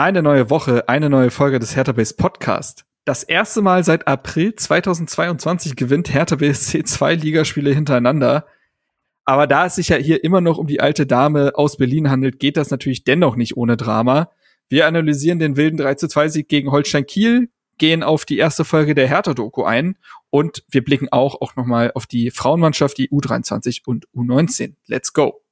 Eine neue Woche, eine neue Folge des Hertha Base Podcast. Das erste Mal seit April 2022 gewinnt Hertha BSC zwei Ligaspiele hintereinander. Aber da es sich ja hier immer noch um die alte Dame aus Berlin handelt, geht das natürlich dennoch nicht ohne Drama. Wir analysieren den wilden 3 zu 2 Sieg gegen Holstein Kiel, gehen auf die erste Folge der Hertha-Doku ein und wir blicken auch, auch nochmal auf die Frauenmannschaft, die U23 und U19. Let's go!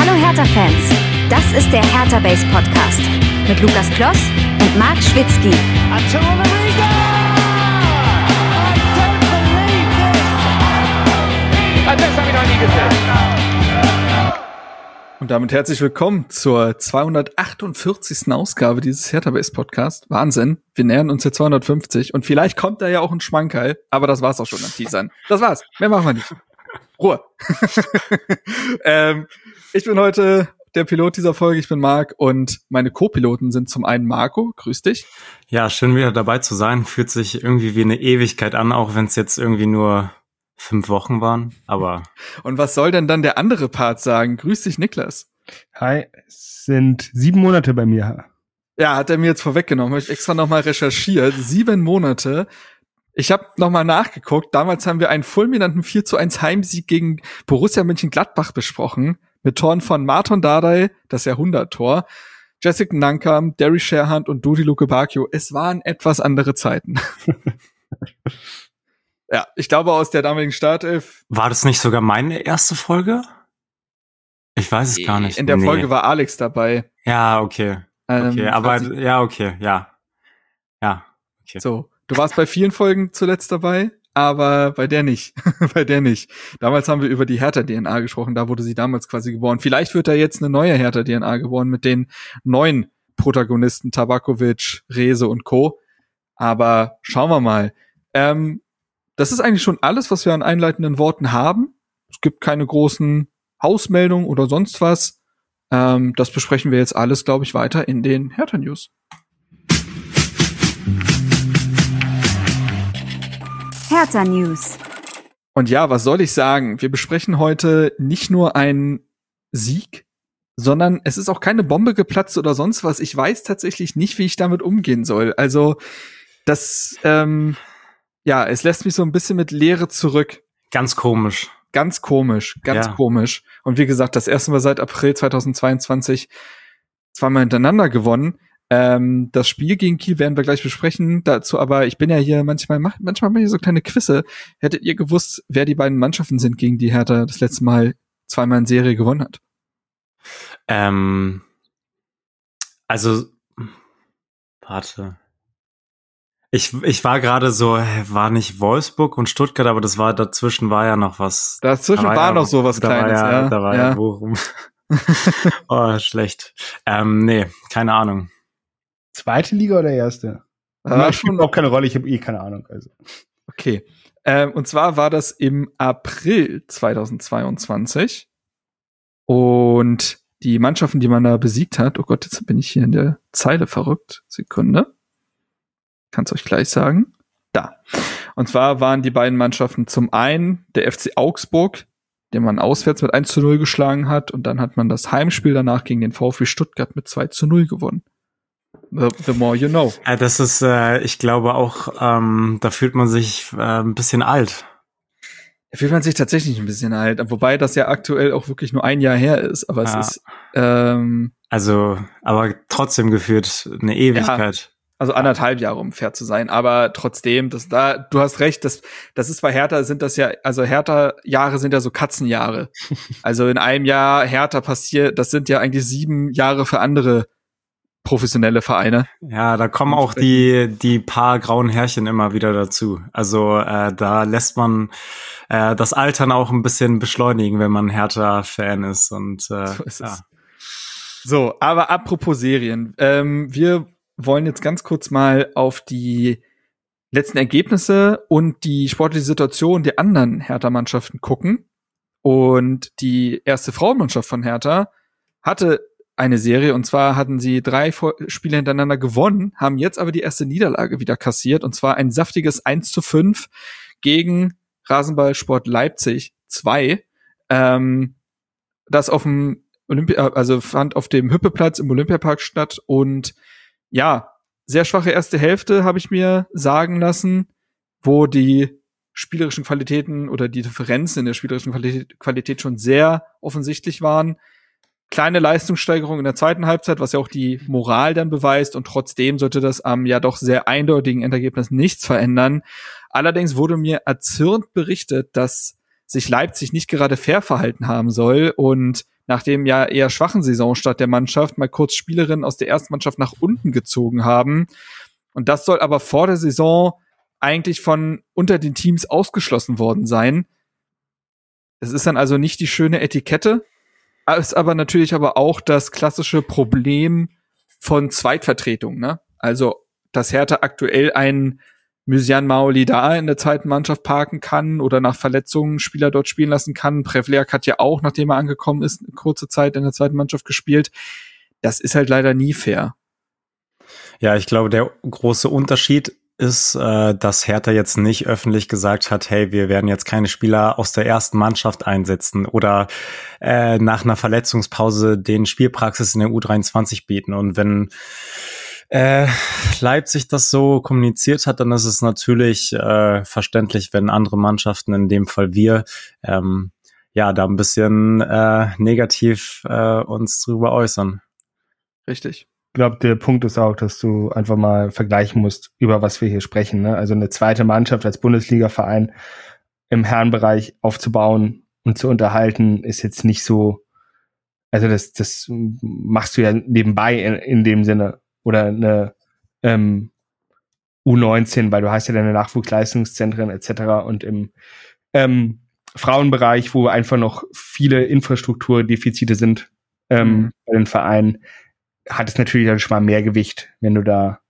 Hallo Hertha-Fans, das ist der Hertha Base Podcast mit Lukas Kloss und Marc Schwitzky. Und damit herzlich willkommen zur 248. Ausgabe dieses Hertha Base Podcast. Wahnsinn, wir nähern uns der 250 und vielleicht kommt da ja auch ein Schmankerl, aber das war's auch schon an Teasern. Das war's, mehr machen wir nicht. Ruhe. ähm, ich bin heute der Pilot dieser Folge, ich bin Marc und meine Co-Piloten sind zum einen Marco, grüß dich. Ja, schön wieder dabei zu sein. Fühlt sich irgendwie wie eine Ewigkeit an, auch wenn es jetzt irgendwie nur fünf Wochen waren, aber. Und was soll denn dann der andere Part sagen? Grüß dich, Niklas. Hi, es sind sieben Monate bei mir. Ja, hat er mir jetzt vorweggenommen. Habe ich extra nochmal recherchiert. Sieben Monate. Ich habe nochmal nachgeguckt. Damals haben wir einen fulminanten 4 zu 1 Heimsieg gegen Borussia Mönchengladbach besprochen. Mit Toren von Marton Dardai, das Jahrhundert-Tor, Jessica Nankam, Derry Sherhand und Dodi Luke Bakio. Es waren etwas andere Zeiten. ja, ich glaube aus der damaligen Startelf. War das nicht sogar meine erste Folge? Ich weiß es gar nicht. In der nee. Folge war Alex dabei. Ja, okay. Okay, ähm, aber ja, okay, ja. Ja, okay. So, du warst bei vielen Folgen zuletzt dabei aber bei der nicht. bei der nicht. Damals haben wir über die Hertha-DNA gesprochen, da wurde sie damals quasi geboren. Vielleicht wird da jetzt eine neue Hertha-DNA geboren mit den neuen Protagonisten Tabakovic, Rese und Co. Aber schauen wir mal. Ähm, das ist eigentlich schon alles, was wir an einleitenden Worten haben. Es gibt keine großen Hausmeldungen oder sonst was. Ähm, das besprechen wir jetzt alles, glaube ich, weiter in den Hertha-News. Hertha News. Und ja, was soll ich sagen? Wir besprechen heute nicht nur einen Sieg, sondern es ist auch keine Bombe geplatzt oder sonst was. Ich weiß tatsächlich nicht, wie ich damit umgehen soll. Also, das, ähm, ja, es lässt mich so ein bisschen mit Leere zurück. Ganz komisch. Ganz komisch, ganz ja. komisch. Und wie gesagt, das erste Mal seit April 2022 zweimal hintereinander gewonnen. Ähm, das Spiel gegen Kiel werden wir gleich besprechen. Dazu aber, ich bin ja hier manchmal, manchmal mache ich so kleine Quizze. Hättet ihr gewusst, wer die beiden Mannschaften sind, gegen die Hertha das letzte Mal zweimal in Serie gewonnen hat? Ähm, also, warte. Ich, ich war gerade so, war nicht Wolfsburg und Stuttgart, aber das war dazwischen war ja noch was. Dazwischen da war, war ja noch so was Kleines, ja, ja. Da war ja, ja Bochum. oh, schlecht. Ähm, nee, keine Ahnung. Zweite Liga oder erste? Das spielt auch keine Rolle, ich habe eh keine Ahnung. Also. Okay. Ähm, und zwar war das im April 2022. Und die Mannschaften, die man da besiegt hat, oh Gott, jetzt bin ich hier in der Zeile verrückt. Sekunde. Kann's euch gleich sagen. Da. Und zwar waren die beiden Mannschaften zum einen der FC Augsburg, den man auswärts mit 1 zu 0 geschlagen hat, und dann hat man das Heimspiel danach gegen den VfB Stuttgart mit 2 zu 0 gewonnen. The, the more you know. Das ist, äh, ich glaube auch, ähm, da fühlt man sich äh, ein bisschen alt. Da fühlt man sich tatsächlich ein bisschen alt, wobei das ja aktuell auch wirklich nur ein Jahr her ist, aber es ja. ist ähm, also, aber trotzdem geführt eine Ewigkeit. Ja, also anderthalb Jahre, um fair zu sein, aber trotzdem, das da, du hast recht, das, das ist bei Hertha sind das ja, also Hertha Jahre sind ja so Katzenjahre. also in einem Jahr Hertha passiert, das sind ja eigentlich sieben Jahre für andere professionelle Vereine. Ja, da kommen auch die, die paar grauen Härchen immer wieder dazu. Also äh, da lässt man äh, das Altern auch ein bisschen beschleunigen, wenn man Hertha-Fan ist. Und äh, so, ist ja. so, aber apropos Serien. Ähm, wir wollen jetzt ganz kurz mal auf die letzten Ergebnisse und die sportliche Situation der anderen Hertha-Mannschaften gucken. Und die erste Frauenmannschaft von Hertha hatte eine Serie. Und zwar hatten sie drei Spiele hintereinander gewonnen, haben jetzt aber die erste Niederlage wieder kassiert. Und zwar ein saftiges 1 zu 5 gegen Rasenballsport Leipzig 2, ähm, das auf dem Olympi also fand auf dem Hüppeplatz im Olympiapark statt. Und ja, sehr schwache erste Hälfte habe ich mir sagen lassen, wo die spielerischen Qualitäten oder die Differenzen in der spielerischen Qualität schon sehr offensichtlich waren. Kleine Leistungssteigerung in der zweiten Halbzeit, was ja auch die Moral dann beweist und trotzdem sollte das am ja doch sehr eindeutigen Endergebnis nichts verändern. Allerdings wurde mir erzürnt berichtet, dass sich Leipzig nicht gerade fair verhalten haben soll und nach dem ja eher schwachen Saisonstart der Mannschaft mal kurz Spielerinnen aus der ersten Mannschaft nach unten gezogen haben. Und das soll aber vor der Saison eigentlich von unter den Teams ausgeschlossen worden sein. Es ist dann also nicht die schöne Etikette, ist aber natürlich aber auch das klassische Problem von Zweitvertretung. Ne? Also, dass Hertha aktuell einen Mysian Maolida in der zweiten Mannschaft parken kann oder nach Verletzungen Spieler dort spielen lassen kann. Prevliak hat ja auch, nachdem er angekommen ist, kurze Zeit in der zweiten Mannschaft gespielt. Das ist halt leider nie fair. Ja, ich glaube, der große Unterschied ist, äh, dass Hertha jetzt nicht öffentlich gesagt hat, hey, wir werden jetzt keine Spieler aus der ersten Mannschaft einsetzen oder äh, nach einer Verletzungspause den Spielpraxis in der U23 bieten. Und wenn äh, Leipzig das so kommuniziert hat, dann ist es natürlich äh, verständlich, wenn andere Mannschaften, in dem Fall wir, ähm, ja, da ein bisschen äh, negativ äh, uns drüber äußern. Richtig glaube, der Punkt ist auch, dass du einfach mal vergleichen musst, über was wir hier sprechen. Ne? Also eine zweite Mannschaft als Bundesliga-Verein im Herrenbereich aufzubauen und zu unterhalten, ist jetzt nicht so, also das, das machst du ja nebenbei in, in dem Sinne. Oder eine ähm, U19, weil du hast ja deine Nachwuchsleistungszentren etc. Und im ähm, Frauenbereich, wo einfach noch viele Infrastrukturdefizite sind ähm, mhm. bei den Vereinen, hat es natürlich dann schon mal mehr Gewicht, wenn du da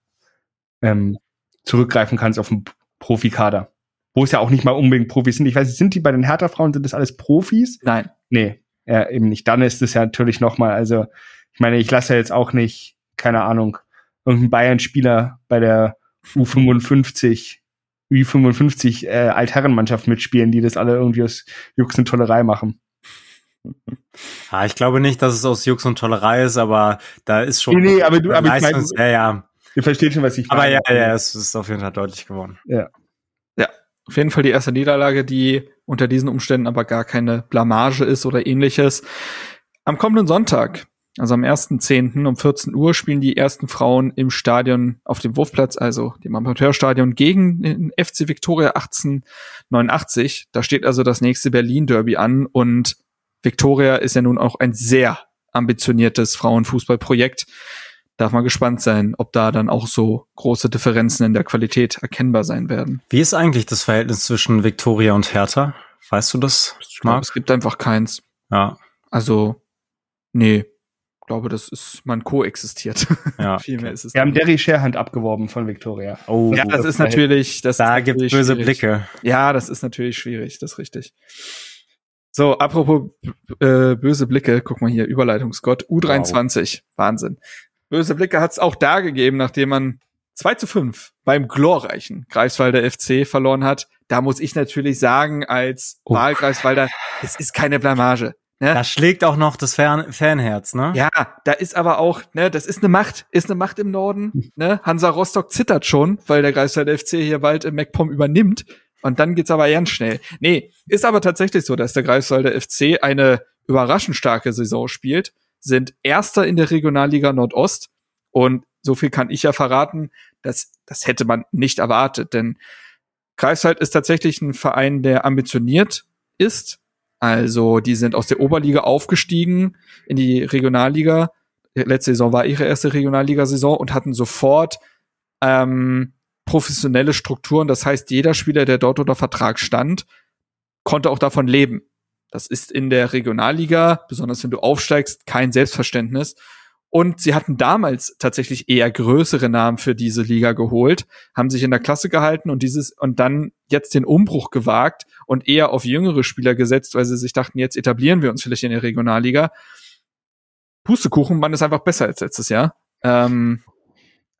ähm, zurückgreifen kannst auf einen Profikader. Wo es ja auch nicht mal unbedingt Profis sind. Ich weiß sind die bei den Hertha-Frauen, sind das alles Profis? Nein. Nee, ja, eben nicht. Dann ist es ja natürlich noch mal, also ich meine, ich lasse ja jetzt auch nicht, keine Ahnung, irgendeinen Bayern-Spieler bei der U55, U55 äh, Altherrenmannschaft mitspielen, die das alle irgendwie aus Jux und Tollerei machen. Ja, ich glaube nicht, dass es aus Jux und Tollerei ist, aber da ist schon. Nee, nee aber du, aber ich mein, ja, ja. Ihr versteht schon, was ich meine. Aber ja, ja, es ist auf jeden Fall deutlich geworden. Ja. Ja, auf jeden Fall die erste Niederlage, die unter diesen Umständen aber gar keine Blamage ist oder ähnliches. Am kommenden Sonntag, also am 1.10. um 14 Uhr, spielen die ersten Frauen im Stadion auf dem Wurfplatz, also dem Amateurstadion, gegen den FC Victoria 1889. Da steht also das nächste Berlin-Derby an und Victoria ist ja nun auch ein sehr ambitioniertes Frauenfußballprojekt. Darf man gespannt sein, ob da dann auch so große Differenzen in der Qualität erkennbar sein werden. Wie ist eigentlich das Verhältnis zwischen Victoria und Hertha? Weißt du das, Marc? Es gibt einfach keins. Ja. Also, nee. Ich glaube, das ist, man koexistiert. Ja. Viel mehr ist es. Wir haben Derry Sharehand abgeworben von Victoria. Oh, ja, das, das ist natürlich, das da ist gibt böse schwierig. Blicke. Ja, das ist natürlich schwierig, das ist richtig. So, apropos äh, böse Blicke, guck mal hier, Überleitungsgott, U23, wow. Wahnsinn. Böse Blicke hat es auch da gegeben, nachdem man 2 zu 5 beim glorreichen Greifswalder FC verloren hat. Da muss ich natürlich sagen, als oh. Wahlgreifswalder, es ist keine Blamage. Ne? Da schlägt auch noch das Fan Fanherz, ne? Ja, da ist aber auch, ne, das ist eine Macht, ist eine Macht im Norden. Ne? Hansa Rostock zittert schon, weil der Greifswalder FC hier bald im MacPom übernimmt. Und dann geht's aber ganz schnell. Nee, ist aber tatsächlich so, dass der Greifswalder FC eine überraschend starke Saison spielt, sind Erster in der Regionalliga Nordost. Und so viel kann ich ja verraten, dass das hätte man nicht erwartet, denn Greifswald ist tatsächlich ein Verein, der ambitioniert ist. Also, die sind aus der Oberliga aufgestiegen in die Regionalliga. Letzte Saison war ihre erste Regionalliga-Saison und hatten sofort ähm, professionelle Strukturen. Das heißt, jeder Spieler, der dort unter Vertrag stand, konnte auch davon leben. Das ist in der Regionalliga, besonders wenn du aufsteigst, kein Selbstverständnis. Und sie hatten damals tatsächlich eher größere Namen für diese Liga geholt, haben sich in der Klasse gehalten und dieses und dann jetzt den Umbruch gewagt und eher auf jüngere Spieler gesetzt, weil sie sich dachten, jetzt etablieren wir uns vielleicht in der Regionalliga. Pustekuchen, man ist einfach besser als letztes Jahr. Ähm,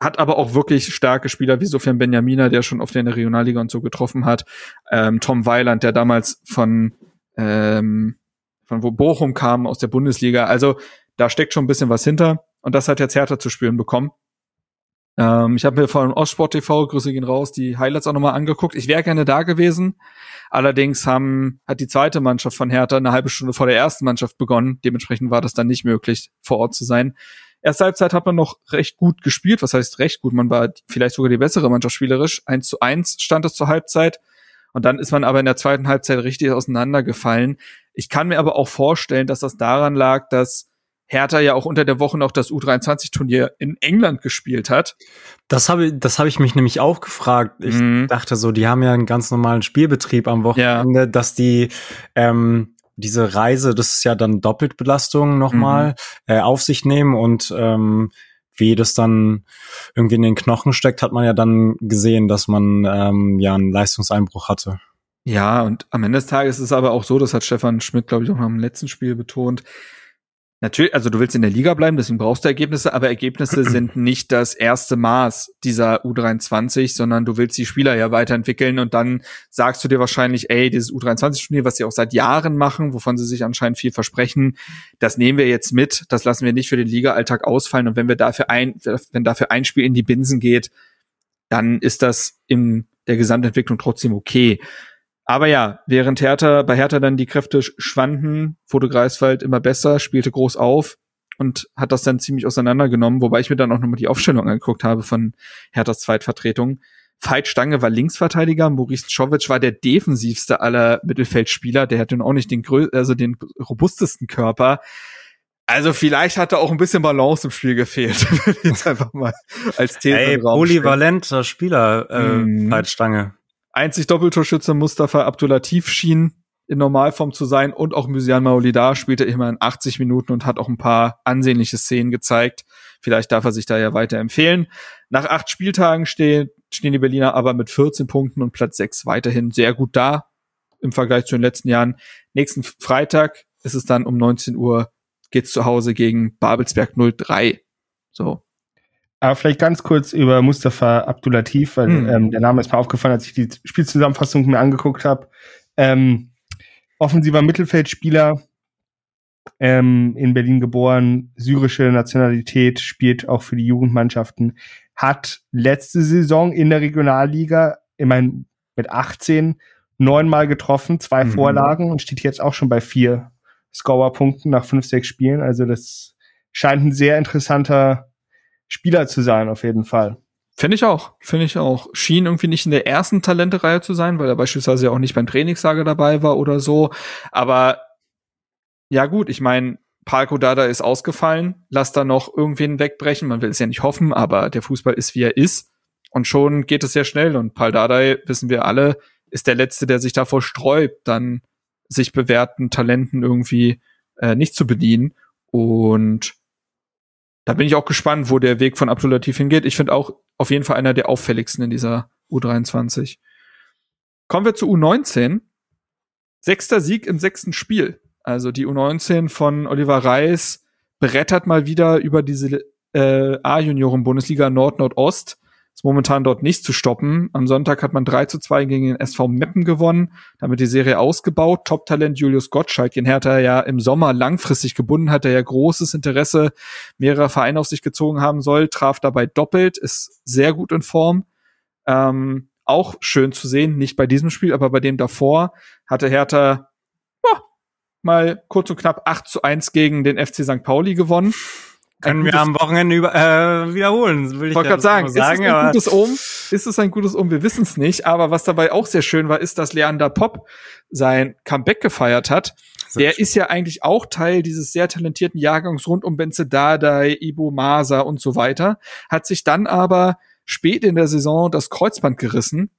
hat aber auch wirklich starke Spieler wie Sofian Benjamina, der schon oft in der Regionalliga und so getroffen hat. Ähm, Tom Weiland, der damals von, ähm, von wo Bochum kam aus der Bundesliga. Also da steckt schon ein bisschen was hinter und das hat jetzt Hertha zu spüren bekommen. Ähm, ich habe mir von Ostsport TV, Grüße gehen raus, die Highlights auch nochmal angeguckt. Ich wäre gerne da gewesen. Allerdings haben, hat die zweite Mannschaft von Hertha eine halbe Stunde vor der ersten Mannschaft begonnen. Dementsprechend war das dann nicht möglich, vor Ort zu sein. Erste Halbzeit hat man noch recht gut gespielt. Was heißt recht gut? Man war vielleicht sogar die bessere Mannschaft spielerisch. 1 zu 1 stand es zur Halbzeit. Und dann ist man aber in der zweiten Halbzeit richtig auseinandergefallen. Ich kann mir aber auch vorstellen, dass das daran lag, dass Hertha ja auch unter der Woche noch das U23-Turnier in England gespielt hat. Das habe das hab ich mich nämlich auch gefragt. Ich mhm. dachte so, die haben ja einen ganz normalen Spielbetrieb am Wochenende, ja. dass die ähm, diese Reise, das ist ja dann Doppeltbelastung nochmal, mhm. äh, auf sich nehmen und ähm, wie das dann irgendwie in den Knochen steckt, hat man ja dann gesehen, dass man ähm, ja einen Leistungseinbruch hatte. Ja, und am Ende des Tages ist es aber auch so, das hat Stefan Schmidt, glaube ich, auch noch im letzten Spiel betont, Natürlich, also du willst in der Liga bleiben, deswegen brauchst du Ergebnisse, aber Ergebnisse sind nicht das erste Maß dieser U23, sondern du willst die Spieler ja weiterentwickeln und dann sagst du dir wahrscheinlich, ey, dieses U23-Turnier, was sie auch seit Jahren machen, wovon sie sich anscheinend viel versprechen, das nehmen wir jetzt mit, das lassen wir nicht für den Liga-Alltag ausfallen und wenn wir dafür ein, wenn dafür ein Spiel in die Binsen geht, dann ist das in der Gesamtentwicklung trotzdem okay. Aber ja, während Hertha, bei Hertha dann die Kräfte schwanden, wurde Greifswald immer besser, spielte groß auf und hat das dann ziemlich auseinandergenommen, wobei ich mir dann auch nochmal die Aufstellung angeguckt habe von Herthas Zweitvertretung. Veit Stange war Linksverteidiger, Maurice Czovic war der defensivste aller Mittelfeldspieler, der hat nun auch nicht den grö also den robustesten Körper. Also vielleicht hat er auch ein bisschen Balance im Spiel gefehlt. Jetzt einfach mal als These Ey, polyvalenter Spieler, äh, mm. Veit Stange. Einzig Doppeltorschütze Mustafa Abdulatif schien in Normalform zu sein und auch Musian Maolida spielte immerhin 80 Minuten und hat auch ein paar ansehnliche Szenen gezeigt. Vielleicht darf er sich da ja weiter empfehlen. Nach acht Spieltagen stehen, stehen die Berliner aber mit 14 Punkten und Platz 6 weiterhin sehr gut da im Vergleich zu den letzten Jahren. Nächsten Freitag ist es dann um 19 Uhr geht's zu Hause gegen Babelsberg 03. So, aber vielleicht ganz kurz über Mustafa Abdulatif, weil hm. ähm, der Name ist mir aufgefallen, als ich die Spielzusammenfassung mir angeguckt habe. Ähm, offensiver Mittelfeldspieler, ähm, in Berlin geboren, syrische Nationalität, spielt auch für die Jugendmannschaften, hat letzte Saison in der Regionalliga, immerhin mit 18, neunmal getroffen, zwei mhm. Vorlagen und steht jetzt auch schon bei vier Scorerpunkten nach fünf, sechs Spielen. Also das scheint ein sehr interessanter Spieler zu sein, auf jeden Fall. Finde ich auch, finde ich auch. Schien irgendwie nicht in der ersten Talentereihe zu sein, weil er beispielsweise ja auch nicht beim Trainingslager dabei war oder so. Aber ja gut, ich meine, Palko Dada ist ausgefallen, lass da noch irgendwen wegbrechen. Man will es ja nicht hoffen, aber der Fußball ist wie er ist. Und schon geht es sehr schnell. Und Pal Dardai, wissen wir alle, ist der Letzte, der sich davor sträubt, dann sich bewährten Talenten irgendwie äh, nicht zu bedienen. Und da bin ich auch gespannt, wo der Weg von Abdulatif hingeht. Ich finde auch auf jeden Fall einer der auffälligsten in dieser U23. Kommen wir zu U19. Sechster Sieg im sechsten Spiel. Also die U19 von Oliver Reis brettert mal wieder über diese äh, A-Junioren-Bundesliga Nord-Nordost ist momentan dort nicht zu stoppen. Am Sonntag hat man 3 zu 2 gegen den SV Meppen gewonnen, damit die Serie ausgebaut. Top-Talent Julius Gottschalk, den Hertha ja im Sommer langfristig gebunden hat, der ja großes Interesse mehrerer Vereine auf sich gezogen haben soll, traf dabei doppelt, ist sehr gut in Form. Ähm, auch schön zu sehen, nicht bei diesem Spiel, aber bei dem davor hatte Hertha mal kurz und knapp 8 zu 1 gegen den FC St. Pauli gewonnen. Können wir am Wochenende über, äh, wiederholen, will ich gerade sagen. sagen. Ist es ein gutes Um? Ist es ein gutes Um? Wir wissen es nicht. Aber was dabei auch sehr schön war, ist, dass Leander Pop sein Comeback gefeiert hat. Sehr Der schön. ist ja eigentlich auch Teil dieses sehr talentierten Jahrgangs rund um Benze Dardai, Ibo Masa und so weiter. Hat sich dann aber spät in der Saison das Kreuzband gerissen.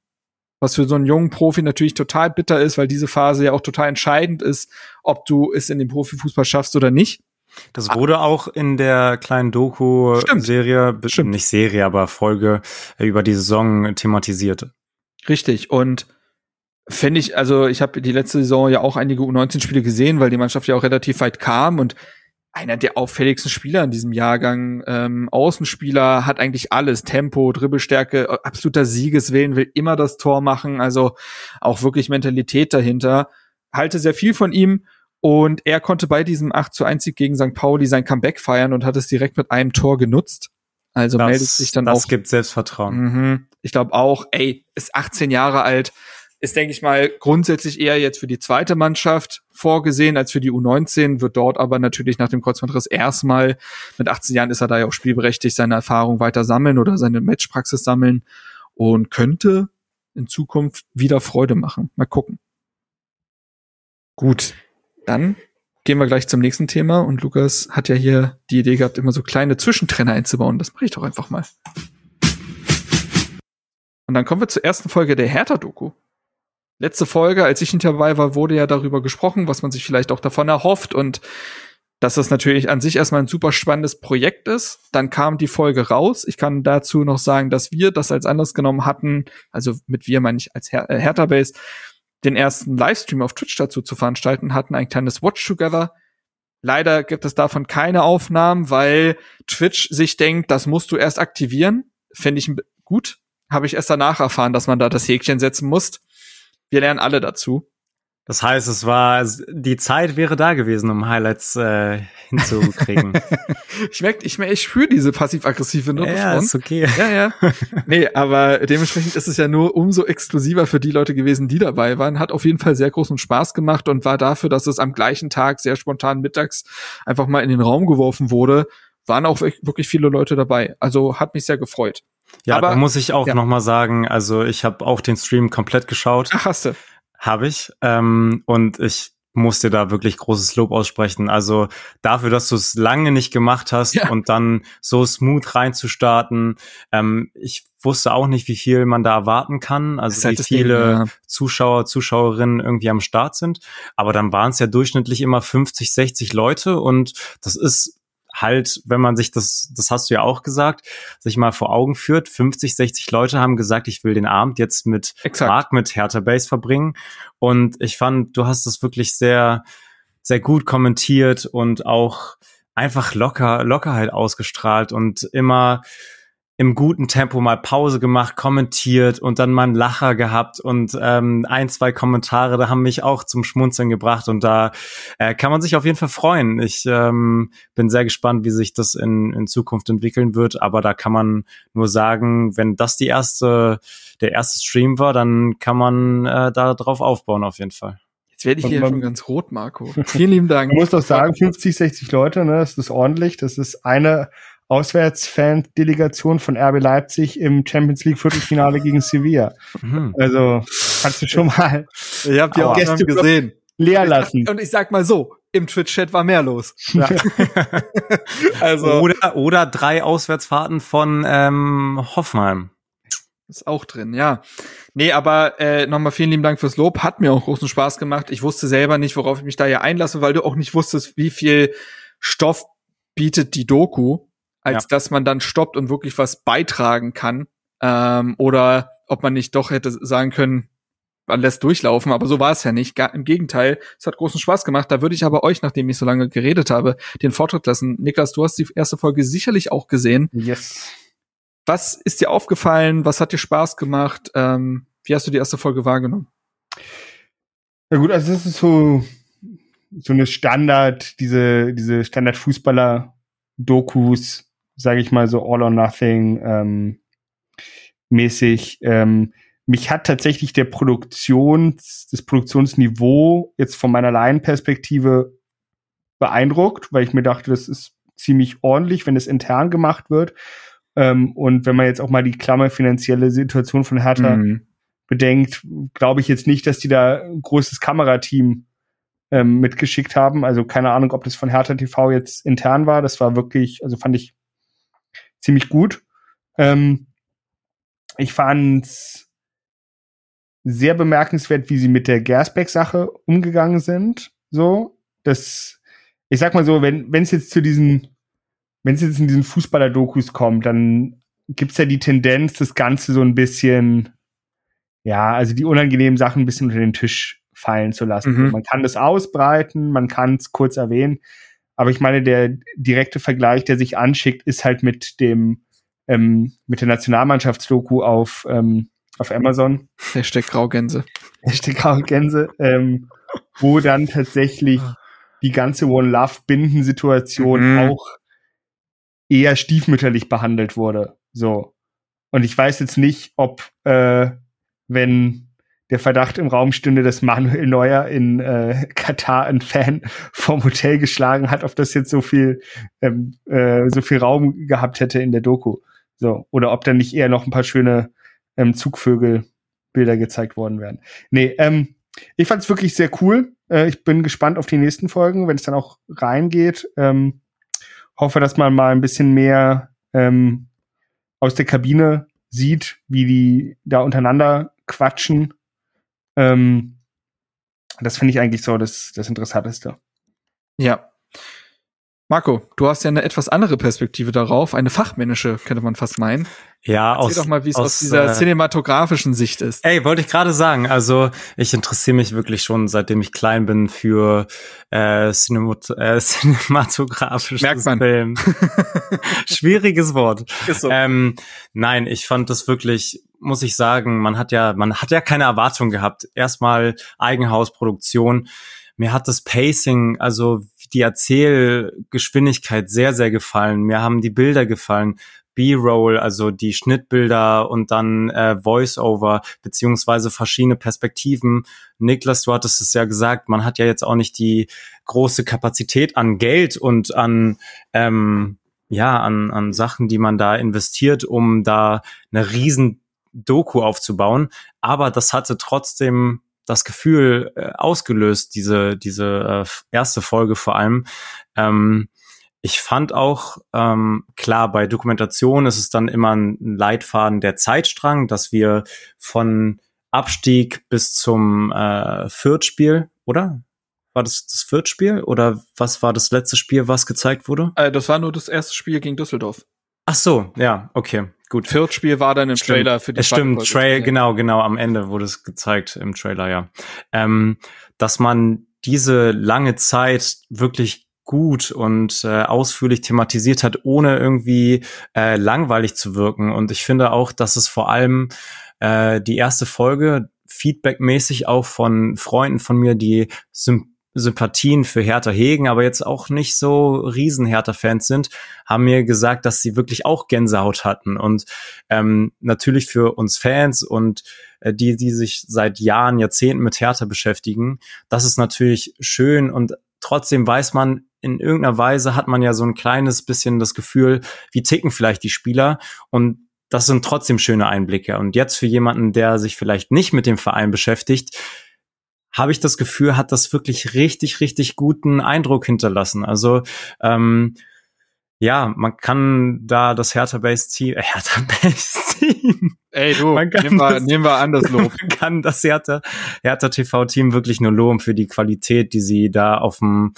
Was für so einen jungen Profi natürlich total bitter ist, weil diese Phase ja auch total entscheidend ist, ob du es in den Profifußball schaffst oder nicht. Das ah. wurde auch in der kleinen Doku-Serie, nicht Serie, aber Folge äh, über die Saison thematisiert. Richtig. Und finde ich, also ich habe die letzte Saison ja auch einige U19-Spiele gesehen, weil die Mannschaft ja auch relativ weit kam und einer der auffälligsten Spieler in diesem Jahrgang, ähm, Außenspieler, hat eigentlich alles, Tempo, Dribbelstärke, absoluter Siegeswillen, will immer das Tor machen, also auch wirklich Mentalität dahinter. Halte sehr viel von ihm Und er konnte bei diesem 8 zu 1 Sieg gegen St. Pauli sein Comeback feiern und hat es direkt mit einem Tor genutzt. Also das, meldet sich dann das auch. gibt Selbstvertrauen. Mhm. Ich glaube auch, ey, ist 18 Jahre alt, ist, denke ich mal, grundsätzlich eher jetzt für die zweite Mannschaft vorgesehen als für die U19, wird dort aber natürlich nach dem Kreuzbandriss erstmal, mit 18 Jahren ist er da ja auch spielberechtigt, seine Erfahrung weiter sammeln oder seine Matchpraxis sammeln und könnte in Zukunft wieder Freude machen. Mal gucken. Gut, dann gehen wir gleich zum nächsten Thema und Lukas hat ja hier die Idee gehabt, immer so kleine Zwischentrenner einzubauen. Das mache ich doch einfach mal. Und dann kommen wir zur ersten Folge der Hertha-Doku. Letzte Folge, als ich nicht dabei war, wurde ja darüber gesprochen, was man sich vielleicht auch davon erhofft und dass das natürlich an sich erstmal ein super spannendes Projekt ist. Dann kam die Folge raus. Ich kann dazu noch sagen, dass wir das als Anlass genommen hatten, also mit wir meine ich als Her äh, Hertha Base, den ersten Livestream auf Twitch dazu zu veranstalten, hatten ein kleines Watch Together. Leider gibt es davon keine Aufnahmen, weil Twitch sich denkt, das musst du erst aktivieren. Finde ich gut. Habe ich erst danach erfahren, dass man da das Häkchen setzen muss. Wir lernen alle dazu. Das heißt, es war die Zeit wäre da gewesen, um Highlights äh, hinzukriegen. ich merke, ich, merk, ich spüre diese passiv-aggressive Note ja, schon. ist okay. Ja, ja. Nee, aber dementsprechend ist es ja nur umso exklusiver für die Leute gewesen, die dabei waren. Hat auf jeden Fall sehr großen Spaß gemacht und war dafür, dass es am gleichen Tag sehr spontan mittags einfach mal in den Raum geworfen wurde, waren auch wirklich viele Leute dabei. Also hat mich sehr gefreut. Ja, Aber- da muss ich auch ja. noch mal sagen, also ich habe auch den Stream komplett geschaut. Ach, hast du. Habe ich. Ähm, und ich muss dir da wirklich großes Lob aussprechen. Also dafür, dass du es lange nicht gemacht hast Ja. und dann so smooth reinzustarten. Ähm, ich wusste auch nicht, wie viel man da erwarten kann. Also halt wie das Ding, viele ja. Zuschauer, Zuschauerinnen irgendwie am Start sind. Aber dann waren es ja durchschnittlich immer 50, 60 Leute und das ist halt, wenn man sich das, das hast du ja auch gesagt, sich mal vor Augen führt, 50, 60 Leute haben gesagt, ich will den Abend jetzt mit Exakt. Mark, mit Hertha Base verbringen. Und ich fand, du hast das wirklich sehr, sehr gut kommentiert und auch einfach locker, Lockerheit ausgestrahlt und immer im guten Tempo mal Pause gemacht, kommentiert und dann mal einen Lacher gehabt und ähm, ein, zwei Kommentare, da haben mich auch zum Schmunzeln gebracht und da äh, kann man sich auf jeden Fall freuen. Ich ähm, bin sehr gespannt, wie sich das in, in Zukunft entwickeln wird, aber da kann man nur sagen, wenn das die erste, der erste Stream war, dann kann man äh, da drauf aufbauen auf jeden Fall. Jetzt werde ich hier man- schon ganz rot, Marco. Vielen lieben Dank. Man muss doch sagen, 50, 60 Leute, ne, das ist ordentlich. Das ist eine Auswärtsfan-Delegation von RB Leipzig im Champions League Viertelfinale gegen Sevilla. Mhm. Also kannst du schon mal Ihr habt die. Aufnahmen Gäste- gesehen. leer lassen. Und ich sag mal so, im Twitch-Chat war mehr los. Ja. Also, Oder, oder drei Auswärtsfahrten von ähm, Hoffenheim. ist auch drin, ja. Nee, aber äh, nochmal vielen lieben Dank fürs Lob. Hat mir auch großen Spaß gemacht. Ich wusste selber nicht, worauf ich mich da ja einlasse, weil du auch nicht wusstest, wie viel Stoff bietet die Doku, als Ja. dass man dann stoppt und wirklich was beitragen kann. Ähm, oder ob man nicht doch hätte sagen können, man lässt durchlaufen, aber so war es ja nicht. Gar, Im Gegenteil, es hat großen Spaß gemacht. Da würde ich aber euch, nachdem ich so lange geredet habe, den Vortritt lassen. Niklas, du hast die erste Folge sicherlich auch gesehen. Yes. Was ist dir aufgefallen? Was hat dir Spaß gemacht? Ähm, wie hast du die erste Folge wahrgenommen? Ja gut, also das ist so, so eine Standard, diese, diese Standard-Fußballer-Dokus, sage ich mal so All or Nothing ähm, mäßig. Ähm, mich hat tatsächlich der Produktions, das Produktionsniveau jetzt von meiner Laienperspektive beeindruckt, weil ich mir dachte, das ist ziemlich ordentlich, wenn es intern gemacht wird. Ähm, und wenn man jetzt auch mal die Klammer finanzielle Situation von Hertha Mhm. bedenkt, glaube ich jetzt nicht, dass die da ein großes Kamerateam ähm, mitgeschickt haben. Also keine Ahnung, ob das von Hertha TV jetzt intern war. Das war wirklich, also fand ich ziemlich gut. Ähm, ich fand's sehr bemerkenswert, wie sie mit der Gersbeck-Sache umgegangen sind. So, das, ich sag mal so, wenn es jetzt zu diesen, wenn es jetzt in diesen Fußballer-Dokus kommt, dann gibt's ja die Tendenz, das Ganze so ein bisschen ja, also die unangenehmen Sachen ein bisschen unter den Tisch fallen zu lassen. Mhm. Man kann das ausbreiten, man kann es kurz erwähnen, aber ich meine, der direkte Vergleich, der sich anschickt, ist halt mit dem ähm, mit der Nationalmannschaftsdoku auf ähm, auf Amazon, Hashtag Graugänse. Hashtag Graue Gänse, ähm, wo dann tatsächlich die ganze One Love Bindensituation Mhm. auch eher stiefmütterlich behandelt wurde. So. Und ich weiß jetzt nicht, ob, äh, wenn der Verdacht im Raum stünde, dass Manuel Neuer in äh, Katar einen Fan vom Hotel geschlagen hat, ob das jetzt so viel, ähm, äh, so viel Raum gehabt hätte in der Doku. So. Oder ob da nicht eher noch ein paar schöne ähm, Zugvögelbilder gezeigt worden wären. Nee, ähm, ich fand es wirklich sehr cool. Äh, ich bin gespannt auf die nächsten Folgen, wenn es dann auch reingeht. Ähm, hoffe, dass man mal ein bisschen mehr ähm, aus der Kabine sieht, wie die da untereinander quatschen. Ähm, das finde ich eigentlich so das, das Interessanteste. Ja. Marco, du hast ja eine etwas andere Perspektive darauf, eine fachmännische, könnte man fast meinen. Ja, Erzähl aus, doch mal, wie es aus, aus, dieser äh, cinematografischen Sicht ist. Ey, wollte ich gerade sagen. Also ich interessiere mich wirklich schon, seitdem ich klein bin, für äh, Cinemat äh, cinematografisches Merkt man. Film. Schwieriges Wort. Ist so. Ähm, nein, ich fand das wirklich, muss ich sagen, man hat ja, man hat ja keine Erwartung gehabt. Erstmal Eigenhausproduktion. Mir hat das Pacing, also die Erzählgeschwindigkeit sehr, sehr gefallen. Mir haben die Bilder gefallen. B-Roll, also die Schnittbilder und dann äh, Voice-Over beziehungsweise verschiedene Perspektiven. Niklas, du hattest es ja gesagt, man hat ja jetzt auch nicht die große Kapazität an Geld und an ähm, ja an, an Sachen, die man da investiert, um da eine riesen Doku aufzubauen. Aber das hatte trotzdem das Gefühl äh, ausgelöst, diese diese äh, erste Folge vor allem. Ähm, ich fand auch, ähm, klar, bei Dokumentation ist es dann immer ein Leitfaden der Zeitstrang, dass wir von Abstieg bis zum äh, Viertspiel, oder? War das das Viertspiel? Oder was war das letzte Spiel, was gezeigt wurde? Äh, das war nur das erste Spiel gegen Düsseldorf. Ach so, ja, okay, gut. Viertspiel war dann im Stimmt. Trailer für die stimmt. Trail, genau, genau, am Ende wurde es gezeigt im Trailer, ja. Ähm, dass man diese lange Zeit wirklich gut und äh, ausführlich thematisiert hat, ohne irgendwie äh, langweilig zu wirken. Und ich finde auch, dass es vor allem äh, die erste Folge feedbackmäßig auch von Freunden von mir, die Symp Sympathien für Hertha hegen, aber jetzt auch nicht so riesen Hertha-Fans sind, haben mir gesagt, dass sie wirklich auch Gänsehaut hatten. Und ähm, natürlich für uns Fans und äh, die, die sich seit Jahren, Jahrzehnten mit Hertha beschäftigen, das ist natürlich schön und trotzdem weiß man, in irgendeiner Weise hat man ja so ein kleines bisschen das Gefühl, wie ticken vielleicht die Spieler und das sind trotzdem schöne Einblicke. Und jetzt für jemanden, der sich vielleicht nicht mit dem Verein beschäftigt, habe ich das Gefühl, hat das wirklich richtig, richtig guten Eindruck hinterlassen. Also ähm, ja, man kann da das Hertha Base Team, äh, Hertha Base Team, Ey, du, nehmen wir, das- nehmen wir an das Lob. man kann das Hertha, Hertha TV Team wirklich nur loben für die Qualität, die sie da auf dem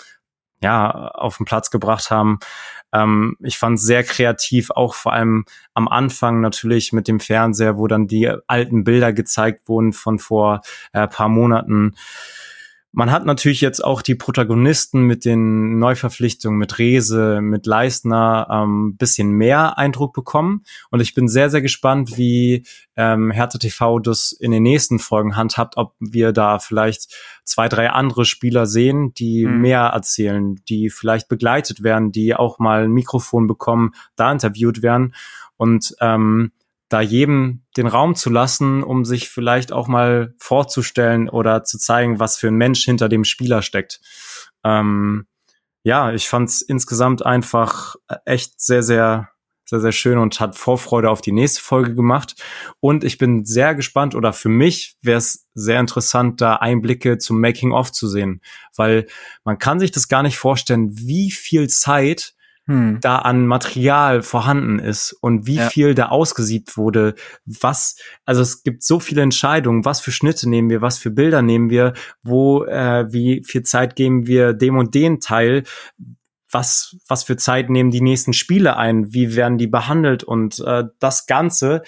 ja, auf den Platz gebracht haben. Ähm, ich fand es sehr kreativ, auch vor allem am Anfang natürlich mit dem Fernseher, wo dann die alten Bilder gezeigt wurden von vor äh, paar Monaten. Man hat natürlich jetzt auch die Protagonisten mit den Neuverpflichtungen, mit Rese, mit Leistner, ähm, bisschen mehr Eindruck bekommen. Und ich bin sehr, sehr gespannt, wie ähm, Hertha TV das in den nächsten Folgen handhabt, ob wir da vielleicht zwei, drei andere Spieler sehen, die Mhm. mehr erzählen, die vielleicht begleitet werden, die auch mal ein Mikrofon bekommen, da interviewt werden und ähm, da jedem den Raum zu lassen, um sich vielleicht auch mal vorzustellen oder zu zeigen, was für ein Mensch hinter dem Spieler steckt. Ähm, ja, ich fand es insgesamt einfach echt sehr, sehr, sehr, sehr schön und hat Vorfreude auf die nächste Folge gemacht. Und ich bin sehr gespannt oder für mich wäre es sehr interessant, da Einblicke zum Making-of zu sehen, weil man kann sich das gar nicht vorstellen, wie viel Zeit Hm. da an Material vorhanden ist und wie Ja. viel da ausgesiebt wurde, was, also es gibt so viele Entscheidungen, was für Schnitte nehmen wir, was für Bilder nehmen wir, wo, äh, wie viel Zeit geben wir dem und den Teil, was, was für Zeit nehmen die nächsten Spiele ein, wie werden die behandelt und äh, das Ganze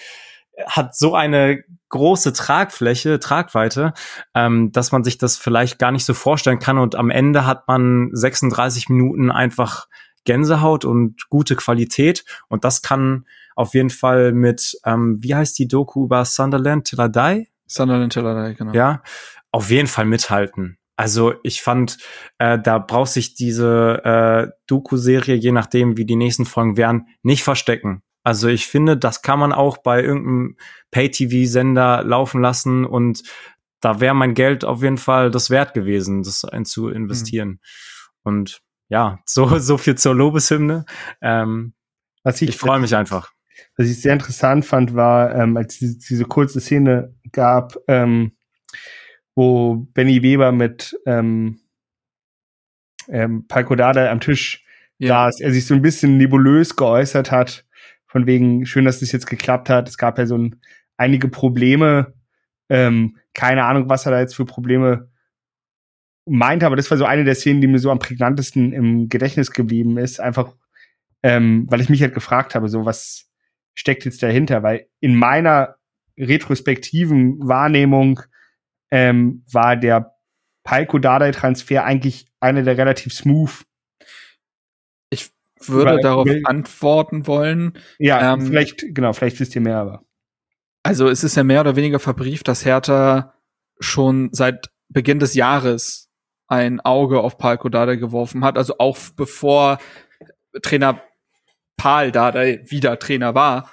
hat so eine große Tragfläche, Tragweite, ähm, dass man sich das vielleicht gar nicht so vorstellen kann und am Ende hat man 36 Minuten einfach Gänsehaut und gute Qualität. Und das kann auf jeden Fall mit, ähm, wie heißt die Doku über Sunderland Till I Die? Sunderland Till I Die, genau. Ja, auf jeden Fall mithalten. Also ich fand, äh, da braucht sich diese äh, Doku-Serie, je nachdem, wie die nächsten Folgen wären, nicht verstecken. Also ich finde, das kann man auch bei irgendeinem Pay-TV-Sender laufen lassen und da wäre mein Geld auf jeden Fall das wert gewesen, das ein zu investieren. Mhm. Und ja, so, so viel zur Lobeshymne. Ähm, was ich ich freue mich einfach. Was ich sehr interessant fand, war, ähm, als diese, diese kurze Szene gab, ähm, wo Benny Weber mit ähm, ähm, Palko Dada am Tisch ja. saß, er sich so ein bisschen nebulös geäußert hat, von wegen, schön, dass das jetzt geklappt hat. Es gab ja so ein, einige Probleme, ähm, keine Ahnung, was er da jetzt für Probleme meinte, aber das war so eine der Szenen, die mir so am prägnantesten im Gedächtnis geblieben ist, einfach, ähm, weil ich mich halt gefragt habe, so was steckt jetzt dahinter, weil in meiner retrospektiven Wahrnehmung ähm, war der Palko Dardai Transfer eigentlich einer der relativ smooth. Ich würde Weil, darauf will, antworten wollen. Ja, ähm, vielleicht, genau, vielleicht wisst ihr mehr, aber. Also es ist ja mehr oder weniger verbrieft, dass Hertha schon seit Beginn des Jahres ein Auge auf Palko Dardai geworfen hat. Also auch bevor Trainer Paul Dardai wieder Trainer war,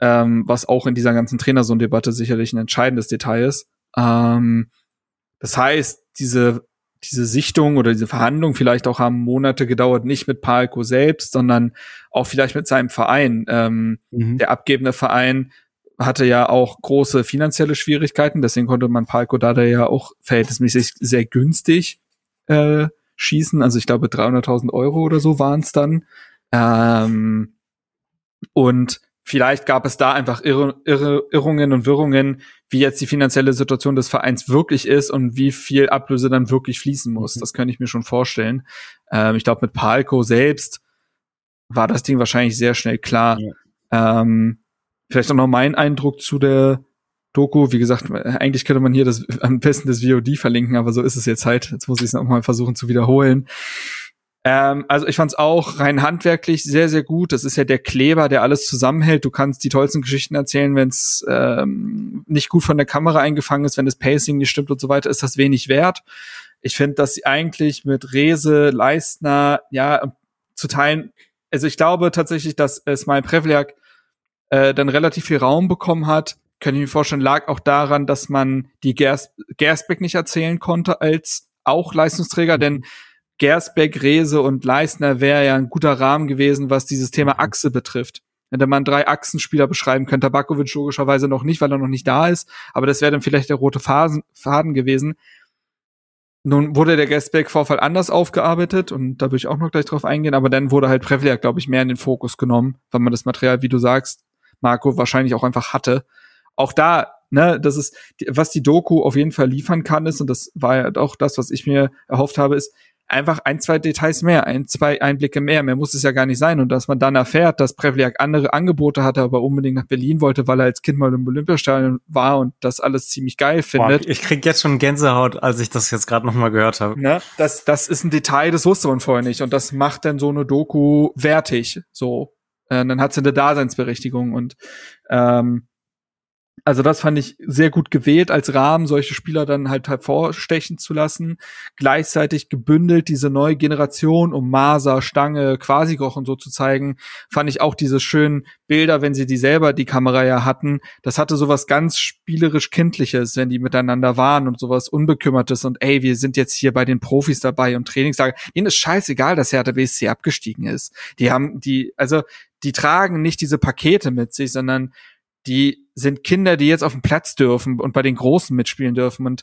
ähm, was auch in dieser ganzen Trainersohn-Debatte sicherlich ein entscheidendes Detail ist. Ähm, das heißt, diese, diese Sichtung oder diese Verhandlung vielleicht auch haben Monate gedauert, nicht mit Palko selbst, sondern auch vielleicht mit seinem Verein. Ähm, mhm. Der abgebende Verein hatte ja auch große finanzielle Schwierigkeiten, deswegen konnte man Palko Dada ja auch verhältnismäßig sehr günstig äh, schießen. Also ich glaube 300.000 Euro oder so waren es dann. Ähm, und vielleicht gab es da einfach Irr Irr Irrungen und Wirrungen, wie jetzt die finanzielle Situation des Vereins wirklich ist und wie viel Ablöse dann wirklich fließen muss. Mhm. Das könnte ich mir schon vorstellen. Ähm, ich glaube, mit Palco selbst war das Ding wahrscheinlich sehr schnell klar. Ja. Ähm, vielleicht auch noch mein Eindruck zu der Doku. Wie gesagt, eigentlich könnte man hier das am besten das VOD verlinken, aber so ist es jetzt halt. Jetzt muss ich es nochmal versuchen zu wiederholen. Ähm, also ich fand es auch rein handwerklich sehr, sehr gut. Das ist ja der Kleber, der alles zusammenhält. Du kannst die tollsten Geschichten erzählen, wenn es ähm, nicht gut von der Kamera eingefangen ist, wenn das Pacing nicht stimmt und so weiter, ist das wenig wert. Ich finde, dass sie eigentlich mit Rese, Leistner, ja, zu teilen, also ich glaube tatsächlich, dass äh, Smile Prevliak äh, dann relativ viel Raum bekommen hat. Könnte ich mir vorstellen, lag auch daran, dass man die Gers Gersbeck nicht erzählen konnte als auch Leistungsträger, denn Gersbeck, Rese und Leistner wäre ja ein guter Rahmen gewesen, was dieses Thema Achse betrifft. Hätte man drei Achsenspieler beschreiben können, Tabakovic logischerweise noch nicht, weil er noch nicht da ist, aber das wäre dann vielleicht der rote Faden, Faden gewesen. Nun wurde der Gersbeck-Vorfall anders aufgearbeitet und da würde ich auch noch gleich drauf eingehen, aber dann wurde halt Prevliak, glaube ich, mehr in den Fokus genommen, weil man das Material, wie du sagst, Marco, wahrscheinlich auch einfach hatte. Auch da, ne, das ist, was die Doku auf jeden Fall liefern kann, ist, und das war ja auch das, was ich mir erhofft habe, ist, einfach ein, zwei Details mehr, ein, zwei Einblicke mehr. Mehr muss es ja gar nicht sein. Und dass man dann erfährt, dass Prevliak andere Angebote hatte, aber unbedingt nach Berlin wollte, weil er als Kind mal im Olympiastadion war und das alles ziemlich geil findet. Boah, ich krieg jetzt schon Gänsehaut, als ich das jetzt gerade nochmal gehört habe. Ne? Das, das ist ein Detail, das wusste man vorher nicht. Und das macht dann so eine Doku wertig. So. Äh, dann hat sie eine Daseinsberechtigung und ähm, also das fand ich sehr gut gewählt als Rahmen, solche Spieler dann halt hervorstechen zu lassen. Gleichzeitig gebündelt diese neue Generation um Maser, Stange, Quasigoch und so zu zeigen, fand ich auch diese schönen Bilder, wenn sie die selber die Kamera ja hatten. Das hatte sowas ganz spielerisch kindliches, wenn die miteinander waren und sowas unbekümmertes und ey, wir sind jetzt hier bei den Profis dabei und Trainingslager. Ihnen ist scheißegal, dass Hertha BSC abgestiegen ist. Die haben die, also die tragen nicht diese Pakete mit sich, sondern die sind Kinder, die jetzt auf dem Platz dürfen und bei den Großen mitspielen dürfen. Und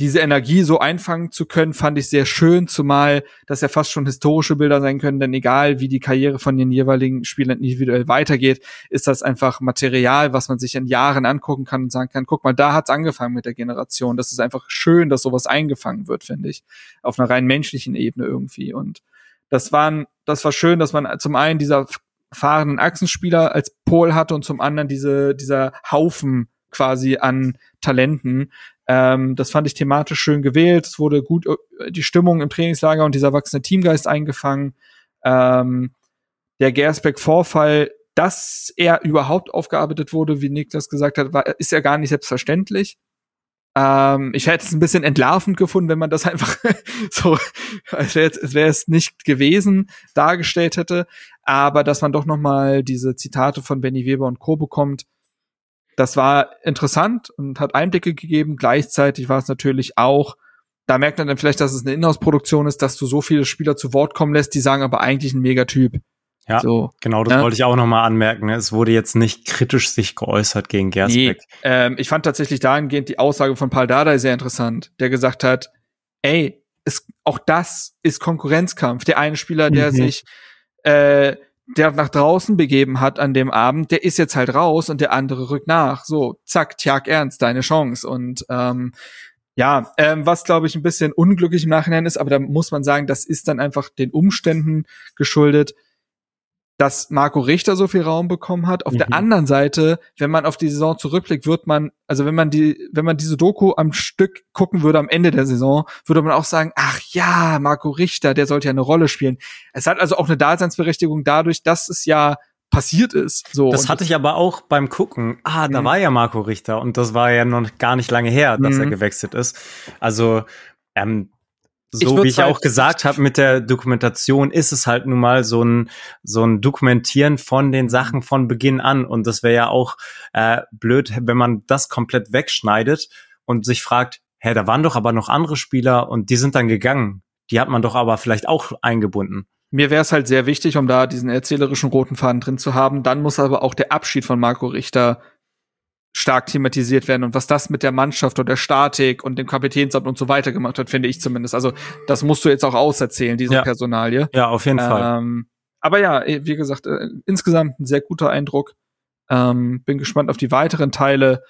diese Energie so einfangen zu können, fand ich sehr schön, zumal das ja fast schon historische Bilder sein können, denn egal wie die Karriere von den jeweiligen Spielern individuell weitergeht, ist das einfach Material, was man sich in Jahren angucken kann und sagen kann, guck mal, da hat's angefangen mit der Generation. Das ist einfach schön, dass sowas eingefangen wird, finde ich, auf einer rein menschlichen Ebene irgendwie. Und das waren, das war schön, dass man zum einen dieser fahrenden Achsenspieler als Pol hatte und zum anderen diese, dieser Haufen quasi an Talenten. Ähm, das fand ich thematisch schön gewählt. Es wurde gut äh, die Stimmung im Trainingslager und dieser wachsende Teamgeist eingefangen. Ähm, der Gersbeck-Vorfall, dass er überhaupt aufgearbeitet wurde, wie Nick das gesagt hat, war, ist ja gar nicht selbstverständlich. Ähm, ich hätte es ein bisschen entlarvend gefunden, wenn man das einfach so, als wäre es wär nicht gewesen, dargestellt hätte. Aber dass man doch noch mal diese Zitate von Benny Weber und Co. bekommt, das war interessant und hat Einblicke gegeben. Gleichzeitig war es natürlich auch, da merkt man dann vielleicht, dass es eine Inhouse-Produktion ist, dass du so viele Spieler zu Wort kommen lässt, die sagen aber eigentlich ein Megatyp. Ja, so, genau, das ja. wollte ich auch noch mal anmerken. Ne? Es wurde jetzt nicht kritisch sich geäußert gegen Gersbeck. Nee, ähm, ich fand tatsächlich dahingehend die Aussage von Paul Dardai sehr interessant, der gesagt hat, ey, es, auch das ist Konkurrenzkampf. Der eine Spieler, der mhm. sich äh, der nach draußen begeben hat an dem Abend, der ist jetzt halt raus und der andere rückt nach. So, zack, tjag ernst, deine Chance. Und ähm, ja, ähm, was glaube ich ein bisschen unglücklich im Nachhinein ist, aber da muss man sagen, das ist dann einfach den Umständen geschuldet dass Marco Richter so viel Raum bekommen hat. Auf mhm. der anderen Seite, wenn man auf die Saison zurückblickt, wird man, also wenn man die, wenn man diese Doku am Stück gucken würde am Ende der Saison, würde man auch sagen, ach ja, Marco Richter, der sollte ja eine Rolle spielen. Es hat also auch eine Daseinsberechtigung dadurch, dass es ja passiert ist. So. Das hatte ich aber auch beim Gucken. Ah, da mhm. war ja Marco Richter und das war ja noch gar nicht lange her, dass mhm. er gewechselt ist. Also ähm, so wie ich halt auch gesagt habe mit der Dokumentation, ist es halt nun mal so ein so ein Dokumentieren von den Sachen von Beginn an und das wäre ja auch äh, blöd, wenn man das komplett wegschneidet und sich fragt, hä, da waren doch aber noch andere Spieler und die sind dann gegangen. Die hat man doch aber vielleicht auch eingebunden. Mir wäre es halt sehr wichtig, um da diesen erzählerischen roten Faden drin zu haben. Dann muss aber auch der Abschied von Marco Richter stark thematisiert werden und was das mit der Mannschaft und der Statik und dem Kapitänsamt und so weiter gemacht hat, finde ich zumindest. Also das musst du jetzt auch auserzählen, diese ja. Personalie. Ja, auf jeden ähm, Fall. Aber ja, eh, wie gesagt, äh, insgesamt ein sehr guter Eindruck. Ähm, bin gespannt auf die weiteren Teile,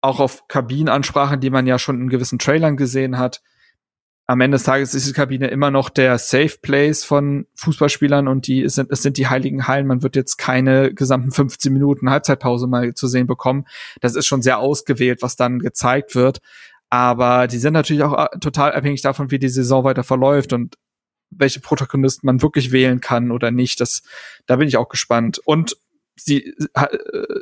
auch auf Kabinenansprachen, die man ja schon in gewissen Trailern gesehen hat am Ende des Tages ist die Kabine immer noch der Safe Place von Fußballspielern und die sind, es sind die heiligen Hallen. Man wird jetzt keine gesamten 15 Minuten Halbzeitpause mal zu sehen bekommen. Das ist schon sehr ausgewählt, was dann gezeigt wird. Aber die sind natürlich auch äh, total abhängig davon, wie die Saison weiter verläuft und welche Protagonisten man wirklich wählen kann oder nicht. Das, da bin ich auch gespannt. Und die äh,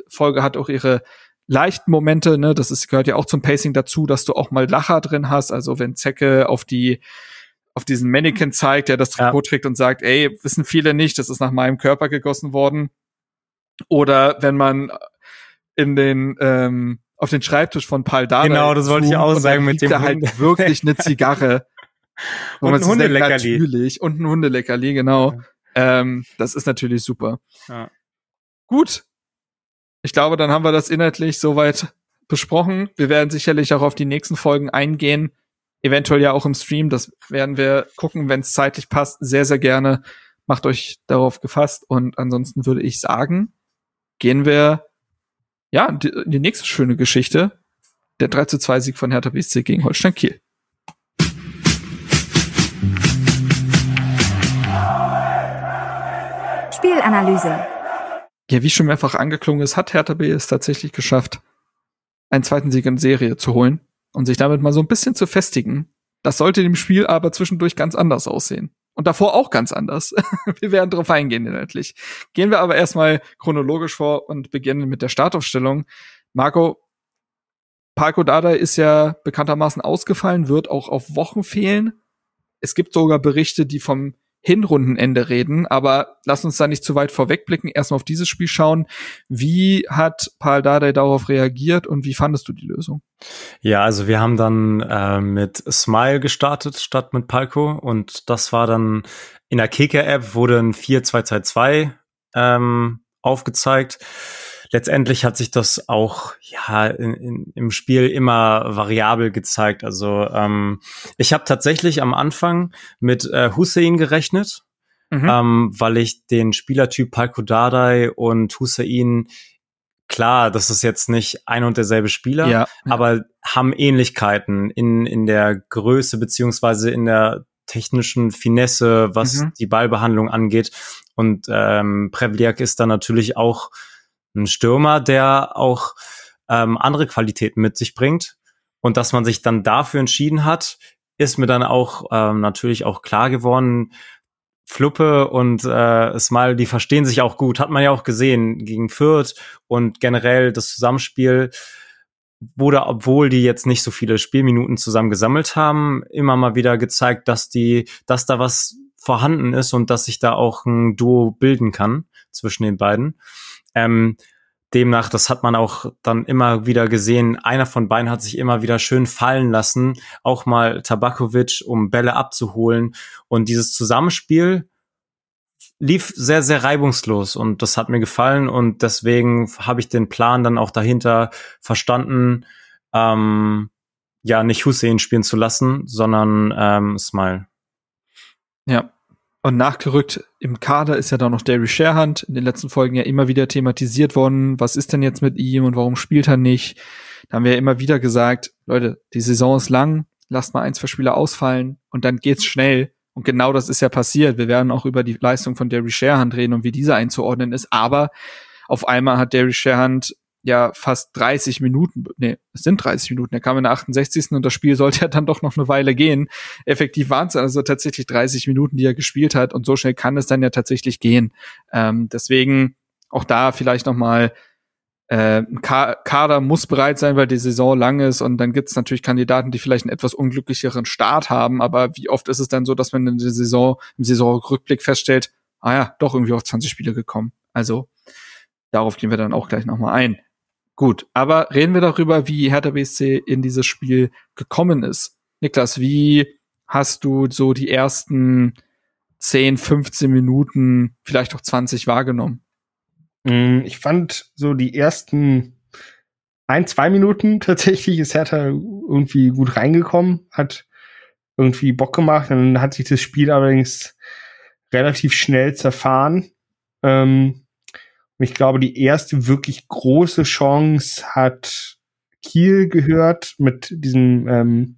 Folge hat auch ihre leichten Momente, ne, das ist, gehört ja auch zum Pacing dazu, dass du auch mal Lacher drin hast. Also wenn Zecke auf die auf diesen Mannequin zeigt, der das Trikot ja. trägt und sagt, ey, wissen viele nicht, das ist nach meinem Körper gegossen worden. Oder wenn man in den ähm, auf den Schreibtisch von Paul Dada Genau, das wollte ich auch sagen mit dem da halt wirklich eine Zigarre. und ein Hundeleckerli. Natürlich. Und ein Hundeleckerli, genau. Ja. Ähm, das ist natürlich super. Ja. Gut, ich glaube, dann haben wir das inhaltlich soweit besprochen. Wir werden sicherlich auch auf die nächsten Folgen eingehen. Eventuell ja auch im Stream. Das werden wir gucken, wenn es zeitlich passt. Sehr, sehr gerne. Macht euch darauf gefasst. Und ansonsten würde ich sagen, gehen wir ja in die, die nächste schöne Geschichte. Der 3 zu 2 Sieg von Hertha BSC gegen Holstein Kiel. Spielanalyse ja, wie schon mehrfach angeklungen ist, hat Hertha B es tatsächlich geschafft, einen zweiten Sieg in Serie zu holen und sich damit mal so ein bisschen zu festigen. Das sollte dem Spiel aber zwischendurch ganz anders aussehen. Und davor auch ganz anders. wir werden darauf eingehen inhaltlich. Gehen wir aber erstmal chronologisch vor und beginnen mit der Startaufstellung. Marco, Parko Dada ist ja bekanntermaßen ausgefallen, wird auch auf Wochen fehlen. Es gibt sogar Berichte, die vom Hinrundenende reden, aber lass uns da nicht zu weit vorwegblicken. Erstmal auf dieses Spiel schauen. Wie hat Paul Dardai darauf reagiert und wie fandest du die Lösung? Ja, also wir haben dann äh, mit Smile gestartet statt mit Palco und das war dann in der Kicker-App wurde ein 4-2-2-2 ähm, aufgezeigt letztendlich hat sich das auch ja in, in, im Spiel immer variabel gezeigt. Also ähm, ich habe tatsächlich am Anfang mit äh, Hussein gerechnet, mhm. ähm, weil ich den Spielertyp Palko Dardai und Hussein klar, das ist jetzt nicht ein und derselbe Spieler, ja. aber haben Ähnlichkeiten in, in der Größe beziehungsweise in der technischen Finesse, was mhm. die Ballbehandlung angeht. Und ähm, Prevliak ist da natürlich auch ein Stürmer, der auch ähm, andere Qualitäten mit sich bringt. Und dass man sich dann dafür entschieden hat, ist mir dann auch ähm, natürlich auch klar geworden. Fluppe und äh, Smile, die verstehen sich auch gut, hat man ja auch gesehen gegen Fürth und generell das Zusammenspiel wurde, obwohl die jetzt nicht so viele Spielminuten zusammen gesammelt haben, immer mal wieder gezeigt, dass die, dass da was vorhanden ist und dass sich da auch ein Duo bilden kann zwischen den beiden. Ähm, demnach, das hat man auch dann immer wieder gesehen, einer von beiden hat sich immer wieder schön fallen lassen, auch mal Tabakovic, um Bälle abzuholen. Und dieses Zusammenspiel lief sehr, sehr reibungslos und das hat mir gefallen und deswegen habe ich den Plan dann auch dahinter verstanden, ähm, ja, nicht Hussein spielen zu lassen, sondern ähm, Smile. Ja. Und nachgerückt im Kader ist ja dann noch Derry Sherhand, in den letzten Folgen ja immer wieder thematisiert worden, was ist denn jetzt mit ihm und warum spielt er nicht? Da haben wir ja immer wieder gesagt, Leute, die Saison ist lang, lasst mal ein, zwei Spieler ausfallen und dann geht's schnell. Und genau das ist ja passiert. Wir werden auch über die Leistung von Derry Sherhand reden und wie diese einzuordnen ist. Aber auf einmal hat Derry Sherhand ja fast 30 Minuten, nee, es sind 30 Minuten, er kam in der 68. und das Spiel sollte ja dann doch noch eine Weile gehen. Effektiv waren es also tatsächlich 30 Minuten, die er gespielt hat und so schnell kann es dann ja tatsächlich gehen. Ähm, deswegen auch da vielleicht noch mal äh, Kader muss bereit sein, weil die Saison lang ist und dann gibt es natürlich Kandidaten, die vielleicht einen etwas unglücklicheren Start haben, aber wie oft ist es dann so, dass man in der Saison, im Saisonrückblick feststellt, ah ja, doch irgendwie auf 20 Spiele gekommen. Also darauf gehen wir dann auch gleich nochmal ein. Gut, aber reden wir darüber, wie Hertha BSC in dieses Spiel gekommen ist. Niklas, wie hast du so die ersten 10, 15 Minuten, vielleicht auch 20 wahrgenommen? Mm, ich fand so die ersten ein, zwei Minuten tatsächlich ist Hertha irgendwie gut reingekommen, hat irgendwie Bock gemacht, dann hat sich das Spiel allerdings relativ schnell zerfahren. Ähm, und ich glaube, die erste wirklich große Chance hat Kiel gehört mit diesem, ähm,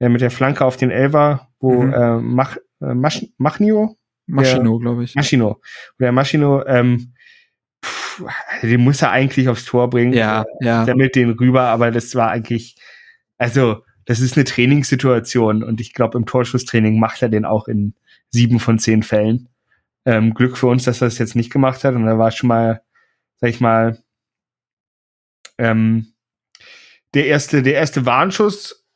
äh, mit der Flanke auf den Elver, wo mhm. äh, Mach, äh, Mach, Machnio? Maschino, glaube ich. Maschino. Der Maschino, ähm, pff, den muss er eigentlich aufs Tor bringen. Ja, ja. Sammelt den rüber, aber das war eigentlich, also, das ist eine Trainingssituation und ich glaube, im Torschusstraining macht er den auch in sieben von zehn Fällen. Ähm, Glück für uns, dass er das jetzt nicht gemacht hat. Und da war schon mal, sag ich mal, ähm, der erste, der erste Warnschuss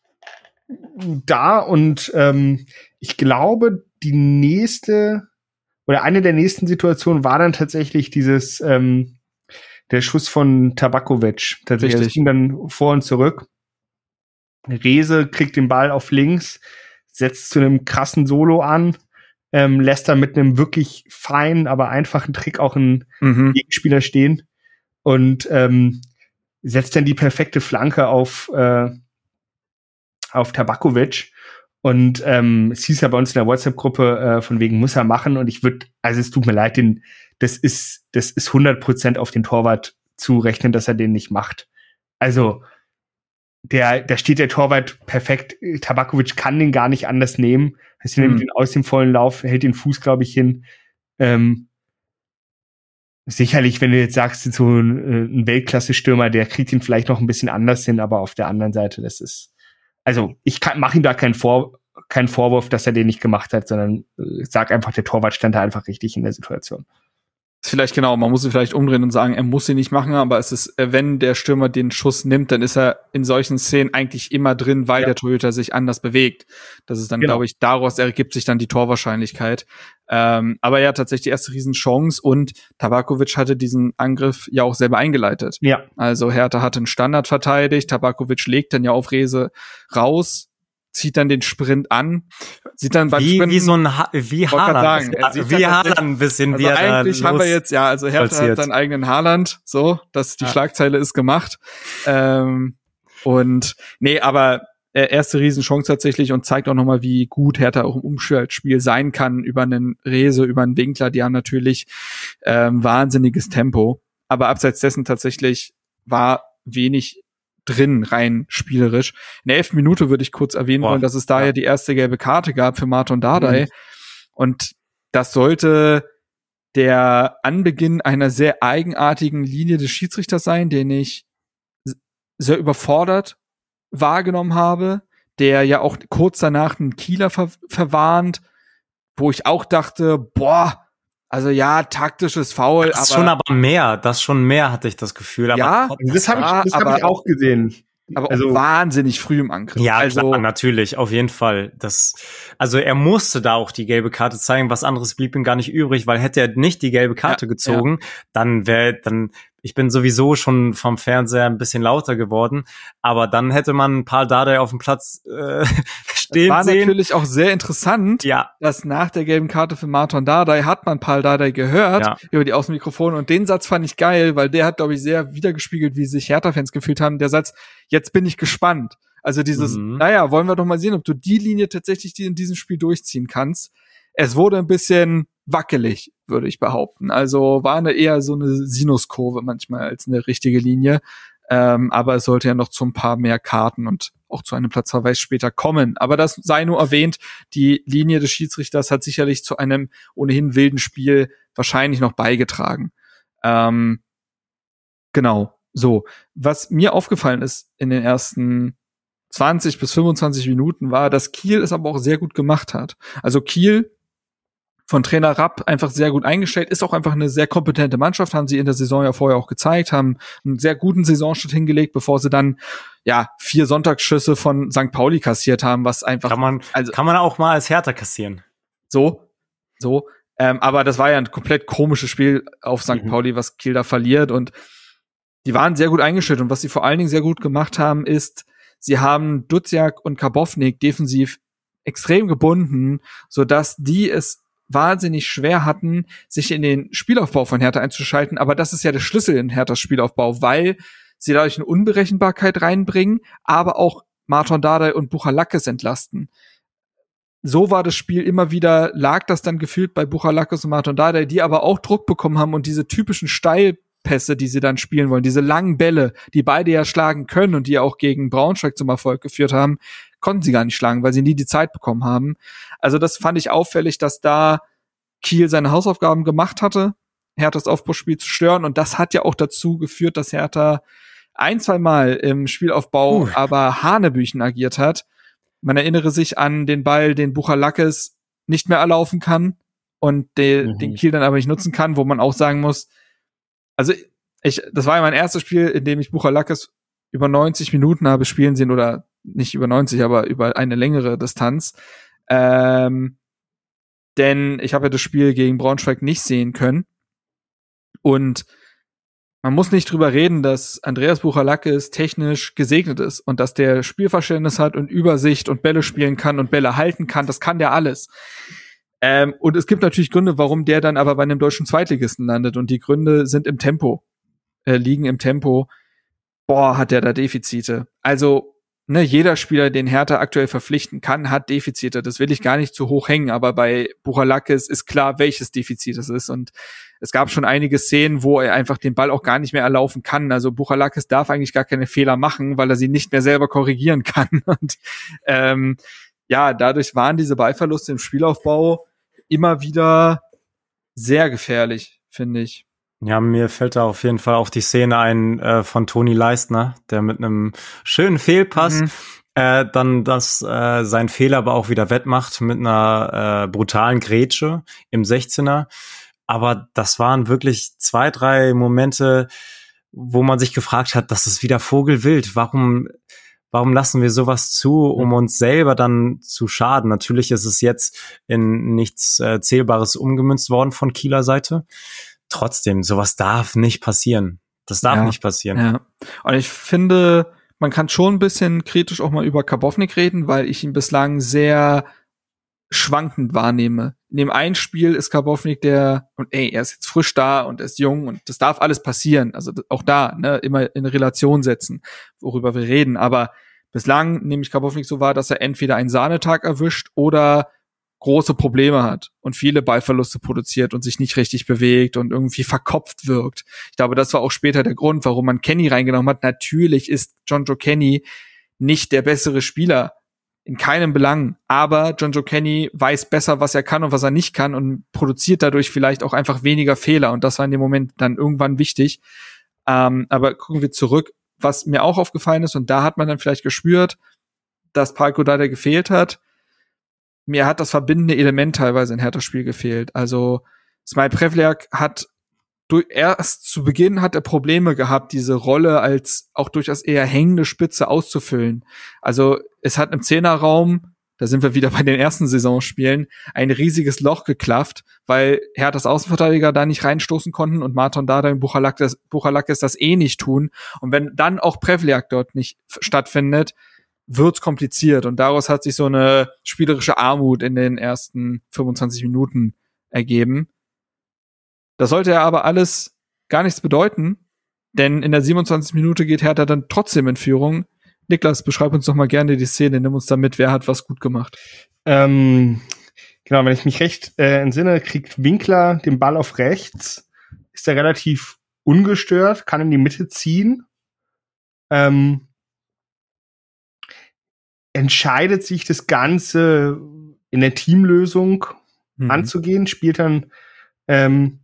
da und ähm, ich glaube, die nächste oder eine der nächsten Situationen war dann tatsächlich dieses ähm, der Schuss von Tabakovic. Tatsächlich, das ging dann vor und zurück. Rese kriegt den Ball auf links, setzt zu einem krassen Solo an, ähm, lässt da mit einem wirklich feinen, aber einfachen Trick auch einen mhm. Gegenspieler stehen und ähm, setzt dann die perfekte Flanke auf, äh, auf Tabakovic. Und ähm, es hieß ja bei uns in der WhatsApp-Gruppe, äh, von wegen muss er machen. Und ich würde, also es tut mir leid, den, das ist, das ist 100 Prozent auf den Torwart zu rechnen, dass er den nicht macht. Also, der, da steht der Torwart perfekt. Tabakovic kann den gar nicht anders nehmen. Heißt, er nimmt mhm. ihn aus dem vollen Lauf, hält den Fuß, glaube ich, hin. Ähm, sicherlich, wenn du jetzt sagst, so ein, äh, ein Weltklasse-Stürmer, der kriegt ihn vielleicht noch ein bisschen anders hin, aber auf der anderen Seite, das ist, also ich mache ihm da keinen, Vor, keinen Vorwurf, dass er den nicht gemacht hat, sondern äh, sag einfach, der Torwart stand da einfach richtig in der Situation vielleicht genau, man muss es vielleicht umdrehen und sagen, er muss sie nicht machen, aber es ist, äh, wenn der Stürmer den Schuss nimmt, dann ist er in solchen Szenen eigentlich immer drin, weil ja. der Torhüter sich anders bewegt. Das ist dann, genau. glaube ich, daraus ergibt sich dann die Torwahrscheinlichkeit. Ähm, aber ja, tatsächlich die erste Riesenchance und Tabakovic hatte diesen Angriff ja auch selber eingeleitet. Ja. Also Hertha hatte einen Standard verteidigt, Tabakovic legt dann ja auf Rese raus, zieht dann den Sprint an, sieht dann beim wie, Sprinten wie so ein ha wie Haaland, sagen, wie Haaland ein bisschen also eigentlich haben wir jetzt ja also Hertha hat seinen eigenen Haaland so dass die ja. Schlagzeile ist gemacht. Ähm, und nee aber äh, erste Riesenchance tatsächlich und zeigt auch nochmal, wie gut Hertha auch im Umschaltspiel sein kann über einen Rese, über einen Winkler, die haben natürlich ähm, wahnsinniges Tempo, aber abseits dessen tatsächlich war wenig drin, rein spielerisch. In der elften Minute würde ich kurz erwähnen Boah, wollen, dass es da ja. ja die erste gelbe Karte gab für Martin Dardai. Mhm. Und das sollte der Anbeginn einer sehr eigenartigen Linie des Schiedsrichters sein, den ich sehr überfordert wahrgenommen habe, der ja auch kurz danach einen Kieler ver verwarnt, wo ich auch dachte, boah, Also ja, taktisches Foul, Das aber, schon aber mehr, das schon mehr hatte ich das Gefühl. Aber Ja, Das habe ich, Ja, das hab ich auch gesehen. aber also- auch wahnsinnig früh im Angriff. Ja, also klar, natürlich, auf jeden Fall. Das, also er musste da auch die gelbe Karte zeigen, was anderes blieb ihm gar nicht übrig, weil hätte er nicht die gelbe Karte Ja, gezogen, dann wäre, dann, ich bin sowieso schon vom Fernseher ein bisschen lauter geworden, aber dann hätte man Paul Dardai auf dem Platz äh, stehen war sehen. natürlich auch sehr interessant, Ja, dass nach der gelben Karte für Martin Dardai hat man Paul Dardai gehört Ja. über die Außenmikrofone und den Satz fand ich geil, weil der hat, glaube ich, sehr wiedergespiegelt, wie sich Hertha-Fans gefühlt haben. Der Satz, jetzt bin ich gespannt. Also dieses, Mhm. naja, wollen wir doch mal sehen, ob du die Linie tatsächlich die in diesem Spiel durchziehen kannst. Es wurde ein bisschen wackelig, würde ich behaupten. Also war eine eher so eine Sinuskurve manchmal als eine richtige Linie. Ähm, aber es sollte ja noch zu ein paar mehr Karten und auch zu einem Platzverweis später kommen. Aber das sei nur erwähnt, die Linie des Schiedsrichters hat sicherlich zu einem ohnehin wilden Spiel wahrscheinlich noch beigetragen. Ähm, genau, so. Was mir aufgefallen ist in den ersten 20 bis 25 Minuten war, dass Kiel es aber auch sehr gut gemacht hat. Also Kiel von Trainer Rapp einfach sehr gut eingestellt, ist auch einfach eine sehr kompetente Mannschaft, haben sie in der Saison ja vorher auch gezeigt, haben einen sehr guten Saisonschritt hingelegt, bevor sie dann ja vier Sonntagsschüsse von St. Pauli kassiert haben, was einfach kann man, also kann man auch mal als Härter kassieren. so, so. Ähm, aber das war ja ein komplett komisches Spiel auf St. Mhm. Pauli, was Kiel da verliert. Und die waren sehr gut eingestellt. Und was sie vor allen Dingen sehr gut gemacht haben, ist, sie haben Duziak und Karbovnik defensiv extrem gebunden, sodass die es wahnsinnig schwer hatten, sich in den Spielaufbau von Hertha einzuschalten. Aber das ist ja der Schlüssel in Herthas Spielaufbau, weil sie dadurch eine Unberechenbarkeit reinbringen, aber auch Marton Dardai und Buchalakis entlasten so war das Spiel immer wieder, lag das dann gefühlt bei Buchalakis und Martin Dardai, die aber auch Druck bekommen haben und diese typischen Steilpässe, die sie dann spielen wollen, diese langen Bälle, die beide ja schlagen können und die ja auch gegen Braunschweig zum Erfolg geführt haben, konnten sie gar nicht schlagen, weil sie nie die Zeit bekommen haben. Also das fand ich auffällig, dass da Kiel seine Hausaufgaben gemacht hatte, Herthas Aufbauspiel zu stören und das hat ja auch dazu geführt, dass Hertha ein, zwei Mal im Spielaufbau Uh. aber Hanebüchen agiert hat. Man erinnere sich an den Ball, den Buchalakis nicht mehr erlaufen kann und de, Mhm. den Kiel dann aber nicht nutzen kann, wo man auch sagen muss, also ich, das war ja mein erstes Spiel, in dem ich Buchalakis über 90 Minuten habe spielen sehen oder nicht über 90, aber über eine längere Distanz. Ähm, denn ich habe ja das Spiel gegen Braunschweig nicht sehen können. Und man muss nicht drüber reden, dass Andreas Buchalakis technisch gesegnet ist und dass der Spielverständnis hat und Übersicht und Bälle spielen kann und Bälle halten kann. Das kann der alles. Ähm, und es gibt natürlich Gründe, warum der dann aber bei einem deutschen Zweitligisten landet. Und die Gründe sind im Tempo, äh, liegen im Tempo. Boah, hat der da Defizite. Also, ne, jeder Spieler, den Hertha aktuell verpflichten kann, hat Defizite. Das will ich gar nicht zu hoch hängen, aber bei Buchalakis ist klar, welches Defizit es ist. Und es gab schon einige Szenen, wo er einfach den Ball auch gar nicht mehr erlaufen kann. Also Buchalakis darf eigentlich gar keine Fehler machen, weil er sie nicht mehr selber korrigieren kann. Und ähm, ja, dadurch waren diese Ballverluste im Spielaufbau immer wieder sehr gefährlich, finde ich. Ja, mir fällt da auf jeden Fall auch die Szene ein äh, von Toni Leistner, der mit einem schönen Fehlpass Mhm. äh, dann das äh, sein Fehler aber auch wieder wettmacht mit einer äh, brutalen Grätsche im 16er. Aber das waren wirklich zwei, drei Momente, wo man sich gefragt hat, das ist wieder Vogelwild. Warum, warum lassen wir sowas zu, um uns selber dann zu schaden? Natürlich ist es jetzt in nichts äh, Zählbares umgemünzt worden von Kieler Seite. Trotzdem, sowas darf nicht passieren. Das darf Ja. nicht passieren. Ja. Und ich finde, man kann schon ein bisschen kritisch auch mal über Karbovnik reden, weil ich ihn bislang sehr schwankend wahrnehme. In dem einen Spiel ist Karbovnik der, und ey, er ist jetzt frisch da und er ist jung und das darf alles passieren. Also auch da, ne, immer in Relation setzen, worüber wir reden. Aber bislang nehme ich Karbovnik so wahr, dass er entweder einen Sahnetag erwischt oder große Probleme hat und viele Ballverluste produziert und sich nicht richtig bewegt und irgendwie verkopft wirkt. Ich glaube, das war auch später der Grund, warum man Kenny reingenommen hat. Natürlich ist John Joe Kenny nicht der bessere Spieler in keinem Belang, aber John Joe Kenny weiß besser, was er kann und was er nicht kann und produziert dadurch vielleicht auch einfach weniger Fehler und das war in dem Moment dann irgendwann wichtig. Ähm, aber gucken wir zurück, was mir auch aufgefallen ist und da hat man dann vielleicht gespürt, dass Palko da der gefehlt hat. Mir hat das verbindende Element teilweise in Herthas Spiel gefehlt. Also Smile Prevliak hat erst zu Beginn hat er Probleme gehabt, diese Rolle als auch durchaus eher hängende Spitze auszufüllen. Also es hat im Zehnerraum da sind wir wieder bei den ersten Saisonspielen, ein riesiges Loch geklafft, weil Herthas Außenverteidiger da nicht reinstoßen konnten und Martin Dada und Buchalakis das eh nicht tun. Und wenn dann auch Prevliak dort nicht stattfindet, wird's kompliziert. Und daraus hat sich so eine spielerische Armut in den ersten 25 Minuten ergeben. Das sollte ja aber alles gar nichts bedeuten, denn in der 27 Minute geht Hertha dann trotzdem in Führung Niklas, beschreib uns doch mal gerne die Szene, nimm uns da mit, wer hat was gut gemacht. Ähm, genau, wenn ich mich recht äh, entsinne, kriegt Winkler den Ball auf rechts, ist er relativ ungestört, kann in die Mitte ziehen. Ähm, entscheidet sich das Ganze in der Teamlösung mhm. anzugehen, spielt dann ähm,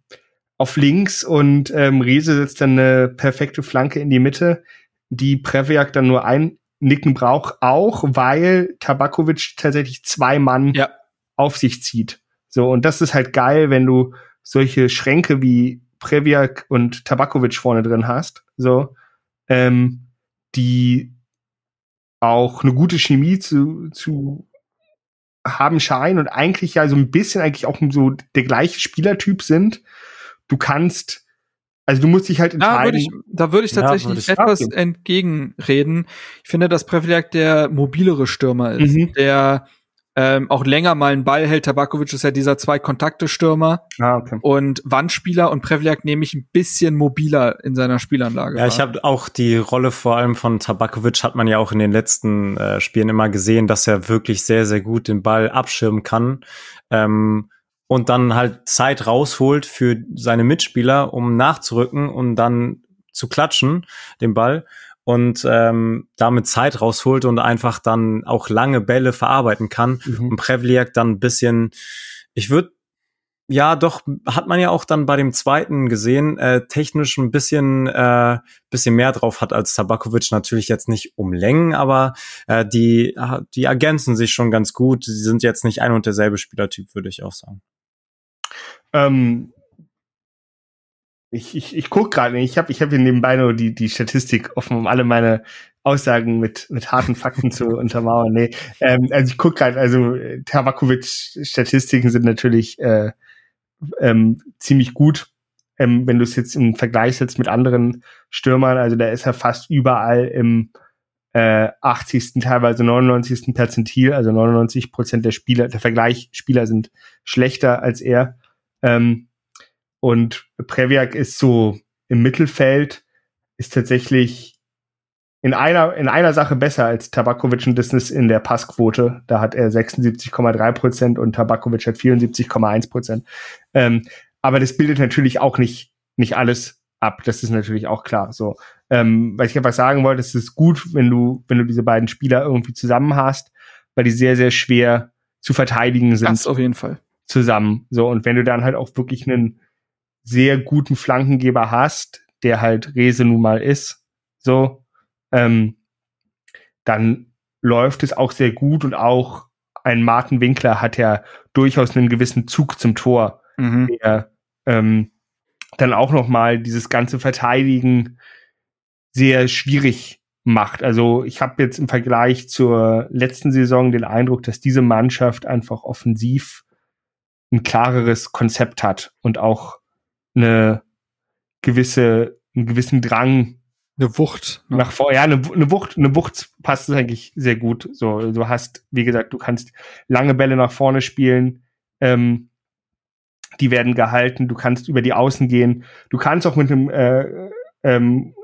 auf links und ähm, Riese setzt dann eine perfekte Flanke in die Mitte die Previak dann nur einnicken braucht, auch weil Tabakovic tatsächlich zwei Mann ja. auf sich zieht. So, und das ist halt geil, wenn du solche Schränke wie Previak und Tabakovic vorne drin hast, so, ähm, die auch eine gute Chemie zu, zu haben scheinen und eigentlich ja so ein bisschen eigentlich auch so der gleiche Spielertyp sind. Du kannst also du musst dich halt entscheiden. Da würde ich, da würde ich tatsächlich ja, würde ich etwas entgegenreden. Ich finde, dass Prevliak der mobilere Stürmer ist, mhm. der ähm, auch länger mal einen Ball hält. Tabakovic ist ja dieser Zwei-Kontakte-Stürmer ah, okay. und Wandspieler und Prevliak nehme ich ein bisschen mobiler in seiner Spielanlage. Ja, war. ich habe auch die Rolle vor allem von Tabakovic hat man ja auch in den letzten äh, Spielen immer gesehen, dass er wirklich sehr, sehr gut den Ball abschirmen kann. Ähm, und dann halt Zeit rausholt für seine Mitspieler, um nachzurücken und dann zu klatschen, den Ball und ähm, damit Zeit rausholt und einfach dann auch lange Bälle verarbeiten kann. Mhm. Und Prevliak dann ein bisschen, ich würde ja, doch, hat man ja auch dann bei dem zweiten gesehen, äh, technisch ein bisschen, äh, bisschen mehr drauf hat als Tabakovic. Natürlich jetzt nicht um Längen, aber äh, die, die ergänzen sich schon ganz gut. Sie sind jetzt nicht ein und derselbe Spielertyp, würde ich auch sagen. Ähm, ich, ich, ich gucke gerade, ich habe ich hab hier nebenbei nur die, die Statistik offen, um alle meine Aussagen mit, mit harten Fakten zu untermauern. Nee, ähm, also ich gucke gerade, also Tabakovic-Statistiken sind natürlich äh, ähm, ziemlich gut, ähm, wenn du es jetzt im Vergleich setzt mit anderen Stürmern. Also da ist er fast überall im äh, 80., teilweise 99. Perzentil, also 99 Prozent der Spieler, der Vergleichsspieler sind schlechter als er. Ähm, und Previak ist so im Mittelfeld, ist tatsächlich in einer, in einer Sache besser als Tabakovic und das ist in der Passquote. Da hat er 76,3 Prozent und Tabakovic hat 74,1 Prozent. Ähm, aber das bildet natürlich auch nicht, nicht alles ab. Das ist natürlich auch klar. So, ähm, weil ich einfach sagen wollte, es ist gut, wenn du, wenn du diese beiden Spieler irgendwie zusammen hast, weil die sehr, sehr schwer zu verteidigen sind. Das auf jeden Fall zusammen. So, und wenn du dann halt auch wirklich einen sehr guten Flankengeber hast, der halt Rese nun mal ist, so, ähm, dann läuft es auch sehr gut und auch ein Martin Winkler hat ja durchaus einen gewissen Zug zum Tor, mhm. der ähm, dann auch noch mal dieses ganze Verteidigen sehr schwierig macht. Also ich habe jetzt im Vergleich zur letzten Saison den Eindruck, dass diese Mannschaft einfach offensiv ein klareres Konzept hat und auch eine gewisse, einen gewissen Drang. Eine Wucht. Ne? Nach vor, ja, eine, eine Wucht, eine Wucht passt eigentlich sehr gut. So, du hast, wie gesagt, du kannst lange Bälle nach vorne spielen, ähm, die werden gehalten, du kannst über die Außen gehen, du kannst auch mit einem äh, ähm,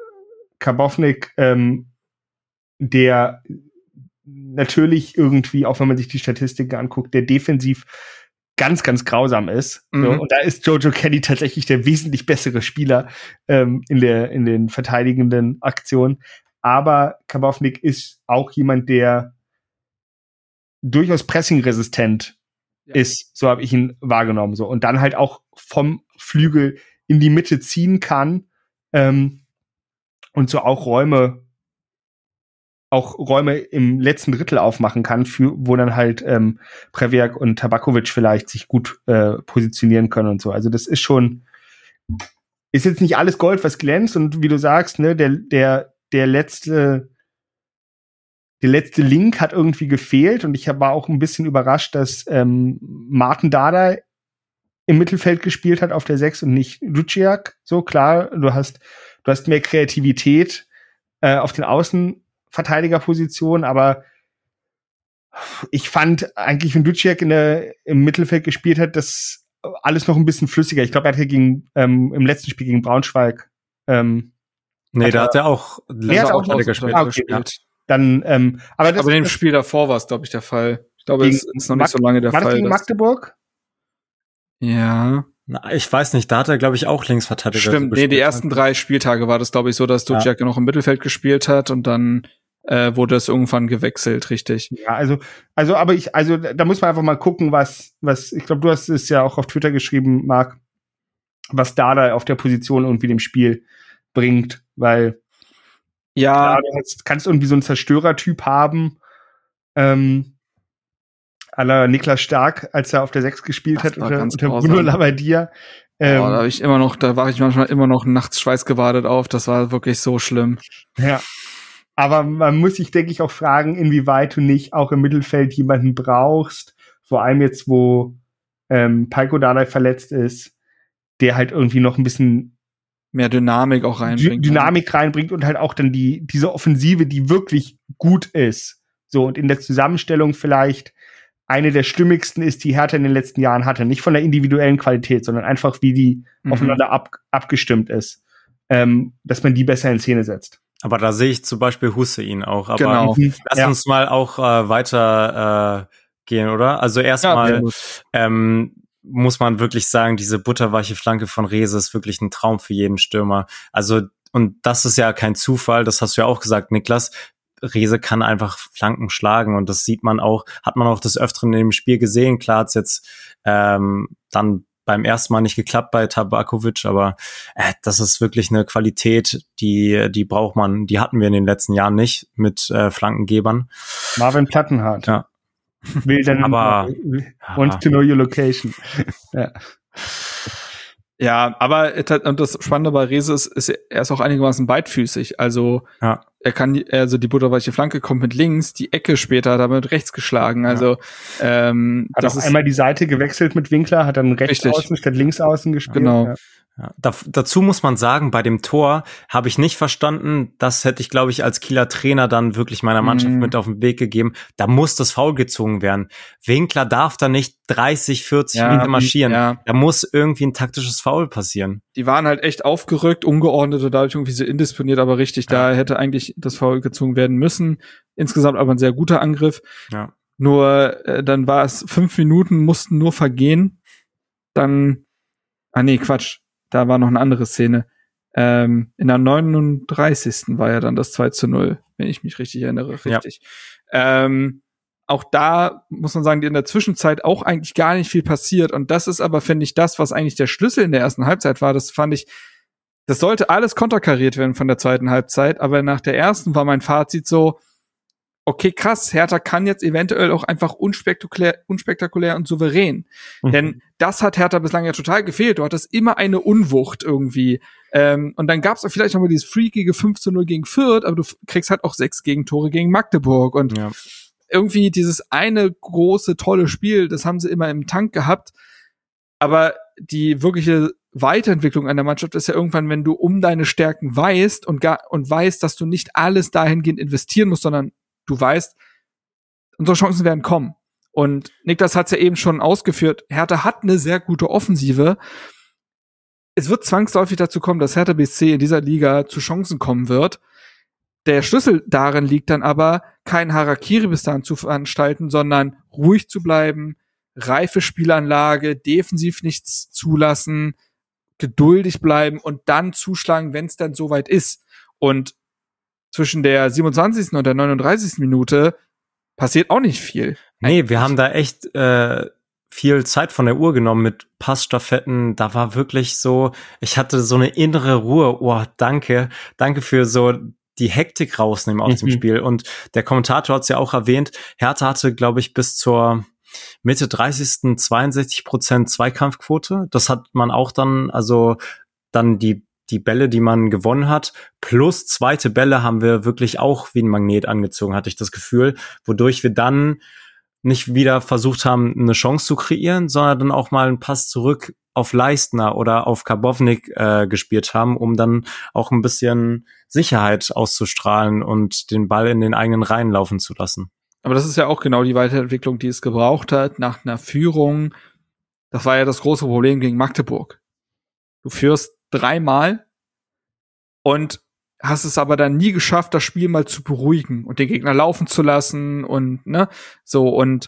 Karbovnik, ähm, der natürlich irgendwie, auch wenn man sich die Statistiken anguckt, der defensiv ganz, ganz grausam ist. Mhm. So, und da ist Jojo Kenny tatsächlich der wesentlich bessere Spieler ähm, in, der, in den verteidigenden Aktionen. Aber Kabovnik ist auch jemand, der durchaus pressingresistent ja. ist, so habe ich ihn wahrgenommen. So. Und dann halt auch vom Flügel in die Mitte ziehen kann ähm, und so auch Räume auch Räume im letzten Drittel aufmachen kann, für, wo dann halt ähm, Previak und Tabakovic vielleicht sich gut äh, positionieren können und so. Also das ist schon, ist jetzt nicht alles Gold, was glänzt und wie du sagst, ne, der, der, der letzte, der letzte Link hat irgendwie gefehlt und ich war auch ein bisschen überrascht, dass ähm, Martin Dada im Mittelfeld gespielt hat auf der 6 und nicht Luciak. So klar, du hast, du hast mehr Kreativität äh, auf den Außenverteidigerpositionen, aber ich fand eigentlich, wenn Luciak in der, im Mittelfeld gespielt hat, das alles noch ein bisschen flüssiger. Ich glaube, er hatte gegen, ähm, im letzten Spiel gegen Braunschweig. Ähm, nee, da hat er auch, er hat auch, auch gespielt. Ah, okay, ja. Dann, ähm, aber, das, aber in dem Spiel davor war es, glaube ich, der Fall. Ich glaube, es ist noch nicht so lange der war Fall. Das gegen Magdeburg? Ja. Na, ich weiß nicht, da hat er, glaube ich, auch Linksverteidiger. Stimmt, nee, die ersten drei Spieltage war das, glaube ich, so, dass Duciak ja. noch im Mittelfeld gespielt hat und dann äh, wurde es irgendwann gewechselt, richtig. Ja, also, also, aber ich, also da muss man einfach mal gucken, was, was, ich glaube, du hast es ja auch auf Twitter geschrieben, Marc, was Dada auf der Position irgendwie dem Spiel bringt, weil ja, klar, du hast, kannst irgendwie so einen Zerstörertyp haben, ähm, aller Niklas Stark, als er auf der 6 gespielt Das hat unter, unter. Bruno Labbadia. Ähm, Boah, da habe ich immer noch, da war ich manchmal immer noch nachts schweißgebadet auf. Das war wirklich so schlimm. Ja. Aber man muss sich, denke ich, auch fragen, inwieweit du nicht auch im Mittelfeld jemanden brauchst, vor allem jetzt, wo ähm, Palko Dardai verletzt ist, der halt irgendwie noch ein bisschen Mehr Dynamik auch reinbringt. Dynamik reinbringt und halt auch dann die, diese Offensive, die wirklich gut ist. So, und in der Zusammenstellung vielleicht eine der stimmigsten ist, die Hertha in den letzten Jahren hatte. Nicht von der individuellen Qualität, sondern einfach, wie die Mhm. aufeinander ab, abgestimmt ist. Ähm, dass man die besser in Szene setzt. Aber da sehe ich zum Beispiel Hussein auch. Aber Genau. lass Ja. uns mal auch äh, weiter äh, gehen, oder? Also erstmal gut. ähm, muss man wirklich sagen, diese butterweiche Flanke von Rese ist wirklich ein Traum für jeden Stürmer. Also, und das ist ja kein Zufall, das hast du ja auch gesagt, Niklas. Rese kann einfach Flanken schlagen und das sieht man auch, hat man auch des Öfteren in dem Spiel gesehen. Klar hat's jetzt ähm, dann beim ersten Mal nicht geklappt bei Tabakovic, aber äh, das ist wirklich eine Qualität, die die braucht man, die hatten wir in den letzten Jahren nicht mit äh, Flankengebern. Marvin Plattenhardt. Ja. Will dann Aber- wants to know your location. ja. Ja, aber und das Spannende bei Rese ist, ist, er ist auch einigermaßen beidfüßig. Also Ja. er kann, also die butterweiche Flanke kommt mit links, die Ecke später hat er mit rechts geschlagen. Also ähm, Hat das auch ist einmal die Seite gewechselt mit Winkler, hat dann rechts Richtig. außen statt links außen gespielt. Genau. Ja. Ja, da, dazu muss man sagen, bei dem Tor habe ich nicht verstanden, das hätte ich, glaube ich, als Kieler Trainer dann wirklich meiner Mannschaft Mhm. mit auf den Weg gegeben. Da muss das Foul gezogen werden. Winkler darf da nicht 30, 40 Ja, Meter marschieren. ja. Da muss irgendwie ein taktisches Foul passieren. die waren halt echt aufgerückt, ungeordnet und dadurch irgendwie so indisponiert, aber richtig, da hätte eigentlich das Foul gezogen werden müssen. Insgesamt aber ein sehr guter Angriff. Ja. Nur äh, dann war es fünf Minuten, mussten nur vergehen. Dann, ah nee, Quatsch, da war noch eine andere Szene. Ähm, in der 39. war ja dann das 2 zu 0, wenn ich mich richtig erinnere, Ja. richtig. Ähm, auch da muss man sagen, in der Zwischenzeit auch eigentlich gar nicht viel passiert. Und das ist aber, finde ich, das, was eigentlich der Schlüssel in der ersten Halbzeit war. Das fand ich, das sollte alles konterkariert werden von der zweiten Halbzeit. Aber nach der ersten war mein Fazit so, okay, krass, Hertha kann jetzt eventuell auch einfach unspektakulär, unspektakulär und souverän. Mhm. Denn das hat Hertha bislang ja total gefehlt. Du hattest immer eine Unwucht irgendwie. Ähm, und dann gab es vielleicht noch mal dieses freakige 5 zu 0 gegen Fürth, aber du kriegst halt auch sechs Gegentore gegen Magdeburg. Und Ja. irgendwie dieses eine große, tolle Spiel, das haben sie immer im Tank gehabt. Aber die wirkliche Weiterentwicklung einer Mannschaft ist ja irgendwann, wenn du um deine Stärken weißt und gar, und weißt, dass du nicht alles dahingehend investieren musst, sondern du weißt, unsere Chancen werden kommen. Und Niklas hat es ja eben schon ausgeführt, Hertha hat eine sehr gute Offensive. Es wird zwangsläufig dazu kommen, dass Hertha BSC in dieser Liga zu Chancen kommen wird. Der Schlüssel darin liegt dann aber, kein Harakiri bis dahin zu veranstalten, sondern ruhig zu bleiben, reife Spielanlage, defensiv nichts zulassen, geduldig bleiben und dann zuschlagen, wenn es dann soweit ist. Und zwischen der 27. und der 39. Minute passiert auch nicht viel. Nee, wir haben da echt äh, viel Zeit von der Uhr genommen mit Passstaffetten. Da war wirklich so, ich hatte so eine innere Ruhe. Oh, danke. Danke für so die Hektik rausnehmen aus mhm. dem Spiel. Und der Kommentator hat es ja auch erwähnt, Hertha hatte, glaube ich, bis zur Mitte 30. 62 Prozent Zweikampfquote. Das hat man auch dann, also dann die die Bälle, die man gewonnen hat, plus zweite Bälle haben wir wirklich auch wie ein Magnet angezogen, hatte ich das Gefühl, wodurch wir dann nicht wieder versucht haben, eine Chance zu kreieren, sondern dann auch mal einen Pass zurück auf Leistner oder auf Karbovnik äh, gespielt haben, um dann auch ein bisschen Sicherheit auszustrahlen und den Ball in den eigenen Reihen laufen zu lassen. Aber das ist ja auch genau die Weiterentwicklung, die es gebraucht hat nach einer Führung. Das war ja das große Problem gegen Magdeburg. Du führst dreimal und hast es aber dann nie geschafft, das Spiel mal zu beruhigen und den Gegner laufen zu lassen und ne, so und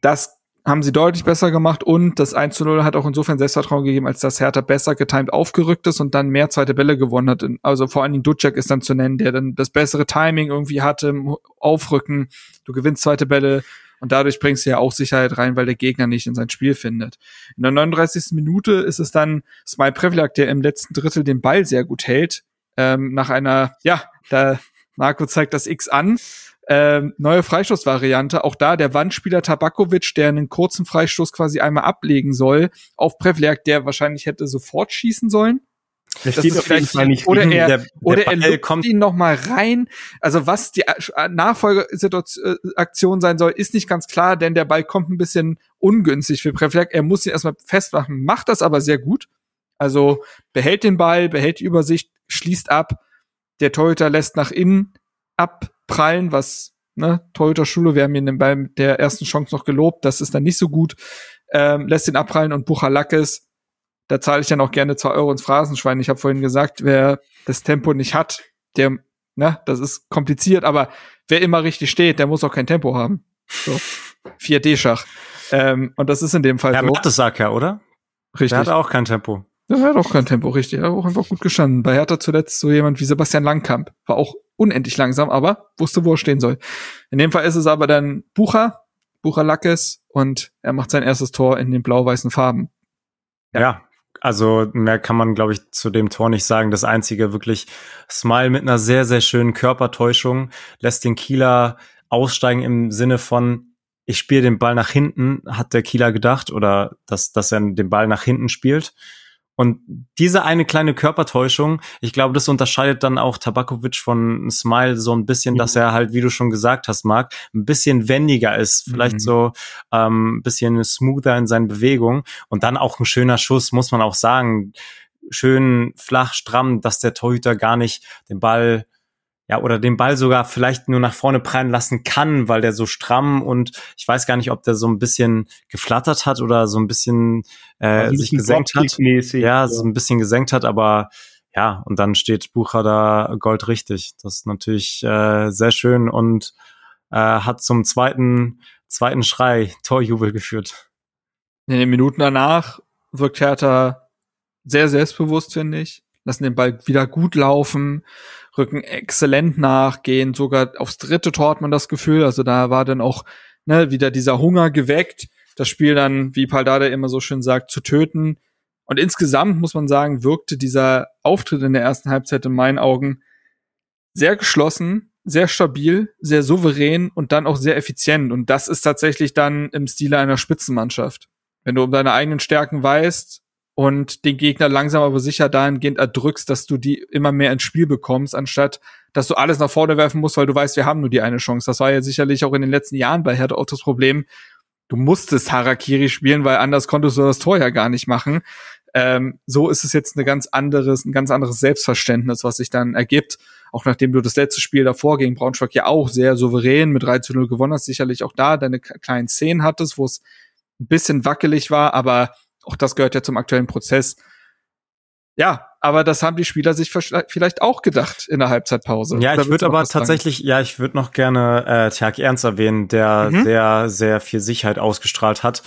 das haben sie deutlich besser gemacht und das 1 zu 0 hat auch insofern Selbstvertrauen gegeben, als dass Hertha besser getimed aufgerückt ist und dann mehr zweite Bälle gewonnen hat. Also vor allen Dingen Ducek ist dann zu nennen, der dann das bessere Timing irgendwie hatte im Aufrücken. Du gewinnst zweite Bälle und dadurch bringst du ja auch Sicherheit rein, weil der Gegner nicht in sein Spiel findet. In der 39. Minute ist es dann Smile Prevlak, der im letzten Drittel den Ball sehr gut hält. Ähm, nach einer, ja, da Marco zeigt das X an ähm, neue Freistoßvariante. Auch da der Wandspieler Tabakovic, der einen kurzen Freistoß quasi einmal ablegen soll, auf Prevlerk, der wahrscheinlich hätte sofort schießen sollen. Das das ist vielleicht, nicht oder er, der, oder der er kommt ihn noch mal rein. Also was die äh, Nachfolgeaktion sein soll, ist nicht ganz klar, denn der Ball kommt ein bisschen ungünstig für Prevlerk. Er muss ihn erstmal festmachen, macht das aber sehr gut. Also behält den Ball, behält die Übersicht, schließt ab. Der Torhüter lässt nach innen abprallen, was ne, Torhüter Schule, wir haben ihn bei der ersten Chance noch gelobt, das ist dann nicht so gut, ähm, lässt ihn abprallen und Buchalakis, da zahle ich dann auch gerne zwei Euro ins Phrasenschwein. Ich habe vorhin gesagt, wer das Tempo nicht hat, der, ne, das ist kompliziert, aber wer immer richtig steht, der muss auch kein Tempo haben. So. 4D-Schach. Ähm, und das ist in dem Fall ja, so. Mertesacker, oder? Richtig. Der hat auch kein Tempo. Der hat auch kein Tempo, richtig. Er hat auch einfach gut gestanden. Bei Hertha zuletzt so jemand wie Sebastian Langkamp. War auch unendlich langsam, aber wusste, wo er stehen soll. In dem Fall ist es aber dann Bucher, Bucher Lackes und er macht sein erstes Tor in den blau-weißen Farben. Ja. ja. Also mehr kann man, glaube ich, zu dem Tor nicht sagen. Das einzige wirklich Smile mit einer sehr, sehr schönen Körpertäuschung lässt den Kieler aussteigen im Sinne von, ich spiele den Ball nach hinten, hat der Kieler gedacht, oder dass, dass er den Ball nach hinten spielt. Und diese eine kleine Körpertäuschung, ich glaube, das unterscheidet dann auch Tabakovic von Smile so ein bisschen, mhm. dass er halt, wie du schon gesagt hast, Marc, ein bisschen wendiger ist, vielleicht mhm. so ähm, ein bisschen smoother in seinen Bewegungen und dann auch ein schöner Schuss, muss man auch sagen, schön flach, stramm, dass der Torhüter gar nicht den Ball ja, oder den Ball sogar vielleicht nur nach vorne prallen lassen kann, weil der so stramm und ich weiß gar nicht, ob der so ein bisschen geflattert hat oder so ein bisschen äh, also sich gesenkt hat. Ja, so ein bisschen gesenkt hat, aber ja, und dann steht Bucher da Gold richtig. Das ist natürlich äh, sehr schön und äh, hat zum zweiten, zweiten Schrei Torjubel geführt. In den Minuten danach wirkt Hertha sehr selbstbewusst, finde ich. Lassen den Ball wieder gut laufen rücken exzellent nach, gehen sogar aufs dritte Tor hat man das Gefühl. Also da war dann auch ne, wieder dieser Hunger geweckt, das Spiel dann, wie Paldada immer so schön sagt, zu töten. Und insgesamt muss man sagen, wirkte dieser Auftritt in der ersten Halbzeit in meinen Augen sehr geschlossen, sehr stabil, sehr souverän und dann auch sehr effizient. Und das ist tatsächlich dann im Stile einer Spitzenmannschaft. Wenn du um deine eigenen Stärken weißt, und den Gegner langsam aber sicher dahingehend erdrückst, dass du die immer mehr ins Spiel bekommst, anstatt dass du alles nach vorne werfen musst, weil du weißt, wir haben nur die eine Chance. Das war ja sicherlich auch in den letzten Jahren bei Hertha auch das Problem. Du musstest Harakiri spielen, weil anders konntest du das Tor ja gar nicht machen. Ähm, so ist es jetzt eine ganz anderes, ein ganz anderes Selbstverständnis, was sich dann ergibt. Auch nachdem du das letzte Spiel davor gegen Braunschweig ja auch sehr souverän mit 3 zu 0 gewonnen hast, sicherlich auch da deine kleinen Szenen hattest, wo es ein bisschen wackelig war, aber auch das gehört ja zum aktuellen Prozess. Ja, aber das haben die Spieler sich vielleicht auch gedacht in der Halbzeitpause. Ja, ich würde aber tatsächlich, sagen? ja, ich würde noch gerne äh, Tjag Ernst erwähnen, der mhm. sehr, sehr viel Sicherheit ausgestrahlt hat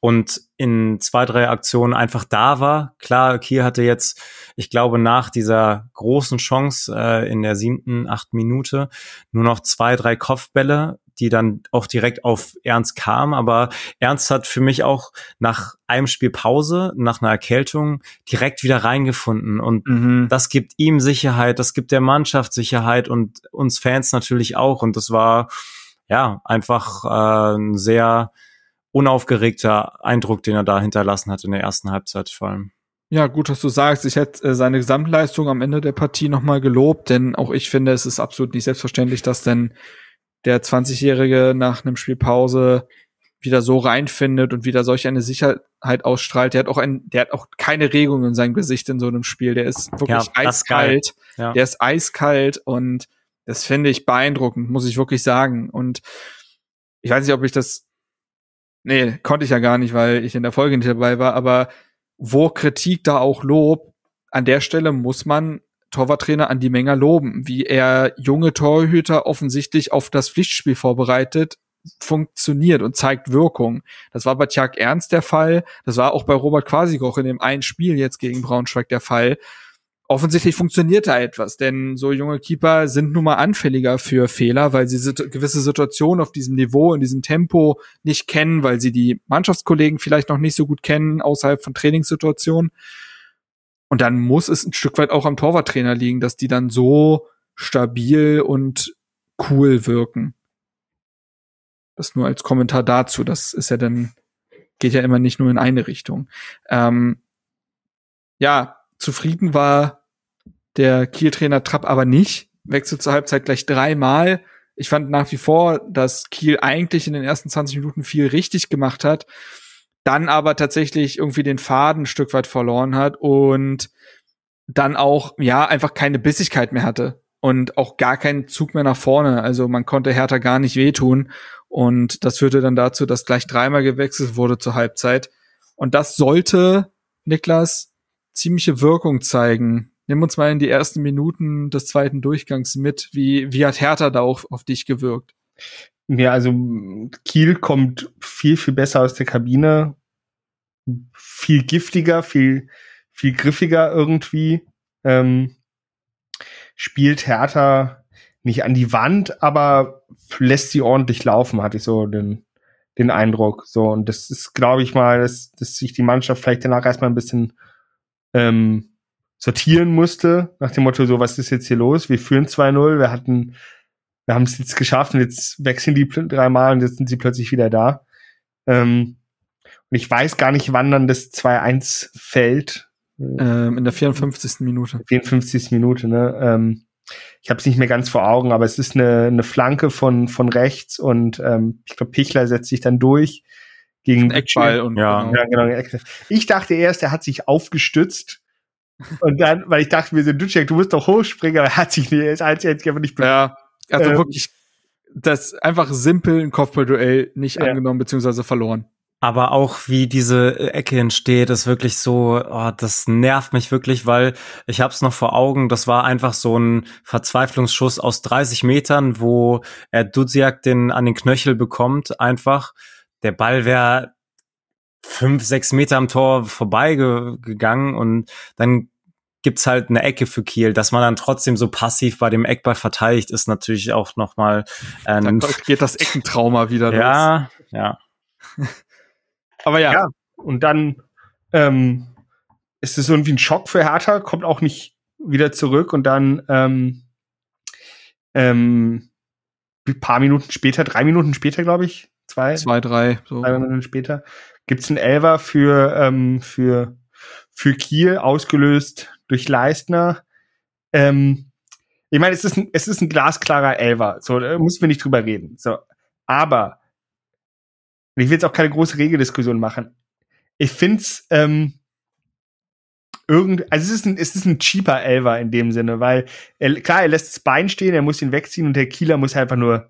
und in zwei, drei Aktionen einfach da war. Klar, Kiel hatte jetzt, ich glaube, nach dieser großen Chance äh, in der siebten, achten Minute nur noch zwei, drei Kopfbälle, die dann auch direkt auf Ernst kam. Aber Ernst hat für mich auch nach einem Spiel Pause, nach einer Erkältung, direkt wieder reingefunden. Und mhm. das gibt ihm Sicherheit, das gibt der Mannschaft Sicherheit und uns Fans natürlich auch. Und das war ja einfach äh, ein sehr unaufgeregter Eindruck, den er da hinterlassen hat in der ersten Halbzeit vor allem. Ja, gut, dass du sagst. Ich hätte äh, seine Gesamtleistung am Ende der Partie nochmal gelobt, denn auch ich finde, es ist absolut nicht selbstverständlich, dass denn der 20-Jährige nach einem Spielpause wieder so reinfindet und wieder solch eine Sicherheit ausstrahlt. Der hat auch ein, der hat auch keine Regung in seinem Gesicht in so einem Spiel. Der ist wirklich ja, eiskalt. Ja. Der ist eiskalt und das finde ich beeindruckend, muss ich wirklich sagen. Und ich weiß nicht, ob ich das, nee, konnte ich ja gar nicht, weil ich in der Folge nicht dabei war, aber wo Kritik da auch Lob, an der Stelle muss man Torwarttrainer an die Menge loben, wie er junge Torhüter offensichtlich auf das Pflichtspiel vorbereitet, funktioniert und zeigt Wirkung. Das war bei Tjag Ernst der Fall, das war auch bei Robert Quasigoch in dem einen Spiel jetzt gegen Braunschweig der Fall offensichtlich funktioniert da etwas, denn so junge Keeper sind nun mal anfälliger für Fehler, weil sie gewisse Situationen auf diesem Niveau, in diesem Tempo nicht kennen, weil sie die Mannschaftskollegen vielleicht noch nicht so gut kennen außerhalb von Trainingssituationen. Und dann muss es ein Stück weit auch am Torwarttrainer liegen, dass die dann so stabil und cool wirken. Das nur als Kommentar dazu. Das ist ja dann, geht ja immer nicht nur in eine Richtung. Ähm, ja, zufrieden war der Kiel-Trainer Trapp aber nicht. Wechselt zur Halbzeit gleich dreimal. Ich fand nach wie vor, dass Kiel eigentlich in den ersten 20 Minuten viel richtig gemacht hat, dann aber tatsächlich irgendwie den Faden ein Stück weit verloren hat und dann auch, ja, einfach keine Bissigkeit mehr hatte und auch gar keinen Zug mehr nach vorne. Also man konnte Hertha gar nicht wehtun und das führte dann dazu, dass gleich dreimal gewechselt wurde zur Halbzeit. Und das sollte, Niklas, ziemliche Wirkung zeigen Nimm uns mal in die ersten Minuten des zweiten Durchgangs mit. Wie, wie hat Hertha da auch auf dich gewirkt? Ja, also Kiel kommt viel, viel besser aus der Kabine. Viel giftiger, viel, viel griffiger irgendwie. Ähm, spielt Hertha nicht an die Wand, aber lässt sie ordentlich laufen, hatte ich so den, den Eindruck. So, und das ist, glaube ich mal, dass, dass sich die Mannschaft vielleicht danach erstmal ein bisschen ähm, sortieren musste, nach dem Motto, so, was ist jetzt hier los? Wir führen 2-0, wir hatten, wir haben es jetzt geschafft und jetzt wechseln die dreimal und jetzt sind sie plötzlich wieder da. Ähm, und ich weiß gar nicht, wann dann das 2-1 fällt. Ähm, in der 54. Minute. 54. Minute, ne? Ähm, ich habe es nicht mehr ganz vor Augen, aber es ist eine, eine Flanke von, von rechts und ähm, ich glaube, Pichler setzt sich dann durch gegen Eckball und ja. Genau. ja genau. Ich dachte erst, er hat sich aufgestützt und dann, weil ich dachte mir so, Ducek, du musst doch hochspringen, aber er hat sich nicht, er ist einfach nicht Ja, also ähm, wirklich das einfach simpel ein Kopfballduell nicht ja. angenommen beziehungsweise verloren. Aber auch wie diese Ecke entsteht, ist wirklich so, oh, das nervt mich wirklich, weil ich hab's noch vor Augen, das war einfach so ein Verzweiflungsschuss aus 30 Metern, wo er Duziak den an den Knöchel bekommt, einfach. Der Ball wäre fünf, sechs Meter am Tor vorbeigegangen und dann gibt's halt eine Ecke für Kiel, dass man dann trotzdem so passiv bei dem Eckball verteidigt, ist natürlich auch noch mal äh, dann geht das Eckentrauma wieder ja, los. Ja, ja. Aber ja. ja. Und dann ähm, ist es irgendwie ein Schock für Hertha, kommt auch nicht wieder zurück und dann ähm, ähm, ein paar Minuten später, drei Minuten später, glaube ich, zwei, zwei, drei, so. drei Minuten später, gibt's einen Elver für ähm, für für Kiel ausgelöst durch Leistner. Ähm, ich meine, es ist ein, es ist ein glasklarer Elver, so da müssen wir nicht drüber reden. So, aber ich will jetzt auch keine große Regeldiskussion machen. Ich find's ähm, irgend, also es ist ein, es ist ein cheaper Elver in dem Sinne, weil er, klar, er lässt das Bein stehen, er muss ihn wegziehen und der Kieler muss einfach nur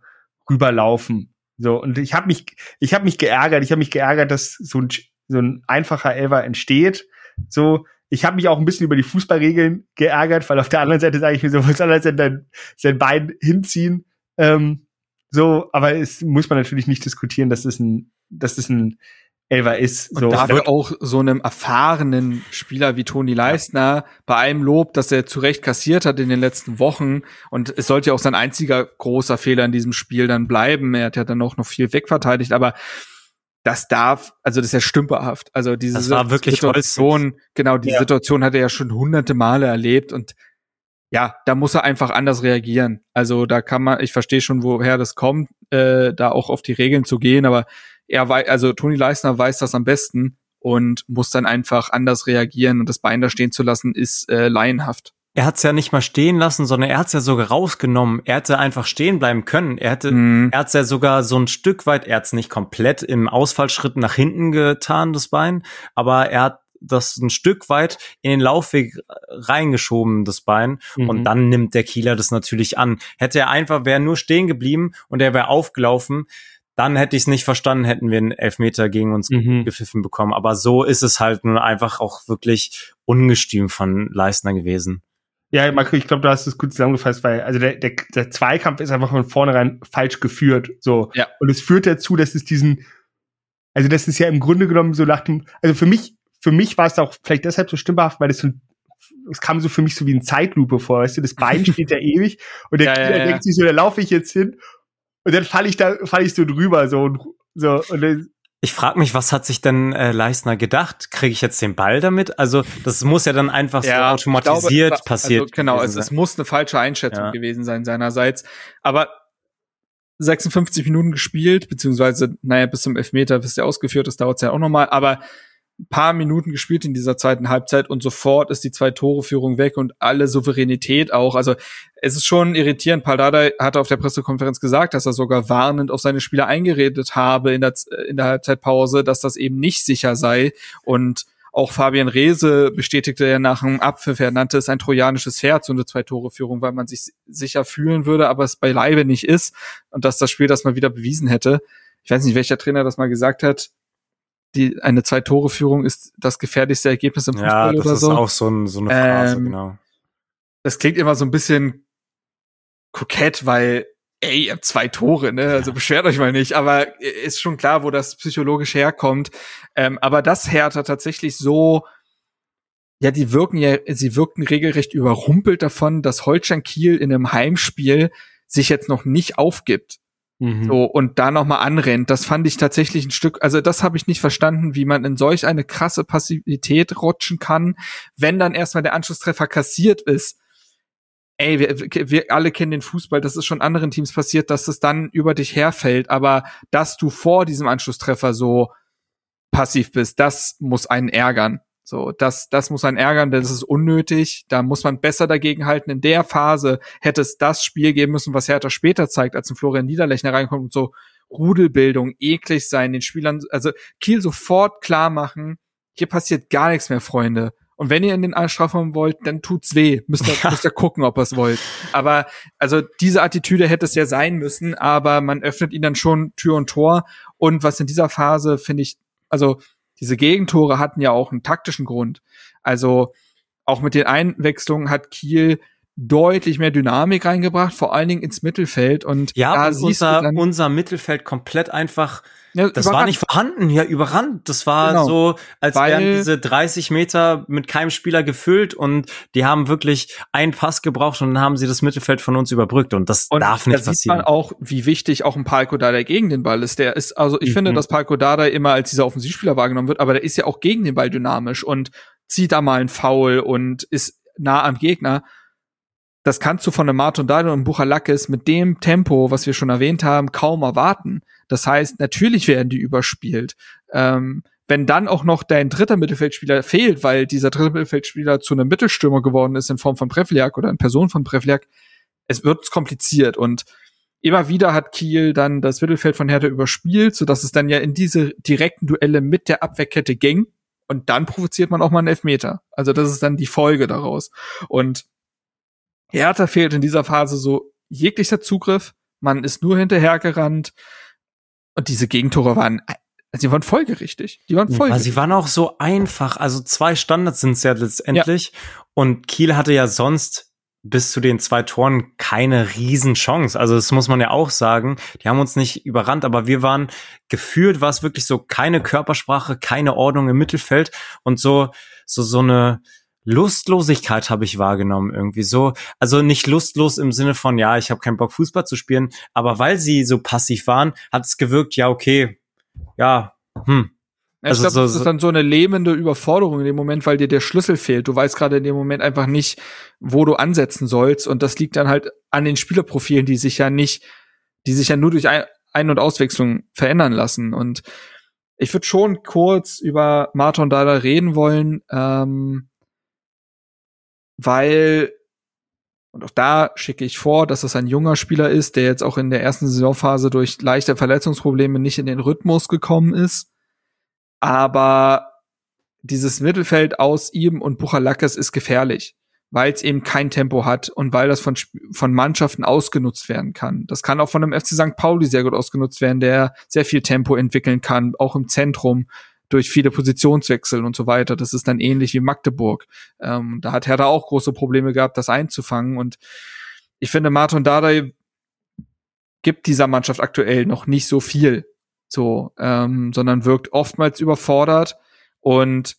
rüberlaufen. So und ich habe mich, ich habe mich geärgert, ich habe mich geärgert, dass so ein so ein einfacher Elver entsteht. So, ich habe mich auch ein bisschen über die Fußballregeln geärgert, weil auf der anderen Seite sage ich mir so, wo soll er denn sein, sein Bein hinziehen? Ähm, so, aber es muss man natürlich nicht diskutieren, dass es ein, dass es ein Elfer ist. So. Und dafür auch so einem erfahrenen Spieler wie Toni Leistner bei einem Lob, dass er zurecht kassiert hat in den letzten Wochen. Und es sollte ja auch sein einziger großer Fehler in diesem Spiel dann bleiben. Er hat ja dann auch noch viel wegverteidigt, aber das darf, also das ist ja stümperhaft. Also diese das war wirklich Situation, holzig. genau, die ja. Situation hat er ja schon hunderte Male erlebt und ja, da muss er einfach anders reagieren. Also da kann man, ich verstehe schon, woher das kommt, äh, da auch auf die Regeln zu gehen, aber er weiß, also Toni Leisner weiß das am besten und muss dann einfach anders reagieren und das Bein da stehen zu lassen, ist äh, laienhaft. Er hat's ja nicht mal stehen lassen, sondern er hat's ja sogar rausgenommen. Er hätte einfach stehen bleiben können. Er hätte, mhm. er hat's ja sogar so ein Stück weit, er hat's nicht komplett im Ausfallschritt nach hinten getan, das Bein, aber er hat das ein Stück weit in den Laufweg reingeschoben, das Bein. Mhm. Und dann nimmt der Kieler das natürlich an. Hätte er einfach, wäre nur stehen geblieben und er wäre aufgelaufen, dann hätte ich es nicht verstanden, hätten wir einen Elfmeter gegen uns mhm. gepfiffen bekommen. Aber so ist es halt nun einfach auch wirklich ungestüm von Leistner gewesen. Ja, Marco, ich glaube, du hast es gut zusammengefasst, weil also der, der, der Zweikampf ist einfach von vornherein falsch geführt. So. Ja. Und es führt dazu, dass es diesen, also das ist ja im Grunde genommen so nach dem, also für mich, für mich war es auch vielleicht deshalb so stimmhaft, weil es so es kam so für mich so wie ein Zeitlupe vor, weißt du, das Bein steht ja ewig und der ja, ja, ja. denkt sich so, da laufe ich jetzt hin und dann falle ich da, falle ich so drüber, so und so. Und dann, ich frage mich, was hat sich denn äh, Leistner gedacht? Kriege ich jetzt den Ball damit? Also das muss ja dann einfach ja, so automatisiert glaube, passiert. Also, genau, es, es, muss eine falsche Einschätzung ja. gewesen sein seinerseits. Aber 56 Minuten gespielt, beziehungsweise, naja, bis zum Elfmeter, bis der ausgeführt ist, dauert es ja auch nochmal. Aber paar Minuten gespielt in dieser zweiten Halbzeit und sofort ist die zwei Tore Führung weg und alle Souveränität auch. Also es ist schon irritierend. Paldada hat auf der Pressekonferenz gesagt, dass er sogar warnend auf seine Spieler eingeredet habe in der, in der Halbzeitpause, dass das eben nicht sicher sei und auch Fabian Reese bestätigte ja nach dem Abpfiff, er nannte es ein trojanisches Pferd, so eine Zwei-Tore-Führung, weil man sich sicher fühlen würde, aber es beileibe nicht ist und dass das Spiel das mal wieder bewiesen hätte. Ich weiß nicht, welcher Trainer das mal gesagt hat die eine Zwei-Tore-Führung ist das gefährlichste Ergebnis im Fußball ja, oder so. Ja, das ist auch so, ein, so eine Phrase, ähm, genau. Das klingt immer so ein bisschen kokett, weil ey, ihr habt zwei Tore, ne? Also beschwert euch mal nicht. Aber ist schon klar, wo das psychologisch herkommt. Ähm, aber das Hertha tatsächlich so, ja, die wirken ja, sie wirkten regelrecht überrumpelt davon, dass Holstein Kiel in einem Heimspiel sich jetzt noch nicht aufgibt. Mhm. So, und da nochmal anrennt. Das fand ich tatsächlich ein Stück, also das habe ich nicht verstanden, wie man in solch eine krasse Passivität rutschen kann, wenn dann erstmal der Anschlusstreffer kassiert ist. Ey, wir, wir alle kennen den Fußball, das ist schon anderen Teams passiert, dass es dann über dich herfällt, aber dass du vor diesem Anschlusstreffer so passiv bist, das muss einen ärgern. So, das, das muss einen ärgern, denn das ist unnötig. Da muss man besser dagegen halten. In der Phase hätte es das Spiel geben müssen, was Hertha später zeigt, als ein Florian Niederlechner reinkommt und so Rudelbildung, eklig sein, den Spielern, also Kiel sofort klar machen, hier passiert gar nichts mehr, Freunde. Und wenn ihr in den Strafraum wollt, dann tut's weh. Müsst ihr, ja. müsst ihr gucken, ob ihr's wollt. Aber, also, diese Attitüde hätte es ja sein müssen, aber man öffnet ihnen dann schon Tür und Tor. Und was in dieser Phase, finde ich, also, diese Gegentore hatten ja auch einen taktischen Grund. Also auch mit den Einwechslungen hat Kiel deutlich mehr Dynamik reingebracht, vor allen Dingen ins Mittelfeld. Und ja, da und unser, unser Mittelfeld komplett einfach ja, das überrannt. war nicht vorhanden, ja, überrannt. Das war genau. so, als Weil, wären diese 30 Meter mit keinem Spieler gefüllt und die haben wirklich einen Pass gebraucht und dann haben sie das Mittelfeld von uns überbrückt und das und darf nicht da passieren. sieht man auch, wie wichtig auch ein Palko Dada gegen den Ball ist. Der ist, also ich mhm. finde, dass Palko Dada immer als dieser Offensivspieler wahrgenommen wird, aber der ist ja auch gegen den Ball dynamisch und zieht da mal einen Foul und ist nah am Gegner das kannst du von einem Martin Dado und Buchalakis mit dem Tempo, was wir schon erwähnt haben, kaum erwarten. Das heißt, natürlich werden die überspielt. Ähm, wenn dann auch noch dein dritter Mittelfeldspieler fehlt, weil dieser dritte Mittelfeldspieler zu einem Mittelstürmer geworden ist in Form von Prevliak oder in Person von Prevliak, es wird kompliziert und immer wieder hat Kiel dann das Mittelfeld von Hertha überspielt, so dass es dann ja in diese direkten Duelle mit der Abwehrkette ging und dann provoziert man auch mal einen Elfmeter. Also das ist dann die Folge daraus und Hertha fehlt in dieser Phase so jeglicher Zugriff. Man ist nur hinterhergerannt. Und diese Gegentore waren, sie waren folgerichtig. Die waren folgerichtig. Ja, sie waren auch so einfach. Also zwei Standards sind es ja letztendlich. Ja. Und Kiel hatte ja sonst bis zu den zwei Toren keine Riesenchance. Also das muss man ja auch sagen. Die haben uns nicht überrannt, aber wir waren gefühlt, war es wirklich so keine Körpersprache, keine Ordnung im Mittelfeld und so so so eine Lustlosigkeit habe ich wahrgenommen irgendwie so. Also nicht lustlos im Sinne von ja, ich habe keinen Bock Fußball zu spielen, aber weil sie so passiv waren, hat es gewirkt, ja okay, ja, hm, also, ich glaube, so, das ist dann so eine lähmende Überforderung in dem Moment, weil dir der Schlüssel fehlt. Du weißt gerade in dem Moment einfach nicht, wo du ansetzen sollst. Und das liegt dann halt an den Spielerprofilen, die sich ja nicht, die sich ja nur durch Ein- und Auswechslung verändern lassen. Und ich würde schon kurz über Martin Dada reden wollen, ähm, weil, und auch da schicke ich vor, dass es ein junger Spieler ist, der jetzt auch in der ersten Saisonphase durch leichte Verletzungsprobleme nicht in den Rhythmus gekommen ist aber dieses Mittelfeld aus ihm und Buchalakis ist gefährlich, weil es eben kein Tempo hat und weil das von, von Mannschaften ausgenutzt werden kann. Das kann auch von einem FC St. Pauli sehr gut ausgenutzt werden, der sehr viel Tempo entwickeln kann, auch im Zentrum durch viele Positionswechsel und so weiter. Das ist dann ähnlich wie Magdeburg. Ähm, da hat Hertha auch große Probleme gehabt, das einzufangen. Und ich finde, Martin Dardai gibt dieser Mannschaft aktuell noch nicht so viel so, ähm, sondern wirkt oftmals überfordert und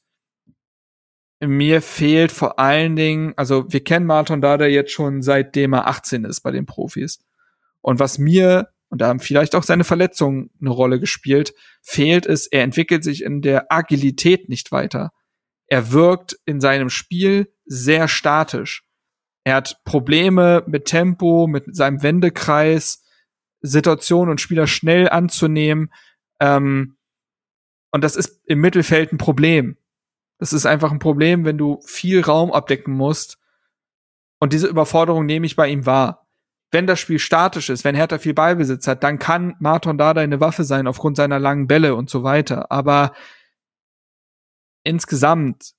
mir fehlt vor allen Dingen, also wir kennen Martin Dada jetzt schon seitdem er 18 ist bei den Profis. Und was mir, und da haben vielleicht auch seine Verletzungen eine Rolle gespielt, fehlt ist, er entwickelt sich in der Agilität nicht weiter. Er wirkt in seinem Spiel sehr statisch. Er hat Probleme mit Tempo, mit seinem Wendekreis, Situation und Spieler schnell anzunehmen. Ähm, und das ist im Mittelfeld ein Problem. Das ist einfach ein Problem, wenn du viel Raum abdecken musst. Und diese Überforderung nehme ich bei ihm wahr. Wenn das Spiel statisch ist, wenn Hertha viel Ballbesitz hat, dann kann Martin Dada eine Waffe sein aufgrund seiner langen Bälle und so weiter. Aber insgesamt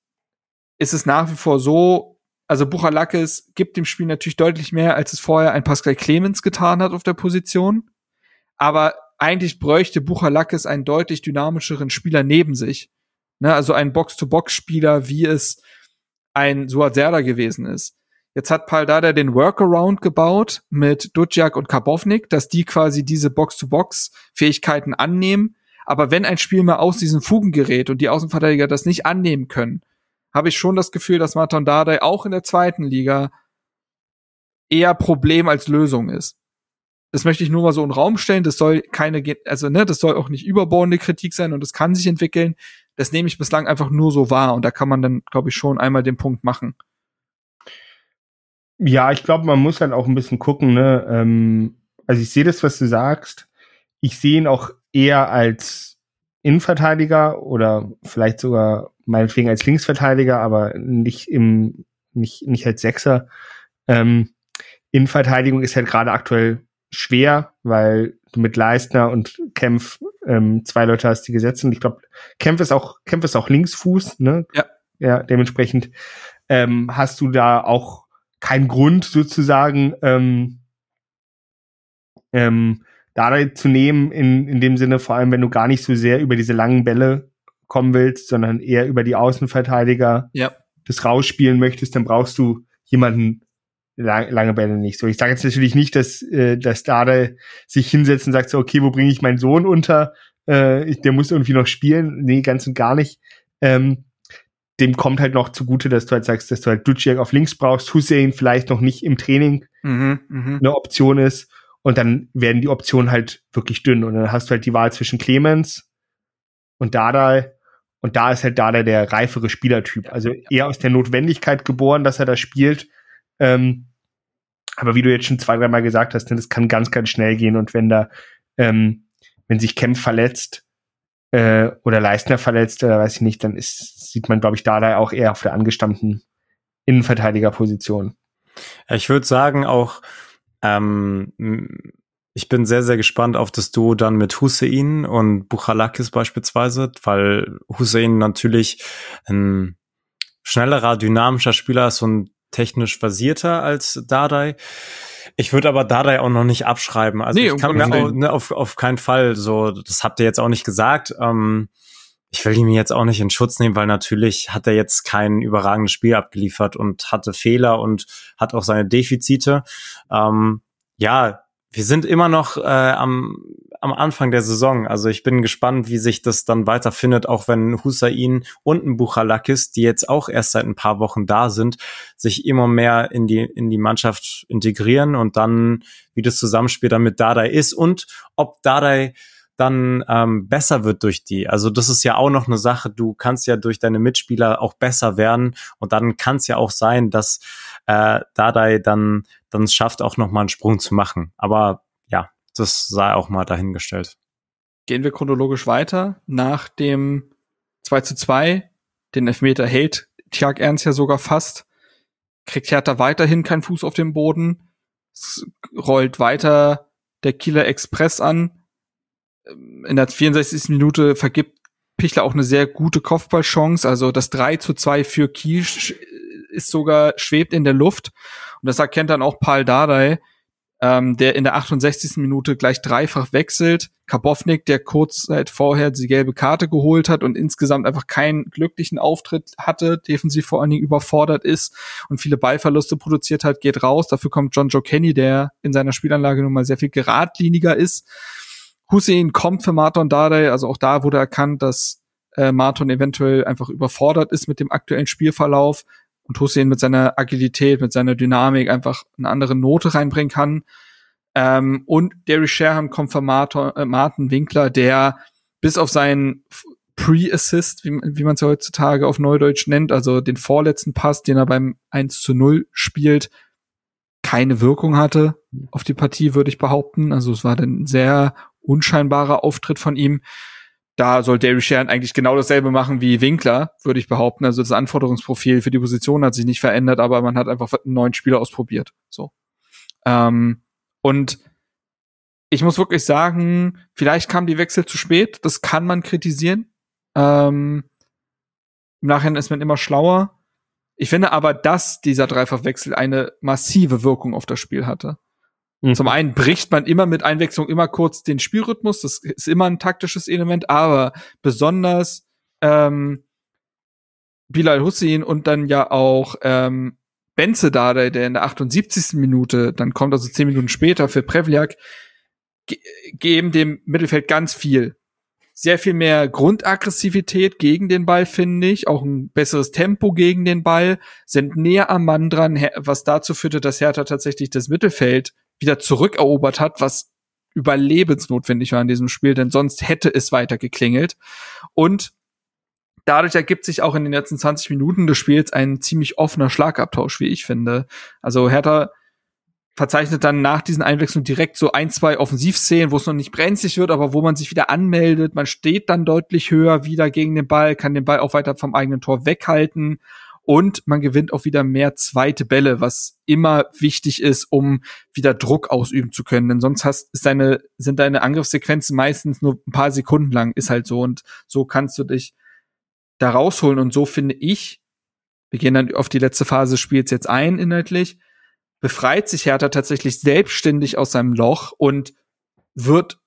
ist es nach wie vor so, also Buchalakis gibt dem Spiel natürlich deutlich mehr, als es vorher ein Pascal Clemens getan hat auf der Position. Aber eigentlich bräuchte Buchalakis einen deutlich dynamischeren Spieler neben sich. Ne, also einen Box-to-Box-Spieler, wie es ein Suat Serda gewesen ist. Jetzt hat Paldada den Workaround gebaut mit Dudjak und Karbovnik, dass die quasi diese Box-to-Box-Fähigkeiten annehmen. Aber wenn ein Spiel mal aus diesen Fugen gerät und die Außenverteidiger das nicht annehmen können, habe ich schon das Gefühl, dass Martin Dardai auch in der zweiten Liga eher Problem als Lösung ist. Das möchte ich nur mal so in den Raum stellen. Das soll keine, also ne, das soll auch nicht überbordende Kritik sein und das kann sich entwickeln. Das nehme ich bislang einfach nur so wahr und da kann man dann, glaube ich, schon einmal den Punkt machen. Ja, ich glaube, man muss halt auch ein bisschen gucken. Ne? Ähm, also ich sehe das, was du sagst. Ich sehe ihn auch eher als Innenverteidiger oder vielleicht sogar meinetwegen als Linksverteidiger, aber nicht im nicht nicht als Sechser. Ähm, Innenverteidigung ist halt gerade aktuell schwer, weil du mit Leistner und Kempf ähm, zwei Leute hast, die gesetzt sind. Ich glaube, Kempf ist auch Kempf ist auch Linksfuß, ne? Ja. Ja, dementsprechend ähm, hast du da auch keinen Grund sozusagen ähm, ähm, da zu nehmen, in, in dem Sinne, vor allem wenn du gar nicht so sehr über diese langen Bälle kommen willst, sondern eher über die Außenverteidiger ja. das rausspielen möchtest, dann brauchst du jemanden, lang, lange Bälle nicht. So, ich sage jetzt natürlich nicht, dass, äh, dass Dade sich hinsetzt und sagt so, okay, wo bringe ich meinen Sohn unter? Äh, der muss irgendwie noch spielen. Nee, ganz und gar nicht. Ähm, dem kommt halt noch zugute, dass du halt sagst, dass du halt Duciak auf links brauchst, Hussein vielleicht noch nicht im Training mhm, mh. eine Option ist. Und dann werden die Optionen halt wirklich dünn. Und dann hast du halt die Wahl zwischen Clemens und Dada. Und da ist halt Dada der reifere Spielertyp. Also eher aus der Notwendigkeit geboren, dass er da spielt, ähm, aber wie du jetzt schon zwei, dreimal gesagt hast, ne, das kann ganz, ganz schnell gehen. Und wenn da, ähm, wenn sich Kempf verletzt äh, oder Leistner verletzt oder weiß ich nicht, dann ist, sieht man, glaube ich, da auch eher auf der angestammten Innenverteidigerposition. Ich würde sagen, auch ähm, ich bin sehr, sehr gespannt auf das Duo dann mit Hussein und Buchalakis beispielsweise, weil Hussein natürlich ein schnellerer, dynamischer Spieler ist und technisch versierter als Dardai. Ich würde aber Dardai auch noch nicht abschreiben. Also nee, ich kann mir auch, ne, auf, auf keinen Fall so, das habt ihr jetzt auch nicht gesagt. Ähm, ich will ihn jetzt auch nicht in Schutz nehmen, weil natürlich hat er jetzt kein überragendes Spiel abgeliefert und hatte Fehler und hat auch seine Defizite. Ähm, ja, wir sind immer noch äh, am, am Anfang der Saison. Also ich bin gespannt, wie sich das dann weiterfindet, auch wenn Hussein und ein Buchalakis, die jetzt auch erst seit ein paar Wochen da sind, sich immer mehr in die, in die Mannschaft integrieren und dann, wie das Zusammenspiel dann mit Dardai ist und ob Dardai dann ähm, besser wird durch die. Also das ist ja auch noch eine Sache. Du kannst ja durch deine Mitspieler auch besser werden und dann kann es ja auch sein, dass äh, Dardai dann dann schafft auch noch mal einen Sprung zu machen. Aber ja, das sei auch mal dahingestellt. Gehen wir chronologisch weiter. Nach dem 2 zu 2, den Elfmeter hält Tjag Ernst ja sogar fast, kriegt Hertha weiterhin keinen Fuß auf den Boden. Rollt weiter der Kieler Express an, in der 64. Minute vergibt Pichler auch eine sehr gute Kopfballchance. Also das 3 zu 2 für Kiel ist sogar, schwebt in der Luft. Und das erkennt dann auch Paul Dardai, ähm, der in der 68. Minute gleich dreifach wechselt. Kabovnik, der kurz Zeit vorher die gelbe Karte geholt hat und insgesamt einfach keinen glücklichen Auftritt hatte, defensiv vor allen Dingen überfordert ist und viele Ballverluste produziert hat, geht raus. Dafür kommt John Joe Kenny, der in seiner Spielanlage nun mal sehr viel geradliniger ist Hussein kommt für Marton Dardai, also auch da wurde erkannt, dass äh, Marton eventuell einfach überfordert ist mit dem aktuellen Spielverlauf und Hussein mit seiner Agilität, mit seiner Dynamik einfach eine andere Note reinbringen kann. Ähm, und Derry Sherham kommt für Martin, äh, Martin Winkler, der bis auf seinen Pre-Assist, wie, wie man es ja heutzutage auf Neudeutsch nennt, also den vorletzten Pass, den er beim 1 zu 0 spielt, keine Wirkung hatte auf die Partie, würde ich behaupten. Also es war dann sehr unscheinbarer Auftritt von ihm. Da soll Derry Sharon eigentlich genau dasselbe machen wie Winkler, würde ich behaupten. Also das Anforderungsprofil für die Position hat sich nicht verändert, aber man hat einfach einen neuen Spieler ausprobiert. So. Ähm, und ich muss wirklich sagen, vielleicht kam die Wechsel zu spät. Das kann man kritisieren. Ähm, Im Nachhinein ist man immer schlauer. Ich finde aber, dass dieser Dreifachwechsel eine massive Wirkung auf das Spiel hatte. Mhm. Zum einen bricht man immer mit Einwechslung immer kurz den Spielrhythmus, das ist immer ein taktisches Element, aber besonders ähm, Bilal Hussein und dann ja auch ähm, Benze Dade, der in der 78. Minute dann kommt, also zehn Minuten später für Prevliak, ge geben dem Mittelfeld ganz viel. Sehr viel mehr Grundaggressivität gegen den Ball, finde ich. Auch ein besseres Tempo gegen den Ball. Sind näher am Mann dran, was dazu führte, dass Hertha tatsächlich das Mittelfeld wieder zurückerobert hat, was überlebensnotwendig war in diesem Spiel, denn sonst hätte es weiter geklingelt. Und dadurch ergibt sich auch in den letzten 20 Minuten des Spiels ein ziemlich offener Schlagabtausch, wie ich finde. Also Hertha verzeichnet dann nach diesen Einwechslungen direkt so ein, zwei Offensivszenen, wo es noch nicht brenzlig wird, aber wo man sich wieder anmeldet. Man steht dann deutlich höher wieder gegen den Ball, kann den Ball auch weiter vom eigenen Tor weghalten und man gewinnt auch wieder mehr zweite Bälle, was immer wichtig ist, um wieder Druck ausüben zu können. Denn sonst hast, ist deine, sind deine Angriffssequenzen meistens nur ein paar Sekunden lang, ist halt so. Und so kannst du dich da rausholen. Und so finde ich, wir gehen dann auf die letzte Phase des jetzt ein, inhaltlich, befreit sich Hertha tatsächlich selbstständig aus seinem Loch und wird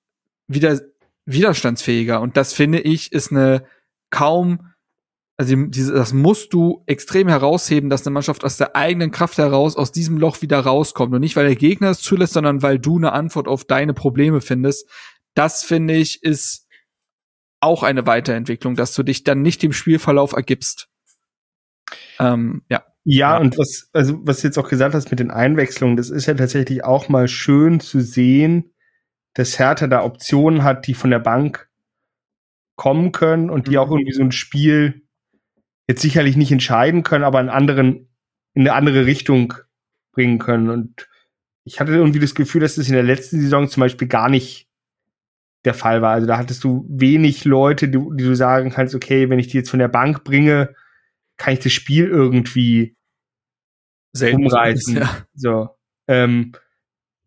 wieder widerstandsfähiger. Und das finde ich ist eine kaum also diese, das musst du extrem herausheben, dass eine Mannschaft aus der eigenen Kraft heraus aus diesem Loch wieder rauskommt und nicht weil der Gegner es zulässt, sondern weil du eine Antwort auf deine Probleme findest. Das finde ich ist auch eine Weiterentwicklung, dass du dich dann nicht dem Spielverlauf ergibst. Ähm, ja. Ja, und was, also was du jetzt auch gesagt hast mit den Einwechslungen, das ist ja tatsächlich auch mal schön zu sehen, dass Hertha da Optionen hat, die von der Bank kommen können und die mhm. auch irgendwie so ein Spiel jetzt sicherlich nicht entscheiden können, aber einen anderen, in eine andere Richtung bringen können. Und ich hatte irgendwie das Gefühl, dass das in der letzten Saison zum Beispiel gar nicht der Fall war. Also da hattest du wenig Leute, die, die du sagen kannst, okay, wenn ich die jetzt von der Bank bringe, kann ich das Spiel irgendwie Selten umreißen. Ja. So. Ähm,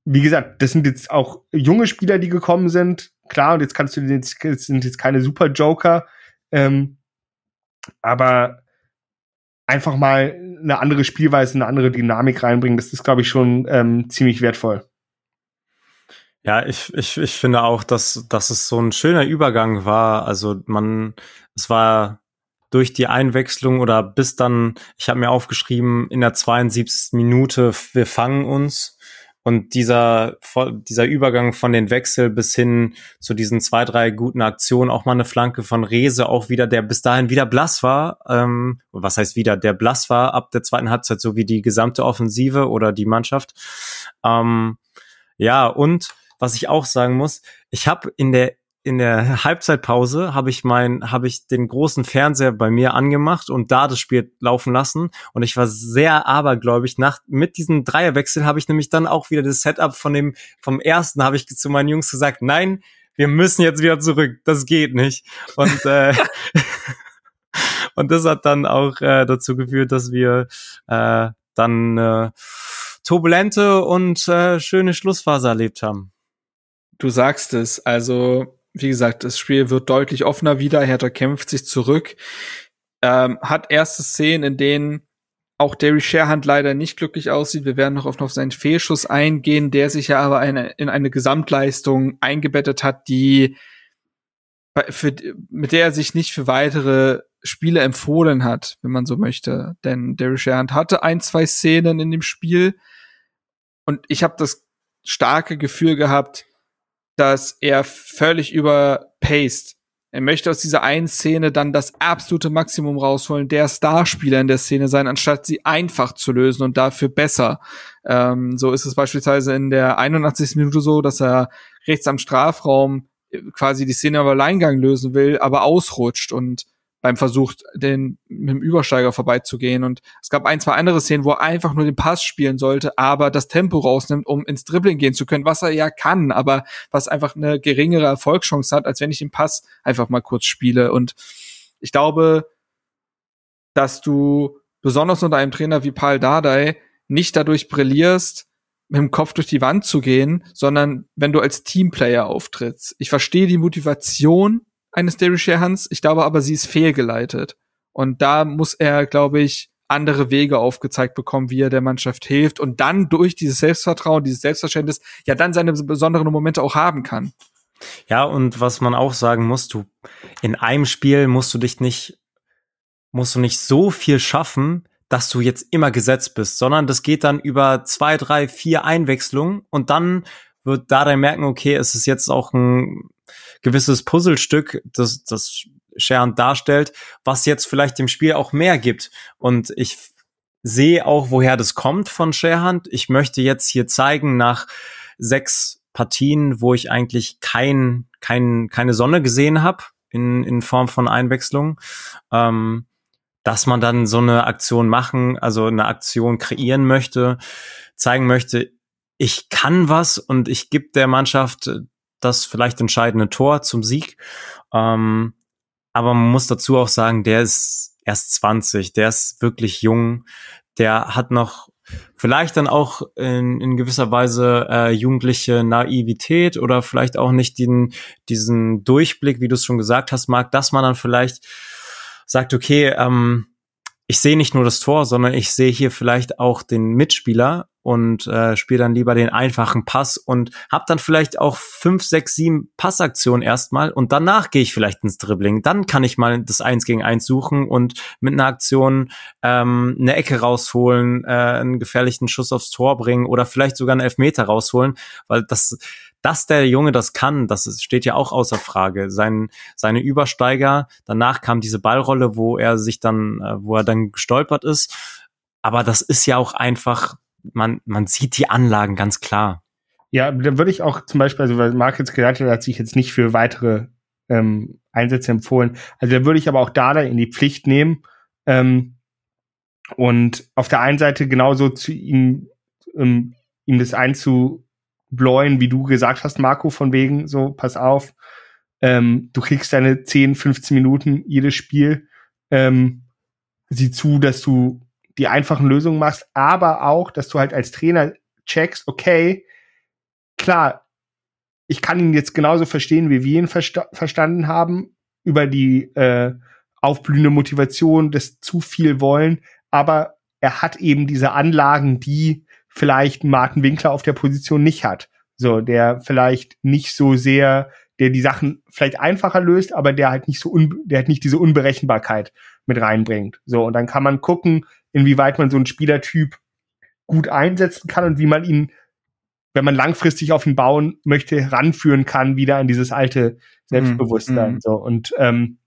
wie gesagt, das sind jetzt auch junge Spieler, die gekommen sind. Klar, und jetzt kannst du jetzt, sind jetzt keine Super Joker. Ähm, aber einfach mal eine andere Spielweise, eine andere Dynamik reinbringen, das ist, glaube ich, schon ähm, ziemlich wertvoll. Ja, ich, ich, ich finde auch, dass, dass es so ein schöner Übergang war. Also man, es war durch die Einwechslung oder bis dann, ich habe mir aufgeschrieben, in der 72. Minute, wir fangen uns. Und dieser, dieser Übergang von den Wechsel bis hin zu diesen zwei, drei guten Aktionen, auch mal eine Flanke von Rese, auch wieder, der bis dahin wieder blass war. Ähm, was heißt wieder, der blass war ab der zweiten Halbzeit, so wie die gesamte Offensive oder die Mannschaft. Ähm, ja, und was ich auch sagen muss, ich habe in der in der Halbzeitpause habe ich mein, habe ich den großen Fernseher bei mir angemacht und da das Spiel laufen lassen. Und ich war sehr abergläubig. Nach, mit diesem Dreierwechsel habe ich nämlich dann auch wieder das Setup von dem, vom ersten habe ich zu meinen Jungs gesagt, nein, wir müssen jetzt wieder zurück. Das geht nicht. Und, äh, und das hat dann auch äh, dazu geführt, dass wir äh, dann äh, turbulente und äh, schöne Schlussphase erlebt haben. Du sagst es, also wie gesagt, das Spiel wird deutlich offener wieder. Hertha kämpft sich zurück. Ähm, hat erste Szenen, in denen auch Derry Sharehand leider nicht glücklich aussieht. Wir werden noch auf, auf seinen Fehlschuss eingehen, der sich ja aber eine, in eine Gesamtleistung eingebettet hat, die für, mit der er sich nicht für weitere Spiele empfohlen hat, wenn man so möchte. Denn Derry Sharehand hatte ein, zwei Szenen in dem Spiel und ich habe das starke Gefühl gehabt, dass er völlig überpaced. Er möchte aus dieser einen Szene dann das absolute Maximum rausholen, der Starspieler in der Szene sein, anstatt sie einfach zu lösen und dafür besser. Ähm, so ist es beispielsweise in der 81. Minute so, dass er rechts am Strafraum quasi die Szene aber Alleingang lösen will, aber ausrutscht und beim Versuch, den mit dem Übersteiger vorbeizugehen. Und es gab ein, zwei andere Szenen, wo er einfach nur den Pass spielen sollte, aber das Tempo rausnimmt, um ins Dribbling gehen zu können, was er ja kann, aber was einfach eine geringere Erfolgschance hat, als wenn ich den Pass einfach mal kurz spiele. Und ich glaube, dass du besonders unter einem Trainer wie Paul Dardai nicht dadurch brillierst, mit dem Kopf durch die Wand zu gehen, sondern wenn du als Teamplayer auftrittst. Ich verstehe die Motivation, eines Derry Hans. Ich glaube aber, sie ist fehlgeleitet. Und da muss er, glaube ich, andere Wege aufgezeigt bekommen, wie er der Mannschaft hilft und dann durch dieses Selbstvertrauen, dieses Selbstverständnis ja dann seine besonderen Momente auch haben kann. Ja, und was man auch sagen muss, du in einem Spiel musst du dich nicht musst du nicht so viel schaffen, dass du jetzt immer gesetzt bist, sondern das geht dann über zwei, drei, vier Einwechslungen und dann wird da dann merken, okay, es ist jetzt auch ein gewisses Puzzlestück, das, das Sharon darstellt, was jetzt vielleicht dem Spiel auch mehr gibt. Und ich sehe auch, woher das kommt von Sharehand. Ich möchte jetzt hier zeigen, nach sechs Partien, wo ich eigentlich kein, kein, keine Sonne gesehen habe in, in Form von Einwechslung, ähm, dass man dann so eine Aktion machen, also eine Aktion kreieren möchte, zeigen möchte, ich kann was und ich gebe der Mannschaft das vielleicht entscheidende Tor zum Sieg. Ähm, aber man muss dazu auch sagen, der ist erst 20, der ist wirklich jung, der hat noch vielleicht dann auch in, in gewisser Weise äh, jugendliche Naivität oder vielleicht auch nicht den, diesen Durchblick, wie du es schon gesagt hast, Marc, dass man dann vielleicht sagt, okay, ähm, ich sehe nicht nur das Tor, sondern ich sehe hier vielleicht auch den Mitspieler und äh, spiele dann lieber den einfachen Pass und habe dann vielleicht auch fünf, sechs, sieben Passaktionen erstmal und danach gehe ich vielleicht ins Dribbling. Dann kann ich mal das Eins gegen Eins suchen und mit einer Aktion ähm, eine Ecke rausholen, äh, einen gefährlichen Schuss aufs Tor bringen oder vielleicht sogar einen Elfmeter rausholen, weil das dass der Junge das kann, das steht ja auch außer Frage. Sein, seine Übersteiger, danach kam diese Ballrolle, wo er sich dann, äh, wo er dann gestolpert ist. Aber das ist ja auch einfach, man, man sieht die Anlagen ganz klar. Ja, dann würde ich auch zum Beispiel, also weil Marc jetzt gesagt hat, hat sich jetzt nicht für weitere ähm, Einsätze empfohlen. Also da würde ich aber auch Dada in die Pflicht nehmen ähm, und auf der einen Seite genauso zu ihm, ähm, ihm das einzu bläuen, wie du gesagt hast, Marco, von wegen, so, pass auf, ähm, du kriegst deine 10, 15 Minuten jedes Spiel, ähm, sieh zu, dass du die einfachen Lösungen machst, aber auch, dass du halt als Trainer checkst, okay, klar, ich kann ihn jetzt genauso verstehen, wie wir ihn versta verstanden haben, über die äh, aufblühende Motivation, das zu viel wollen, aber er hat eben diese Anlagen, die vielleicht Martin Winkler auf der Position nicht hat. So, der vielleicht nicht so sehr, der die Sachen vielleicht einfacher löst, aber der halt nicht so, un, der halt nicht diese Unberechenbarkeit mit reinbringt. So, und dann kann man gucken, inwieweit man so einen Spielertyp gut einsetzen kann und wie man ihn, wenn man langfristig auf ihn bauen möchte, ranführen kann, wieder an dieses alte Selbstbewusstsein. Mhm. So, und ähm,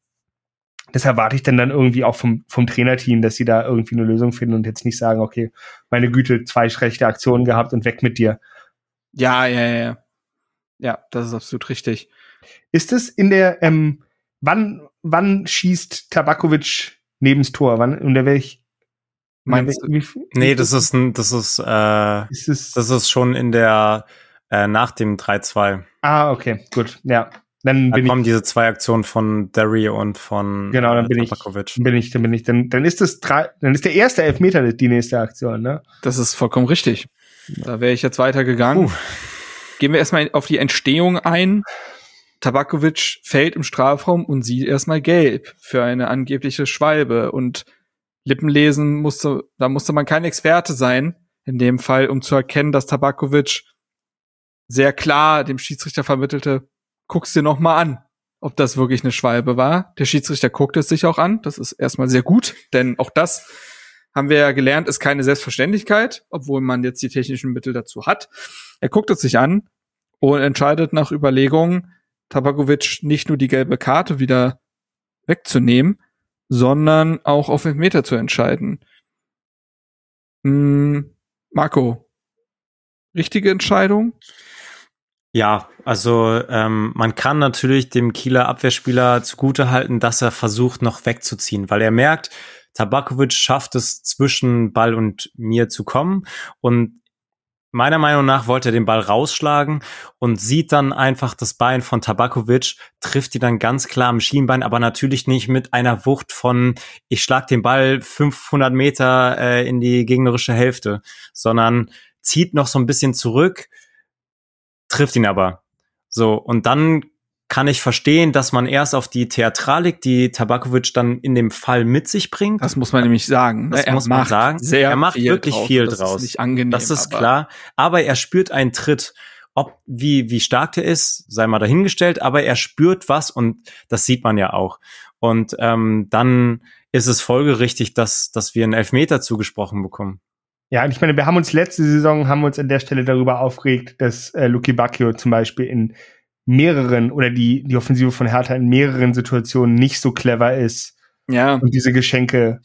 das erwarte ich dann dann irgendwie auch vom, vom Trainerteam, dass sie da irgendwie eine Lösung finden und jetzt nicht sagen, okay, meine Güte, zwei schlechte Aktionen gehabt und weg mit dir. Ja, ja, ja. ja. Ja, das ist absolut richtig. Ist es in der, ähm, wann, wann schießt Tabakovic nebens Tor? Wann, unter welch, Meinst du? wie, wie, Nee, das ist ein, das ist, äh, ist es, das ist schon in der, äh, nach dem 3-2. ah, okay, gut, ja. Dann Da bin ich, kommen diese zwei Aktionen von Derry und von Genau, dann äh, bin ich- Tabakovic. bin ich, dann bin ich, dann, dann ist das drei, dann ist der erste Elfmeter die nächste Aktion, ne? Das ist vollkommen richtig. Da wäre ich jetzt weitergegangen. Gehen wir erstmal auf die Entstehung ein. Tabakovic fällt im Strafraum und sieht erstmal gelb für eine angebliche Schwalbe und Lippenlesen musste, da musste man kein Experte sein, in dem Fall, um zu erkennen, dass Tabakovic sehr klar dem Schiedsrichter vermittelte, guck's dir noch mal an, ob das wirklich eine Schwalbe war. Der Schiedsrichter guckt es sich auch an. Das ist erstmal sehr gut, denn auch das haben wir ja gelernt, ist keine Selbstverständlichkeit, obwohl man jetzt die technischen Mittel dazu hat. Er guckt es sich an und entscheidet nach Überlegung, Tabakovic nicht nur die gelbe Karte wieder wegzunehmen, sondern auch auf Meter zu entscheiden. Hm, Marco, richtige Entscheidung? Ja, also ähm, man kann natürlich dem Kieler Abwehrspieler zugutehalten, dass er versucht, noch wegzuziehen, weil er merkt, Tabakovic schafft es zwischen Ball und mir zu kommen. Und meiner Meinung nach wollte er den Ball rausschlagen und sieht dann einfach das Bein von Tabakovic, trifft ihn dann ganz klar am Schienbein, aber natürlich nicht mit einer Wucht von, ich schlag den Ball 500 Meter äh, in die gegnerische Hälfte, sondern zieht noch so ein bisschen zurück, trifft ihn aber. So, und dann kann ich verstehen, dass man erst auf die Theatralik, die Tabakovic dann in dem Fall mit sich bringt. Das muss man nämlich sagen. Das Er muss man sagen. Er macht viel wirklich draus. viel das draus. Ist nicht angenehm. Das ist aber klar. Aber er spürt einen Tritt. Ob, wie, wie stark der ist, sei mal dahingestellt, aber er spürt was und das sieht man ja auch. Und ähm, dann ist es folgerichtig, dass, dass wir einen Elfmeter zugesprochen bekommen. Ja, und ich meine, wir haben uns letzte Saison, haben uns an der Stelle darüber aufgeregt, dass äh, Luki Bacchio zum Beispiel in mehreren oder die, die Offensive von Hertha in mehreren Situationen nicht so clever ist Ja, und diese Geschenke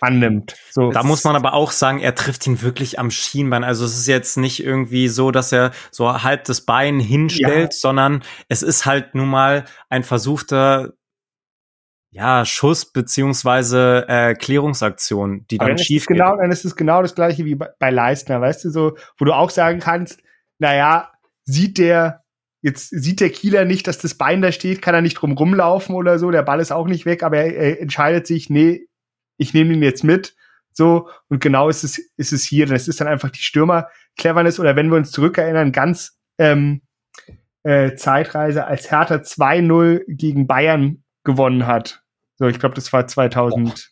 annimmt. So, Da muss man aber auch sagen, er trifft ihn wirklich am Schienbein. Also es ist jetzt nicht irgendwie so, dass er so halb das Bein hinstellt, sondern es ist halt nun mal ein versuchter ja, Schuss beziehungsweise äh, Klärungsaktion, die dann dann schief es geht. genau, dann ist es genau das gleiche wie bei, bei Leistner, weißt du, so, wo du auch sagen kannst, naja, sieht der, jetzt sieht der Kieler nicht, dass das Bein da steht, kann er nicht drum rumlaufen oder so, der Ball ist auch nicht weg, aber er, er entscheidet sich, nee, ich nehme ihn jetzt mit, so, und genau ist es, ist es hier, das ist dann einfach die Stürmer-Cleverness, oder wenn wir uns zurückerinnern, ganz, ähm, äh, Zeitreise, als Hertha 2-0 gegen Bayern gewonnen hat. So, ich glaube, das war 2000.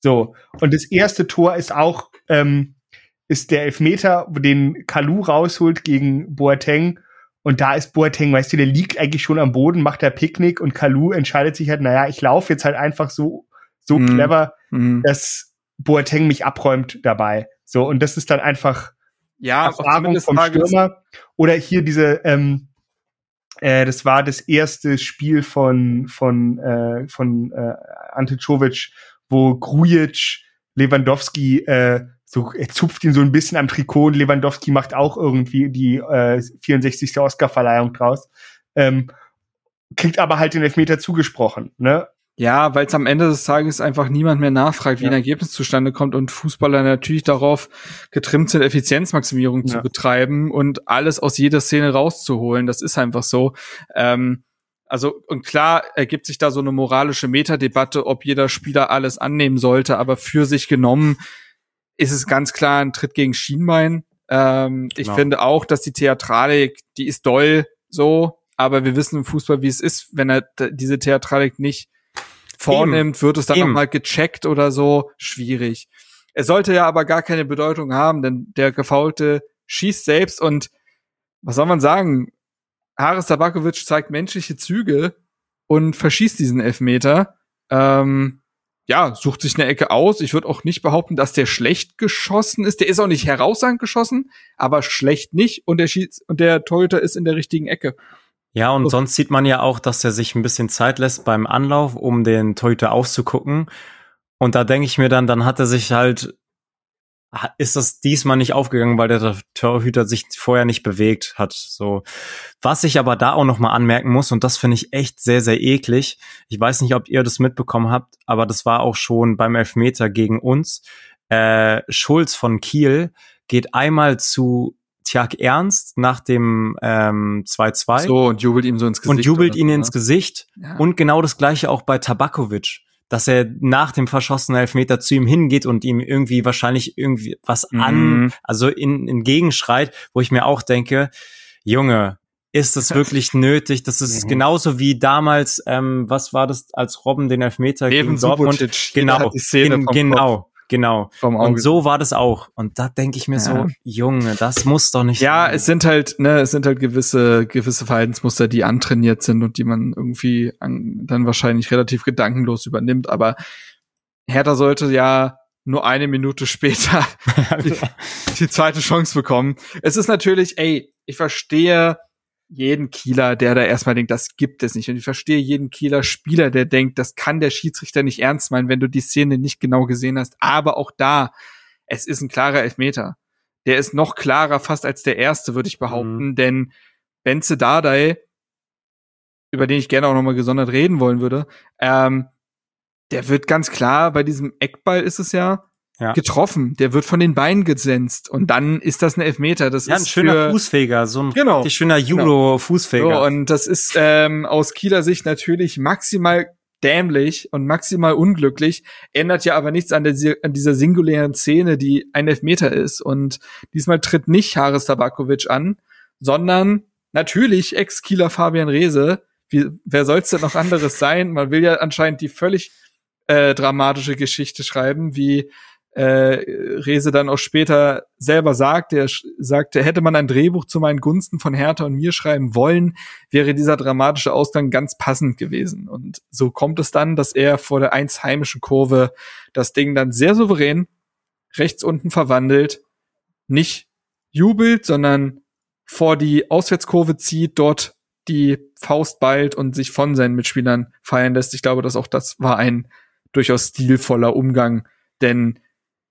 So, und das erste Tor ist auch ähm, ist der Elfmeter, den Kalu rausholt gegen Boateng. Und da ist Boateng, weißt du, der liegt eigentlich schon am Boden, macht der Picknick und Kalu entscheidet sich halt, naja, ich laufe jetzt halt einfach so, so Mhm. clever, mhm. dass Boateng mich abräumt dabei. So, und das ist dann einfach ja, Erfahrung vom Stürmer. Oder hier diese, ähm, äh, das war das erste Spiel von, von, äh, von äh, Ante Czovic, wo Grujic Lewandowski äh, so, er zupft ihn so ein bisschen am Trikot und Lewandowski macht auch irgendwie die äh, 64. Oscarverleihung draus. Ähm, kriegt aber halt den Elfmeter zugesprochen, ne? Ja, weil es am Ende des Tages einfach niemand mehr nachfragt, wie Ja. ein Ergebnis zustande kommt und Fußballer natürlich darauf getrimmt sind, Effizienzmaximierung zu Ja. betreiben und alles aus jeder Szene rauszuholen. Das ist einfach so. Ähm, also, und klar ergibt sich da so eine moralische Metadebatte, ob jeder Spieler alles annehmen sollte, aber für sich genommen ist es ganz klar ein Tritt gegen Schienbein. Ähm, ich Genau. finde auch, dass die Theatralik, die ist doll so, aber wir wissen im Fußball, wie es ist, wenn er diese Theatralik nicht vornimmt, wird es dann nochmal gecheckt oder so. Schwierig. Er sollte ja aber gar keine Bedeutung haben, denn der Gefaulte schießt selbst und was soll man sagen? Haris Tabakovic zeigt menschliche Züge und verschießt diesen Elfmeter. Ähm, ja, sucht sich eine Ecke aus. Ich würde auch nicht behaupten, dass der schlecht geschossen ist. Der ist auch nicht herausragend geschossen, aber schlecht nicht. Und der schießt, und der Torhüter ist in der richtigen Ecke. Ja, und sonst sieht man ja auch, dass er sich ein bisschen Zeit lässt beim Anlauf, um den Torhüter auszugucken. Und da denke ich mir dann, dann hat er sich halt ist das diesmal nicht aufgegangen, weil der Torhüter sich vorher nicht bewegt hat. So, was ich aber da auch noch mal anmerken muss und das finde ich echt sehr sehr eklig. Ich weiß nicht, ob ihr das mitbekommen habt, aber das war auch schon beim Elfmeter gegen uns. Äh, Schulz von Kiel geht einmal zu Tjag Ernst nach dem ähm, 2-2 so und jubelt ihm so ins Gesicht und jubelt ihn ins Gesicht ja. und genau das gleiche auch bei Tabakovic dass er nach dem verschossenen Elfmeter zu ihm hingeht und ihm irgendwie wahrscheinlich irgendwie was mhm. an, also in, entgegenschreit, wo ich mir auch denke, Junge, ist das wirklich nötig? Das ist mhm. genauso wie damals, ähm, was war das, als Robben den Elfmeter Eben gegen Dortmund, genau, in, genau, Genau. Und so war das auch. Und da denke ich mir ja. so, Junge, das muss doch nicht. Ja, sein. es sind halt, ne, es sind halt gewisse, gewisse Verhaltensmuster, die antrainiert sind und die man irgendwie an, dann wahrscheinlich relativ gedankenlos übernimmt. Aber Hertha sollte ja nur eine Minute später die, die zweite Chance bekommen. Es ist natürlich, ey, ich verstehe, jeden Kieler, der da erstmal denkt, das gibt es nicht. Und ich verstehe jeden Kieler Spieler, der denkt, das kann der Schiedsrichter nicht ernst meinen, wenn du die Szene nicht genau gesehen hast. Aber auch da, es ist ein klarer Elfmeter. Der ist noch klarer fast als der erste, würde ich behaupten, mhm. denn Benze Dardai, über den ich gerne auch nochmal gesondert reden wollen würde, ähm, der wird ganz klar, bei diesem Eckball ist es ja, ja. getroffen. Der wird von den Beinen gesenzt und dann ist das ein Elfmeter. Das ja, ist ein schöner für, Fußfeger, so ein genau, richtig schöner genau. Judo-Fußfeger. So, und das ist ähm, aus Kieler Sicht natürlich maximal dämlich und maximal unglücklich, ändert ja aber nichts an, der, an dieser singulären Szene, die ein Elfmeter ist. Und diesmal tritt nicht Haris Tabakovic an, sondern natürlich Ex-Kieler Fabian Reese. Wie, wer soll's denn noch anderes sein? Man will ja anscheinend die völlig äh, dramatische Geschichte schreiben, wie äh, Rese dann auch später selber sagt, er sagte, hätte man ein Drehbuch zu meinen Gunsten von Hertha und mir schreiben wollen, wäre dieser dramatische Ausgang ganz passend gewesen. Und so kommt es dann, dass er vor der eins heimischen Kurve das Ding dann sehr souverän rechts unten verwandelt, nicht jubelt, sondern vor die Auswärtskurve zieht, dort die Faust ballt und sich von seinen Mitspielern feiern lässt. Ich glaube, dass auch das war ein durchaus stilvoller Umgang, denn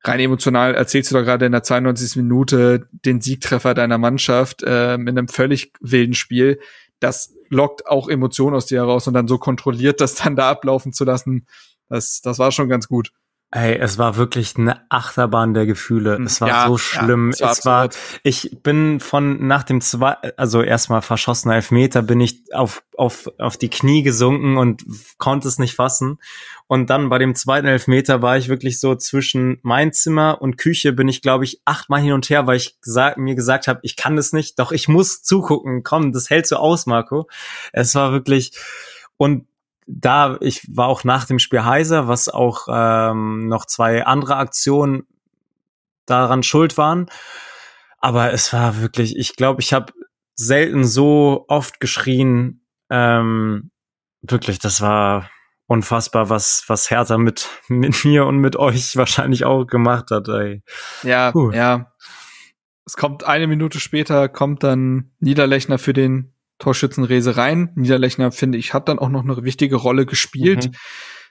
rein emotional erzählst du da gerade in der 92. Minute den Siegtreffer deiner Mannschaft äh, in einem völlig wilden Spiel. Das lockt auch Emotionen aus dir heraus und dann so kontrolliert das dann da ablaufen zu lassen, das, das war schon ganz gut. Ey, es war wirklich eine Achterbahn der Gefühle. Hm, es war ja, so schlimm. Ja, war es war, ich bin von nach dem zwei, also erstmal verschossener Elfmeter, bin ich auf, auf, auf die Knie gesunken und konnte es nicht fassen. Und dann bei dem zweiten Elfmeter war ich wirklich so zwischen mein Zimmer und Küche bin ich, glaube ich, achtmal hin und her, weil ich gesagt, mir gesagt habe, ich kann das nicht, doch ich muss zugucken. Komm, das hältst du aus, Marco. Es war wirklich, und da, ich war auch nach dem Spiel heiser, was auch ähm, noch zwei andere Aktionen daran schuld waren. Aber es war wirklich, ich glaube, ich habe selten so oft geschrien. Ähm, wirklich, das war unfassbar, was, was Hertha mit, mit mir und mit euch wahrscheinlich auch gemacht hat. Ey. Ja, Puh. ja. Es kommt eine Minute später, kommt dann Niederlechner für den Torschützenrese rein. Niederlechner, finde ich, hat dann auch noch eine wichtige Rolle gespielt. Mhm.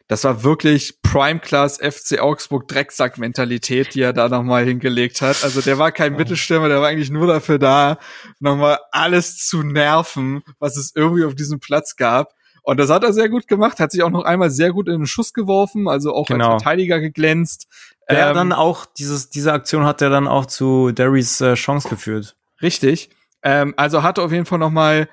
Das war wirklich Prime Class FC Augsburg Drecksack-Mentalität, die er da nochmal hingelegt hat. Also der war kein Mittelstürmer, der war eigentlich nur dafür da, nochmal alles zu nerven, was es irgendwie auf diesem Platz gab. Und das hat er sehr gut gemacht, hat sich auch noch einmal sehr gut in den Schuss geworfen, also auch genau. als Verteidiger geglänzt. Der ähm, dann auch, dieses, diese Aktion hat er dann auch zu Derrys äh, Chance geführt. Richtig. Ähm, also hatte auf jeden Fall noch mal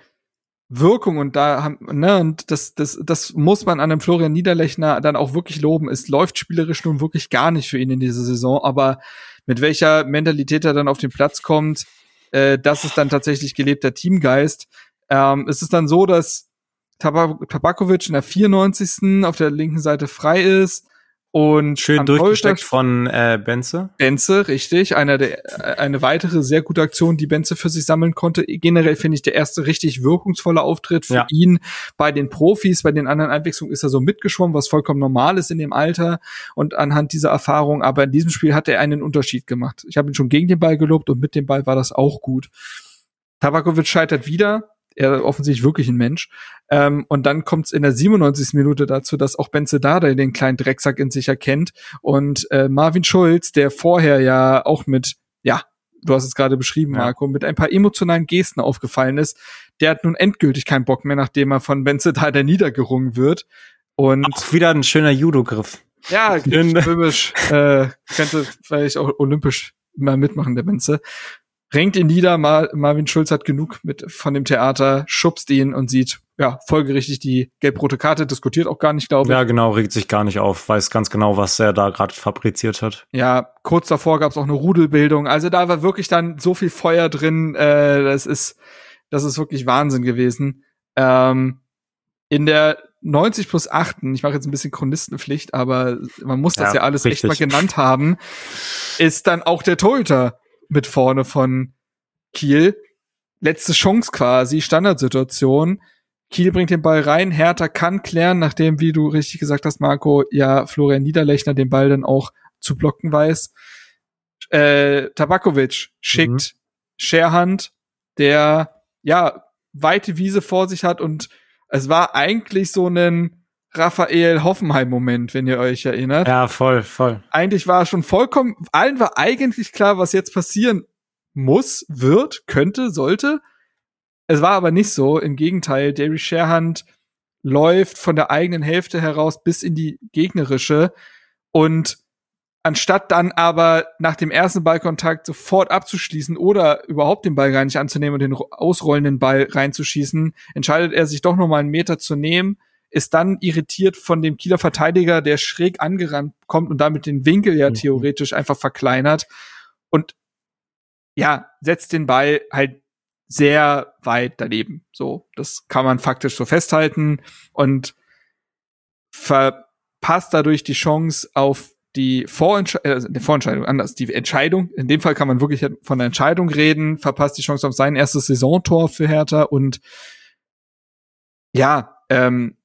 Wirkung und da haben, ne, und das, das, das muss man an einem Florian Niederlechner dann auch wirklich loben. Es läuft spielerisch nun wirklich gar nicht für ihn in dieser Saison, aber mit welcher Mentalität er dann auf den Platz kommt, äh, das ist dann tatsächlich gelebter Teamgeist. Ähm, es ist dann so, dass Tabakovic in der 94. auf der linken Seite frei ist Und Schön durchgesteckt von äh, Benze. Benze, richtig. Einer der, äh, eine weitere sehr gute Aktion, die Benze für sich sammeln konnte. Generell finde ich der erste richtig wirkungsvolle Auftritt für Ja. ihn bei den Profis. Bei den anderen Einwechslungen ist er so mitgeschwommen, was vollkommen normal ist in dem Alter und anhand dieser Erfahrung. Aber in diesem Spiel hat er einen Unterschied gemacht. Ich habe ihn schon gegen den Ball gelobt und mit dem Ball war das auch gut. Tabakovic scheitert wieder. Er ist offensichtlich wirklich ein Mensch. Ähm, und dann kommt es in der 97. Minute dazu, dass auch Benze Dada den kleinen Drecksack in sich erkennt. Und äh, Marvin Schulz, der vorher ja auch mit, ja, du hast es gerade beschrieben, Ja. Marco, mit ein paar emotionalen Gesten aufgefallen ist, der hat nun endgültig keinen Bock mehr, nachdem er von Benze Dada niedergerungen wird. Und Auch wieder ein schöner Judo-Griff. ja, Schön. römisch, äh, könnte vielleicht auch olympisch mal mitmachen, der Benze. Ringt ihn nieder, Mar Marvin Schulz hat genug mit von dem Theater, schubst ihn und sieht, ja, folgerichtig die gelb-rote Karte, diskutiert auch gar nicht, glaube ich. Ja, genau, regt sich gar nicht auf, weiß ganz genau, was er da gerade fabriziert hat. Ja, kurz davor gab es auch eine Rudelbildung. Also da war wirklich dann so viel Feuer drin. Äh, das ist, das ist wirklich Wahnsinn gewesen. Ähm, in der 90 plus 8, ich mache jetzt ein bisschen Chronistenpflicht, aber man muss das ja, Ja, alles echt mal richtig. genannt haben, ist dann auch der Torhüter mit vorne von Kiel. Letzte Chance quasi, Standardsituation. Kiel bringt den Ball rein, Hertha kann klären, nachdem, wie du richtig gesagt hast, Marco, ja, Florian Niederlechner den Ball dann auch zu blocken weiß. Äh, Tabakovic schickt Scherhand, der ja weite Wiese vor sich hat und es war eigentlich so ein Raphael Hoffenheim-Moment, wenn ihr euch erinnert. Ja, voll, voll. Eigentlich war schon vollkommen, allen war eigentlich klar, was jetzt passieren muss, wird, könnte, sollte. Es war aber nicht so. Im Gegenteil, Derry Sherhand läuft von der eigenen Hälfte heraus bis in die gegnerische und anstatt dann aber nach dem ersten Ballkontakt sofort abzuschließen oder überhaupt den Ball gar nicht anzunehmen und den ro- ausrollenden Ball reinzuschießen, entscheidet er sich doch noch mal einen Meter zu nehmen, ist dann irritiert von dem Kieler Verteidiger, der schräg angerannt kommt und damit den Winkel ja Mhm. theoretisch einfach verkleinert und ja, setzt den Ball halt sehr weit daneben. So, das kann man faktisch so festhalten und verpasst dadurch die Chance auf die Vorentscheidung, äh, die Vorentscheidung, anders, die Entscheidung. In dem Fall kann man wirklich von einer Entscheidung reden, verpasst die Chance auf sein erstes Saisontor für Hertha und ja, ähm,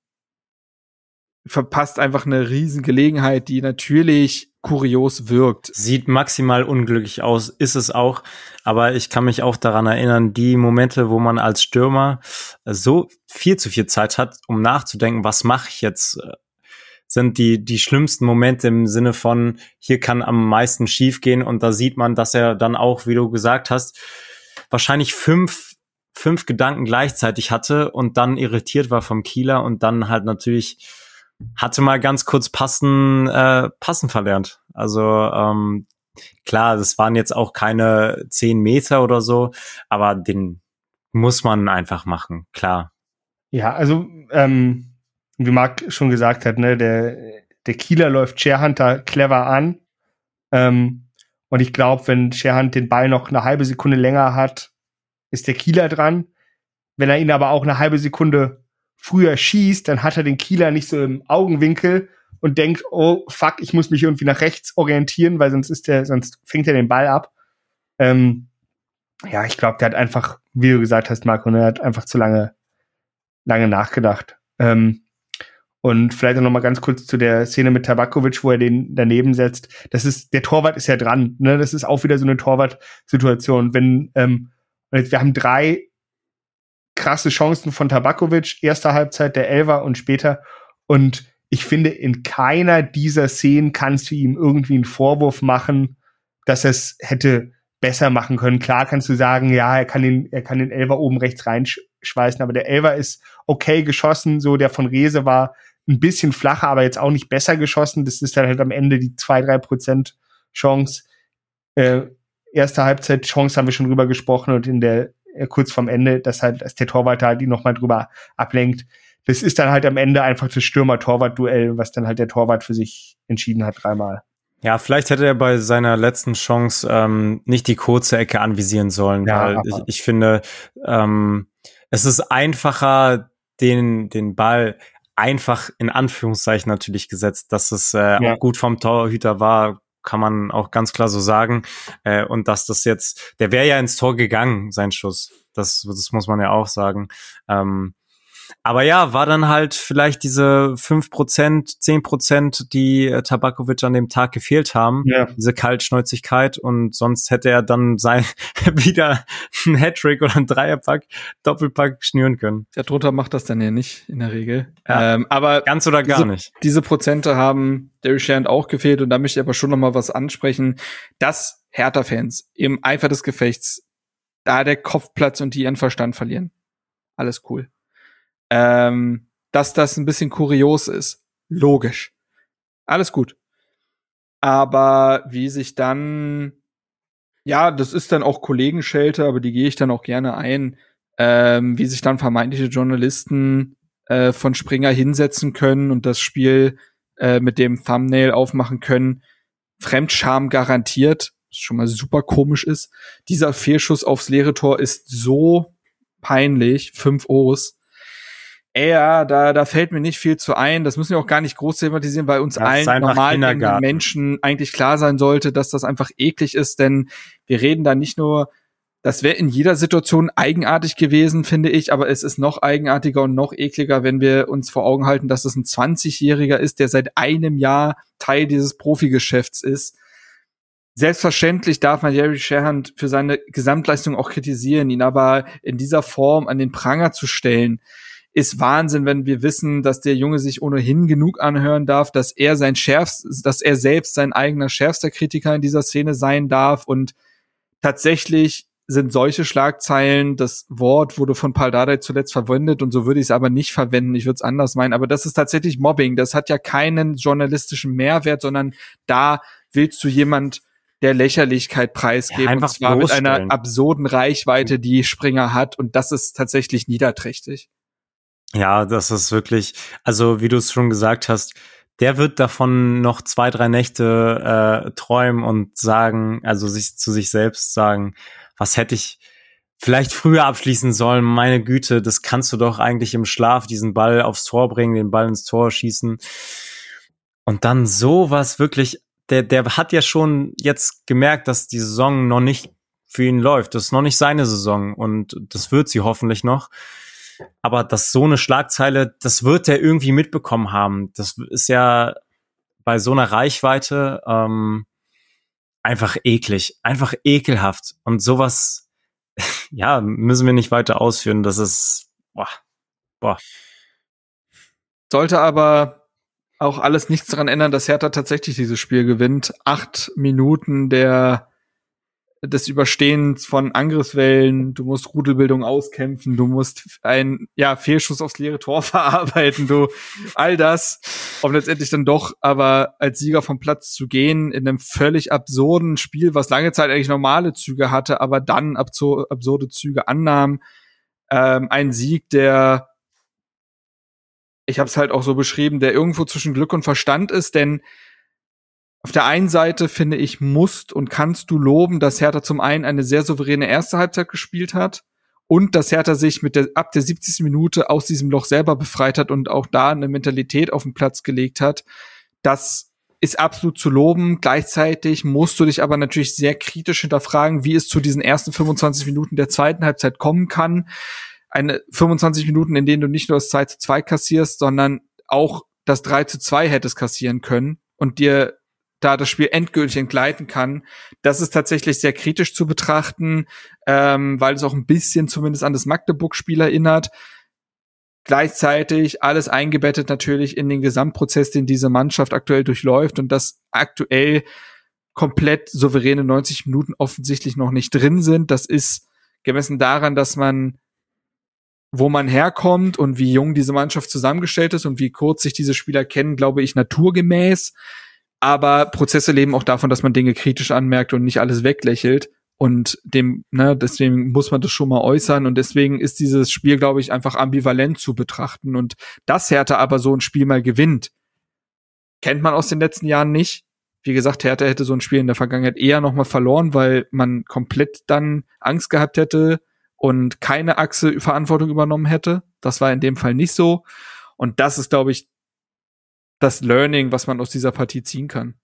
verpasst einfach eine riesen Gelegenheit, die natürlich kurios wirkt. Sieht maximal unglücklich aus, ist es auch. Aber ich kann mich auch daran erinnern, die Momente, wo man als Stürmer so viel zu viel Zeit hat, um nachzudenken, was mache ich jetzt, äh, sind die, die schlimmsten Momente im Sinne von, hier kann am meisten schiefgehen und da sieht man, dass er dann auch, wie du gesagt hast, wahrscheinlich fünf, fünf Gedanken gleichzeitig hatte und dann irritiert war vom Kieler und dann halt natürlich hatte mal ganz kurz passen, äh, passen verlernt. Also ähm, klar, das waren jetzt auch keine zehn Meter oder so, aber den muss man einfach machen, klar. Ja, also ähm, wie Marc schon gesagt hat, ne, der, der Kieler läuft Scherhunter clever an. Ähm, und ich glaube, wenn Scherhand den Ball noch eine halbe Sekunde länger hat, ist der Kieler dran. Wenn er ihn aber auch eine halbe Sekunde früher schießt, dann hat er den Kieler nicht so im Augenwinkel und denkt, oh fuck, ich muss mich irgendwie nach rechts orientieren, weil sonst ist der, sonst fängt er den Ball ab. Ähm, ja, ich glaube, der hat einfach, wie du gesagt hast, Marco, ne, er hat einfach zu lange, lange nachgedacht. Ähm, und vielleicht noch mal ganz kurz zu der Szene mit Tabakovic, wo er den daneben setzt. Das ist, der Torwart ist ja dran, ne? Das ist auch wieder so eine Torwart-Situation. Wenn, ähm, wir haben drei krasse Chancen von Tabakovic, erster Halbzeit der Elfer und später. Und ich finde, in keiner dieser Szenen kannst du ihm irgendwie einen Vorwurf machen, dass er es hätte besser machen können. Klar kannst du sagen, ja, er kann den, er kann den Elfer oben rechts reinschweißen, aber der Elfer ist okay geschossen, so der von Rese war ein bisschen flacher, aber jetzt auch nicht besser geschossen. Das ist dann halt am Ende die zwei drei Prozent Chance. Äh, erste Halbzeit Chance haben wir schon drüber gesprochen und in der kurz vorm Ende, dass halt, dass der Torwart halt die nochmal drüber ablenkt. Das ist dann halt am Ende einfach das Stürmer-Torwart-Duell, was dann halt der Torwart für sich entschieden hat, dreimal. Ja, vielleicht hätte er bei seiner letzten Chance ähm, nicht die kurze Ecke anvisieren sollen, Ja, weil ich, ich finde, ähm, es ist einfacher, den, den Ball einfach in Anführungszeichen natürlich gesetzt, dass es äh, Ja. auch gut vom Torhüter war, kann man auch ganz klar so sagen. Äh, und dass das jetzt, der wäre ja ins Tor gegangen, sein Schuss. Das, das muss man ja auch sagen. Ähm, aber ja, war dann halt vielleicht diese 5%, 10%, die äh, Tabakovic an dem Tag gefehlt haben. Ja. Diese Kaltschnäuzigkeit und sonst hätte er dann sein wieder ein Hattrick oder ein Dreierpack, Doppelpack schnüren können. Der drunter macht das dann ja nicht in der Regel. Ja. Ähm, aber Ganz oder gar Diese- nicht. diese Prozente haben Derry Shand auch gefehlt und da möchte ich aber schon noch mal was ansprechen, dass Hertha-Fans im Eifer des Gefechts da der Kopfplatz und die ihren Verstand verlieren. Alles cool. Ähm, dass das ein bisschen kurios ist. Logisch. Alles gut. Aber wie sich dann, ja, das ist dann auch Kollegenschelte, aber die gehe ich dann auch gerne ein, ähm, wie sich dann vermeintliche Journalisten äh, von Springer hinsetzen können und das Spiel äh, mit dem Thumbnail aufmachen können. Fremdscham garantiert, was schon mal super komisch ist. Dieser Fehlschuss aufs leere Tor ist so peinlich. Fünf O's. Ey, ja, da, da fällt mir nicht viel zu ein. Das müssen wir auch gar nicht groß thematisieren, weil uns Das allen einfach normal denkenden Kindergarten. Menschen eigentlich klar sein sollte, dass das einfach eklig ist, denn wir reden da nicht nur das wäre in jeder Situation eigenartig gewesen, finde ich, aber es ist noch eigenartiger und noch ekliger, wenn wir uns vor Augen halten, dass es ein 20-Jähriger ist, der seit einem Jahr Teil dieses Profigeschäfts ist. Selbstverständlich darf man Jerry Sherhand für seine Gesamtleistung auch kritisieren, ihn aber in dieser Form an den Pranger zu stellen, ist Wahnsinn, wenn wir wissen, dass der Junge sich ohnehin genug anhören darf, dass er sein schärfst, dass er selbst sein eigener schärfster Kritiker in dieser Szene sein darf. Und tatsächlich sind solche Schlagzeilen, das Wort wurde von Paul Dardai zuletzt verwendet und so würde ich es aber nicht verwenden, ich würde es anders meinen, aber das ist tatsächlich Mobbing, das hat ja keinen journalistischen Mehrwert, sondern da willst du jemand der Lächerlichkeit preisgeben Ja, einfach und zwar mit einer absurden Reichweite, die Springer hat. Und das ist tatsächlich niederträchtig. Ja, das ist wirklich, also wie du es schon gesagt hast, der wird davon noch zwei, drei Nächte äh, träumen und sagen, also sich zu sich selbst sagen, was hätte ich vielleicht früher abschließen sollen, meine Güte, das kannst du doch eigentlich im Schlaf diesen Ball aufs Tor bringen, den Ball ins Tor schießen. Und dann sowas wirklich, der, der hat ja schon jetzt gemerkt, dass die Saison noch nicht für ihn läuft. Das ist noch nicht seine Saison und das wird sie hoffentlich noch. Aber dass so eine Schlagzeile, das wird er irgendwie mitbekommen haben. Das ist ja bei so einer Reichweite ähm, einfach eklig, einfach ekelhaft. Und sowas, ja, müssen wir nicht weiter ausführen. Das ist, boah, boah. Sollte aber auch alles nichts daran ändern, dass Hertha tatsächlich dieses Spiel gewinnt. Acht Minuten der des Überstehens von Angriffswellen, du musst Rudelbildung auskämpfen, du musst ein ja, Fehlschuss aufs leere Tor verarbeiten, du all das, um letztendlich dann doch aber als Sieger vom Platz zu gehen in einem völlig absurden Spiel, was lange Zeit eigentlich normale Züge hatte, aber dann absurde Züge annahm. Ähm, ein Sieg, der ich habe es halt auch so beschrieben, der irgendwo zwischen Glück und Verstand ist, denn auf der einen Seite finde ich, musst und kannst du loben, dass Hertha zum einen eine sehr souveräne erste Halbzeit gespielt hat und dass Hertha sich mit der, ab der 70. Minute aus diesem Loch selber befreit hat und auch da eine Mentalität auf den Platz gelegt hat. Das ist absolut zu loben. Gleichzeitig musst du dich aber natürlich sehr kritisch hinterfragen, wie es zu diesen ersten 25 Minuten der zweiten Halbzeit kommen kann. Eine 25 Minuten, in denen du nicht nur das 2 zu 2 kassierst, sondern auch das 3 zu 2 hättest kassieren können und dir da das Spiel endgültig entgleiten kann. Das ist tatsächlich sehr kritisch zu betrachten, ähm, weil es auch ein bisschen zumindest an das Magdeburg-Spiel erinnert. Gleichzeitig alles eingebettet natürlich in den Gesamtprozess, den diese Mannschaft aktuell durchläuft und das aktuell komplett souveräne 90 Minuten offensichtlich noch nicht drin sind. Das ist gemessen daran, dass man wo man herkommt und wie jung diese Mannschaft zusammengestellt ist und wie kurz sich diese Spieler kennen, glaube ich, naturgemäß. Aber Prozesse leben auch davon, dass man Dinge kritisch anmerkt und nicht alles weglächelt. Und dem, ne, deswegen muss man das schon mal äußern. Und deswegen ist dieses Spiel, glaube ich, einfach ambivalent zu betrachten. Und dass Hertha aber so ein Spiel mal gewinnt, kennt man aus den letzten Jahren nicht. Wie gesagt, Hertha hätte so ein Spiel in der Vergangenheit eher noch mal verloren, weil man komplett dann Angst gehabt hätte und keine Achse Verantwortung übernommen hätte. Das war in dem Fall nicht so. Und das ist, glaube ich, das Learning, was man aus dieser Partie ziehen kann.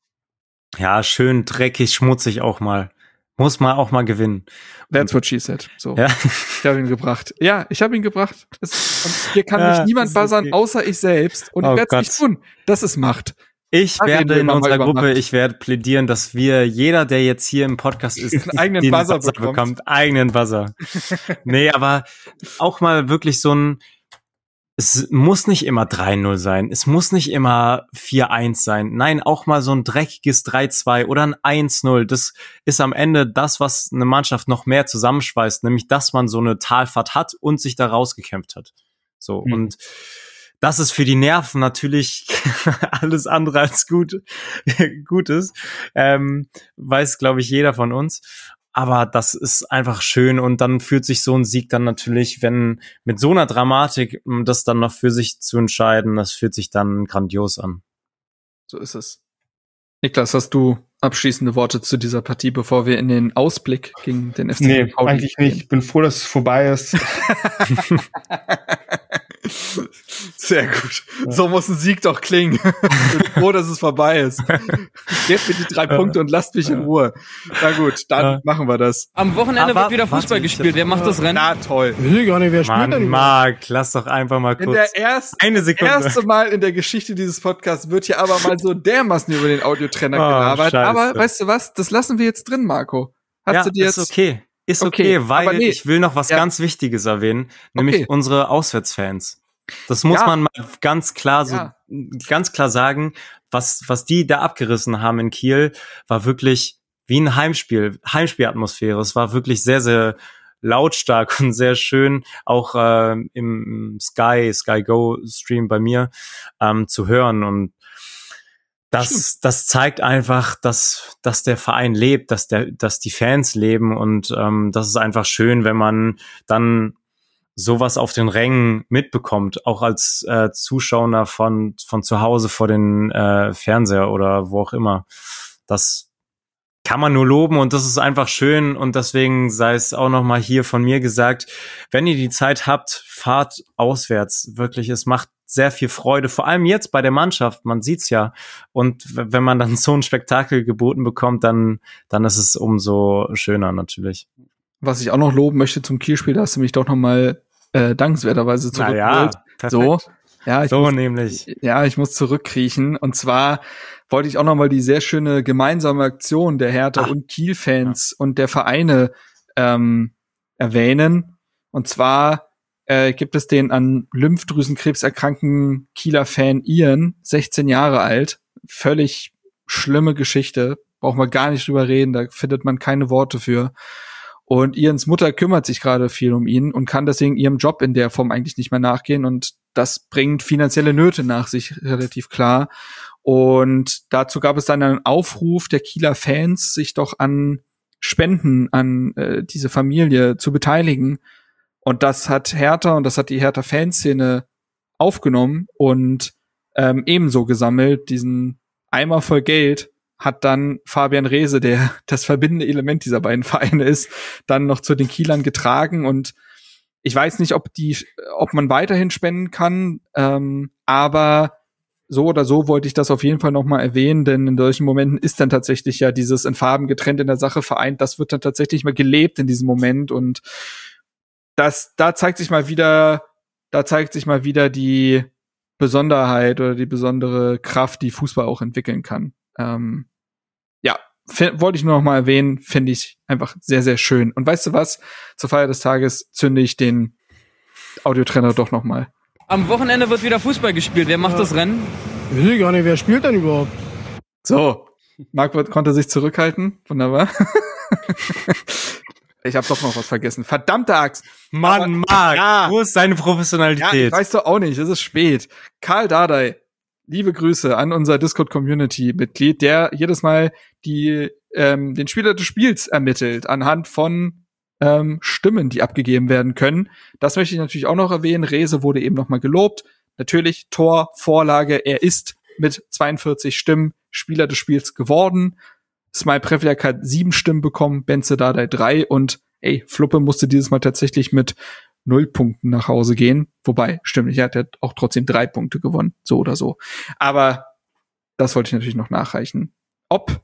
Ja, schön dreckig, schmutzig auch mal. Muss man auch mal gewinnen. That's what she said. So. Ja. Ich habe ihn gebracht. Ja, ich habe ihn gebracht. Das, hier kann Ja, mich niemand buzzern, okay. außer ich selbst. Und Oh ich werde es nicht tun. Das ist Macht. Ich Da werde in unserer Gruppe, Macht. ich werde plädieren, dass wir, jeder, der jetzt hier im Podcast ist, Einen eigenen Buzzer bekommt. bekommt, eigenen Buzzer. nee, aber auch mal wirklich so ein, es muss nicht immer 3-0 sein, es muss nicht immer 4-1 sein. Nein, auch mal so ein dreckiges 3-2 oder ein 1-0. Das ist am Ende das, was eine Mannschaft noch mehr zusammenschweißt, nämlich dass man so eine Talfahrt hat und sich da rausgekämpft hat. So, Mhm. und das ist für die Nerven natürlich alles andere als gut, gut ist. Ähm, weiß, glaube ich, jeder von uns. Aber das ist einfach schön und dann fühlt sich so ein Sieg dann natürlich, wenn mit so einer Dramatik um das dann noch für sich zu entscheiden, das fühlt sich dann grandios an. So ist es. Niklas, hast du abschließende Worte zu dieser Partie, bevor wir in den Ausblick gegen den FC Nee, eigentlich nicht. Ich bin froh, dass es vorbei ist. Sehr gut. So muss ein Sieg doch klingen. Ich bin froh, dass es vorbei ist. Gebt mir die drei Punkte und lasst mich in Ruhe. Na gut, dann Ja. machen wir das. Am Wochenende Aber- wird wieder Fußball gespielt. Wer macht das Rennen? Na toll. Ich gar nicht, wer spielt denn? Marc, lass doch einfach mal In kurz der erst, eine Sekunde. erste Mal in der Geschichte dieses Podcasts wird hier aber mal so dermaßen über den Audiotrenner Oh, gelabert. scheiße. Aber weißt du was? Das lassen wir jetzt drin, Marco. Hast ja, du dir jetzt ist okay. Ist Okay, okay, weil nee. ich will noch was Ja. ganz Wichtiges erwähnen, nämlich Okay. unsere Auswärtsfans. Das muss Ja. man mal ganz klar so, Ja. ganz klar sagen, was, was die da abgerissen haben in Kiel, war wirklich wie ein Heimspiel, Heimspielatmosphäre. Es war wirklich sehr, sehr lautstark und sehr schön, auch äh, im Sky, Sky Go Stream bei mir ähm, zu hören und das, das zeigt einfach, dass, dass der Verein lebt, dass der, dass die Fans leben und ähm, das ist einfach schön, wenn man dann sowas auf den Rängen mitbekommt, auch als äh, Zuschauer von von zu Hause vor den äh, Fernseher oder wo auch immer. Das kann man nur loben und das ist einfach schön und deswegen sei es auch noch mal hier von mir gesagt, wenn ihr die Zeit habt, fahrt auswärts. Wirklich, es macht sehr viel Freude, vor allem jetzt bei der Mannschaft. Man sieht's ja. Und wenn man dann so ein Spektakel geboten bekommt, dann dann ist es umso schöner natürlich. was ich auch noch loben möchte zum Kielspiel, da hast du mich doch noch mal äh, dankenswerterweise zurückgeholt. perfekt. so, ja, ich so muss, nämlich. ja, ich muss zurückkriechen. Und zwar wollte ich auch noch mal die sehr schöne gemeinsame Aktion der Hertha Ah. und Kiel-Fans und der Vereine ähm, erwähnen. Und zwar äh, gibt es den an Lymphdrüsenkrebs erkrankten Kieler Fan Ian, 16 Jahre alt. Völlig schlimme Geschichte. Braucht man gar nicht drüber reden, da findet man keine Worte für. Und Ians Mutter kümmert sich gerade viel um ihn und kann deswegen ihrem Job in der Form eigentlich nicht mehr nachgehen. Und das bringt finanzielle Nöte nach sich, relativ klar. Und dazu gab es dann einen Aufruf der Kieler Fans, sich doch an Spenden an äh, diese Familie zu beteiligen. Und das hat Hertha und das hat die Hertha Fanszene aufgenommen und ähm, ebenso gesammelt. Diesen Eimer voll Geld hat dann Fabian Reese, der das verbindende Element dieser beiden Vereine ist, dann noch zu den Kielern getragen und ich weiß nicht, ob die, ob man weiterhin spenden kann, ähm, aber so oder so wollte ich das auf jeden Fall noch mal erwähnen, denn in solchen Momenten ist dann tatsächlich ja dieses in Farben getrennt in der Sache vereint, das wird dann tatsächlich mal gelebt in diesem Moment und das, da zeigt sich mal wieder, da zeigt sich mal wieder die Besonderheit oder die besondere Kraft, die Fußball auch entwickeln kann. Ähm, ja, wollte ich nur noch mal erwähnen, finde ich einfach sehr, sehr schön. Und weißt du was? Zur Feier des Tages zünde ich den Audiotrenner doch noch mal. Am Wochenende wird wieder Fußball gespielt. Wer macht das Rennen? Weiß ich gar nicht, wer spielt denn überhaupt? So, Marc konnte sich zurückhalten. Wunderbar. ich habe doch noch was vergessen. Verdammte Axt. Mann, Marc, Ja. wo ist deine Ja, Professionalität? weißt du auch nicht. Es ist spät. Karl Dardai, liebe Grüße an unser Discord-Community-Mitglied, der jedes Mal die ähm, den Spieler des Spiels ermittelt anhand von ähm, Stimmen, die abgegeben werden können. Das möchte ich natürlich auch noch erwähnen. Rese wurde eben noch mal gelobt. Natürlich Tor, Vorlage. Er ist mit 42 Stimmen Spieler des Spiels geworden. Smile Prevliak hat sieben Stimmen bekommen, Benze Dardai drei und ey, Fluppe musste dieses Mal tatsächlich mit null Punkten nach Hause gehen. Wobei, stimmt nicht, er hat ja auch trotzdem drei Punkte gewonnen, so oder so. Aber das wollte ich natürlich noch nachreichen. Ob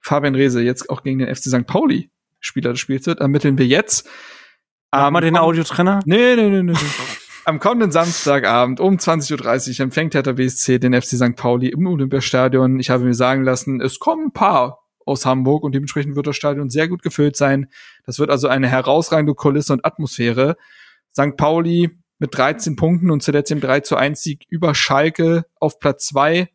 Fabian Rehse jetzt auch gegen den FC St. Pauli Spieler des Spiels wird, ermitteln wir jetzt. Haben wir den Audiotrenner? Nee, nee, nee, nee. nee. Am kommenden Samstagabend um 20.30 Uhr empfängt Hertha BSC den FC St. Pauli im Olympiastadion. Ich habe mir sagen lassen, es kommen ein paar aus Hamburg und dementsprechend wird das Stadion sehr gut gefüllt sein. Das wird also eine herausragende Kulisse und Atmosphäre. St. Pauli mit 13 Punkten und zuletzt im 3 zu 1 Sieg über Schalke auf Platz 2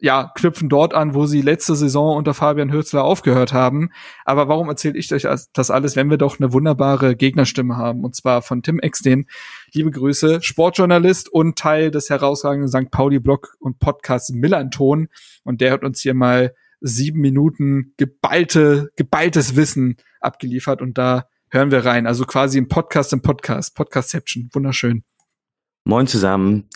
ja, knüpfen dort an, wo sie letzte Saison unter Fabian Hürzler aufgehört haben. Aber warum erzähle ich euch das alles, wenn wir doch eine wunderbare Gegnerstimme haben? Und zwar von Tim Exten. Liebe Grüße, Sportjournalist und Teil des herausragenden St. Pauli-Blog und Podcast Millanton. Und der hat uns hier mal sieben Minuten geballte, geballtes Wissen abgeliefert. Und da hören wir rein. Also quasi ein Podcast im Podcast. Podcastception. Wunderschön. Moin zusammen.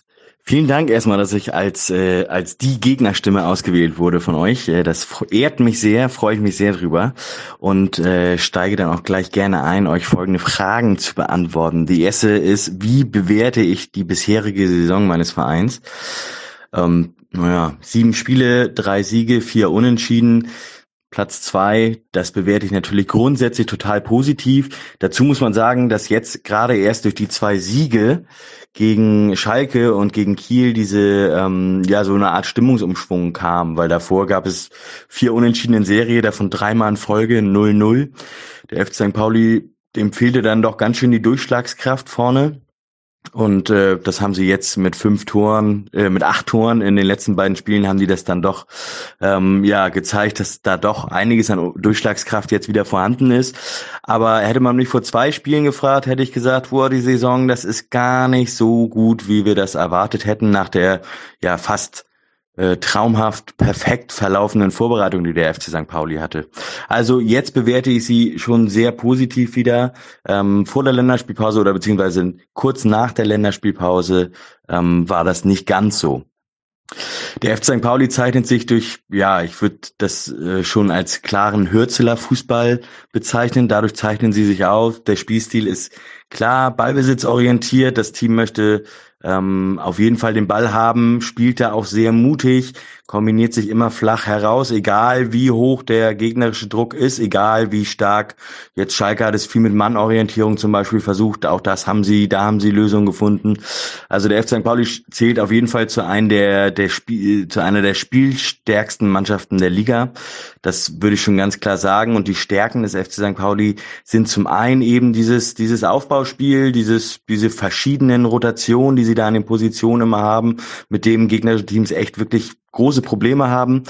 Vielen Dank erstmal, dass ich als, äh, als die Gegnerstimme ausgewählt wurde von euch. Äh, das ehrt mich sehr, freue ich mich sehr drüber und äh, steige dann auch gleich gerne ein, euch folgende Fragen zu beantworten. Die erste ist, wie bewerte ich die bisherige Saison meines Vereins? Ähm, naja, sieben Spiele, drei Siege, vier Unentschieden. Platz zwei, das bewerte ich natürlich grundsätzlich total positiv. Dazu muss man sagen, dass jetzt gerade erst durch die zwei Siege gegen Schalke und gegen Kiel diese ähm, ja so eine Art Stimmungsumschwung kam, weil davor gab es vier Unentschieden in Serie, davon dreimal in Folge 0-0. Der FC St. Pauli dem fehlte dann doch ganz schön die Durchschlagskraft vorne. Und äh, das haben sie jetzt mit fünf Toren, äh, mit acht Toren in den letzten beiden Spielen haben die das dann doch ähm, ja gezeigt, dass da doch einiges an Durchschlagskraft jetzt wieder vorhanden ist. Aber hätte man mich vor zwei Spielen gefragt, hätte ich gesagt, boah, die Saison, das ist gar nicht so gut, wie wir das erwartet hätten nach der ja fast äh, traumhaft perfekt verlaufenden Vorbereitung, die der FC St. Pauli hatte. Also jetzt bewerte ich sie schon sehr positiv wieder. Ähm, vor der Länderspielpause oder beziehungsweise kurz nach der Länderspielpause ähm, war das nicht ganz so. Der FC St. Pauli zeichnet sich durch, ja, ich würde das äh, schon als klaren Hürzeler Fußball bezeichnen. Dadurch zeichnen sie sich auf. Der Spielstil ist klar ballbesitzorientiert. Das Team möchte ähm, auf jeden Fall den Ball haben, spielt da auch sehr mutig, kombiniert sich immer flach heraus, egal wie hoch der gegnerische Druck ist, egal wie stark jetzt Schalke hat es viel mit Mannorientierung zum Beispiel versucht, auch das haben sie, da haben sie Lösungen gefunden. Also der FC St. Pauli zählt auf jeden Fall zu einem der, der Spiel, zu einer der spielstärksten Mannschaften der Liga. Das würde ich schon ganz klar sagen. Und die Stärken des FC St. Pauli sind zum einen eben dieses, dieses Aufbauspiel, dieses, diese verschiedenen Rotationen, die sie da in den Positionen immer haben, mit dem gegnerische Teams echt wirklich große Probleme haben.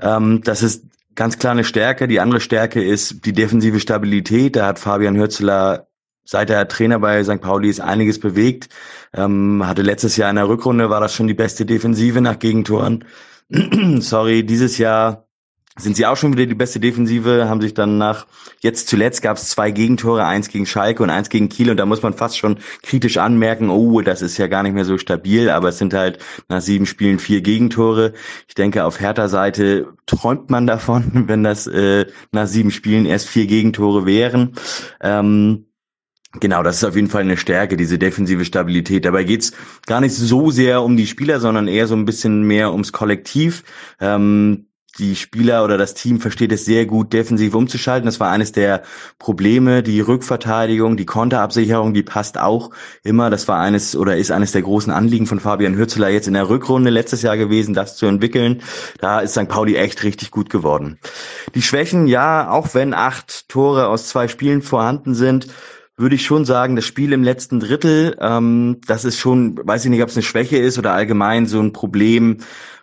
Ähm, das ist ganz klar eine Stärke. Die andere Stärke ist die defensive Stabilität. Da hat Fabian Hürzeler seit er Trainer bei St. Pauli ist einiges bewegt. Ähm, hatte letztes Jahr in der Rückrunde war das schon die beste Defensive nach Gegentoren. Sorry, dieses Jahr sind sie auch schon wieder die beste Defensive, haben sich dann nach, jetzt zuletzt gab es zwei Gegentore, eins gegen Schalke und eins gegen Kiel und da muss man fast schon kritisch anmerken, oh, das ist ja gar nicht mehr so stabil, aber es sind halt nach sieben Spielen vier Gegentore. Ich denke, auf härter Seite träumt man davon, wenn das äh, nach sieben Spielen erst vier Gegentore wären. Ähm, Genau, das ist auf jeden Fall eine Stärke, diese defensive Stabilität. Dabei geht's gar nicht so sehr um die Spieler, sondern eher so ein bisschen mehr ums Kollektiv. Ähm, die Spieler oder das Team versteht es sehr gut, defensiv umzuschalten. Das war eines der Probleme. Die Rückverteidigung, die Konterabsicherung, die passt auch immer. Das war eines oder ist eines der großen Anliegen von Fabian Hürzeler jetzt in der Rückrunde letztes Jahr gewesen, das zu entwickeln. Da ist St. Pauli echt richtig gut geworden. Die Schwächen, ja, auch wenn acht Tore aus zwei Spielen vorhanden sind, würde ich schon sagen, das Spiel im letzten Drittel, ähm, das ist schon, weiß ich nicht, ob es eine Schwäche ist oder allgemein so ein Problem,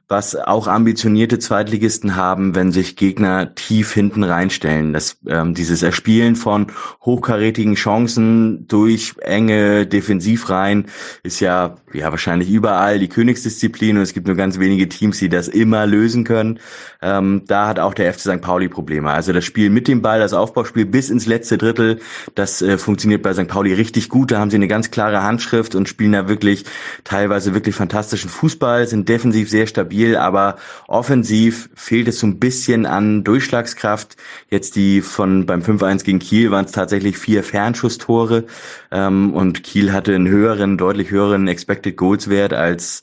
was auch ambitionierte Zweitligisten haben, wenn sich Gegner tief hinten reinstellen. Das, ähm, dieses Erspielen von hochkarätigen Chancen durch enge Defensivreihen ist ja, ja wahrscheinlich überall die Königsdisziplin und es gibt nur ganz wenige Teams, die das immer lösen können. Ähm, da hat auch der FC St. Pauli Probleme. Also das Spiel mit dem Ball, das Aufbauspiel bis ins letzte Drittel, das äh, funktioniert bei St. Pauli richtig gut. Da haben sie eine ganz klare Handschrift und spielen da wirklich teilweise wirklich fantastischen Fußball, sind defensiv sehr stabil aber offensiv fehlt es so ein bisschen an Durchschlagskraft. Jetzt die von beim 5-1 gegen Kiel waren es tatsächlich vier Fernschusstore ähm, und Kiel hatte einen höheren, deutlich höheren Expected Goals Wert als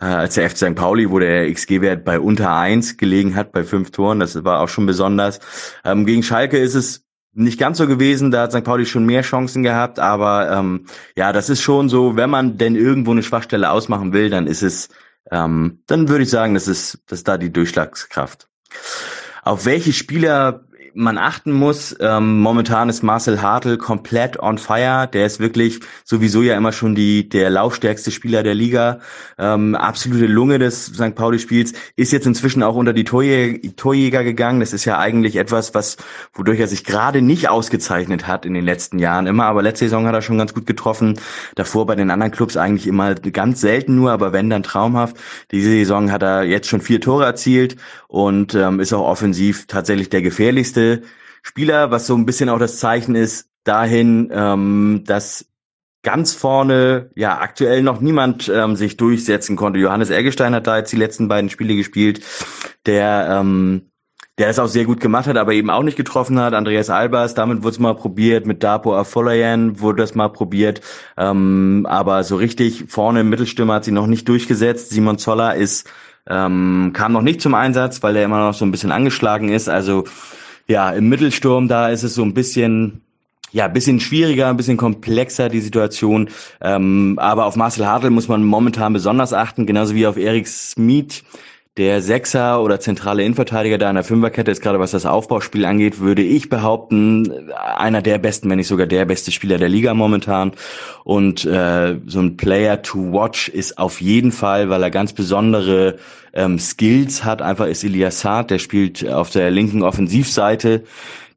äh, als der FC St. Pauli, wo der XG-Wert bei unter eins gelegen hat, bei fünf Toren. Das war auch schon besonders. Ähm, gegen Schalke ist es nicht ganz so gewesen, da hat St. Pauli schon mehr Chancen gehabt, aber ähm, ja, das ist schon so, wenn man denn irgendwo eine Schwachstelle ausmachen will, dann ist es, ähm, dann würde ich sagen, das ist, das ist da die Durchschlagskraft. Auf welche Spieler man achten muss, ähm, momentan ist Marcel Hartl komplett on fire. Der ist wirklich sowieso ja immer schon die der laufstärkste Spieler der Liga. Ähm, absolute Lunge des St. Pauli-Spiels. Ist jetzt inzwischen auch unter die Torjäger, Torjäger gegangen. Das ist ja eigentlich etwas, was wodurch er sich gerade nicht ausgezeichnet hat in den letzten Jahren immer. Aber letzte Saison hat er schon ganz gut getroffen. Davor bei den anderen Clubs eigentlich immer ganz selten nur, aber wenn dann traumhaft. Diese Saison hat er jetzt schon vier Tore erzielt und ähm, ist auch offensiv tatsächlich der gefährlichste Spieler, was so ein bisschen auch das Zeichen ist dahin, ähm, dass ganz vorne ja aktuell noch niemand ähm, sich durchsetzen konnte. Johannes Eggestein hat da jetzt die letzten beiden Spiele gespielt, der ähm, der es auch sehr gut gemacht hat, aber eben auch nicht getroffen hat. Andreas Albers, damit wurde es mal probiert, mit Dapo Afolayan wurde das mal probiert, ähm, aber so richtig vorne im Mittelstürmer hat sie noch nicht durchgesetzt. Simon Zoller ist ähm, kam noch nicht zum Einsatz, weil er immer noch so ein bisschen angeschlagen ist. Also ja, im Mittelsturm da ist es so ein bisschen ja, bisschen schwieriger, ein bisschen komplexer die Situation. Ähm, aber auf Marcel Hartl muss man momentan besonders achten, genauso wie auf Erik Smith. Der Sechser oder zentrale Innenverteidiger da in der Fünferkette ist gerade was das Aufbauspiel angeht, würde ich behaupten, einer der besten, wenn nicht sogar der beste Spieler der Liga momentan. Und äh, so ein Player to watch ist auf jeden Fall, weil er ganz besondere ähm, Skills hat, einfach ist Elias Saad, der spielt auf der linken Offensivseite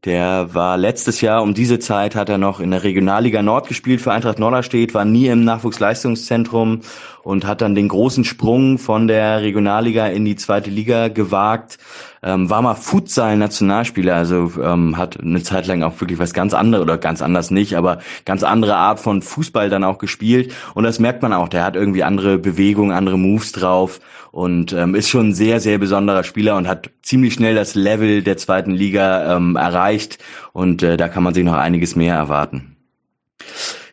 der war letztes Jahr um diese Zeit hat er noch in der Regionalliga Nord gespielt für Eintracht Norderstedt, war nie im Nachwuchsleistungszentrum und hat dann den großen Sprung von der Regionalliga in die zweite Liga gewagt. Ähm, war mal Futsal-Nationalspieler, also ähm, hat eine Zeit lang auch wirklich was ganz anderes oder ganz anders nicht, aber ganz andere Art von Fußball dann auch gespielt. Und das merkt man auch, der hat irgendwie andere Bewegungen, andere Moves drauf und ähm, ist schon ein sehr, sehr besonderer Spieler und hat ziemlich schnell das Level der zweiten Liga ähm, erreicht und äh, da kann man sich noch einiges mehr erwarten.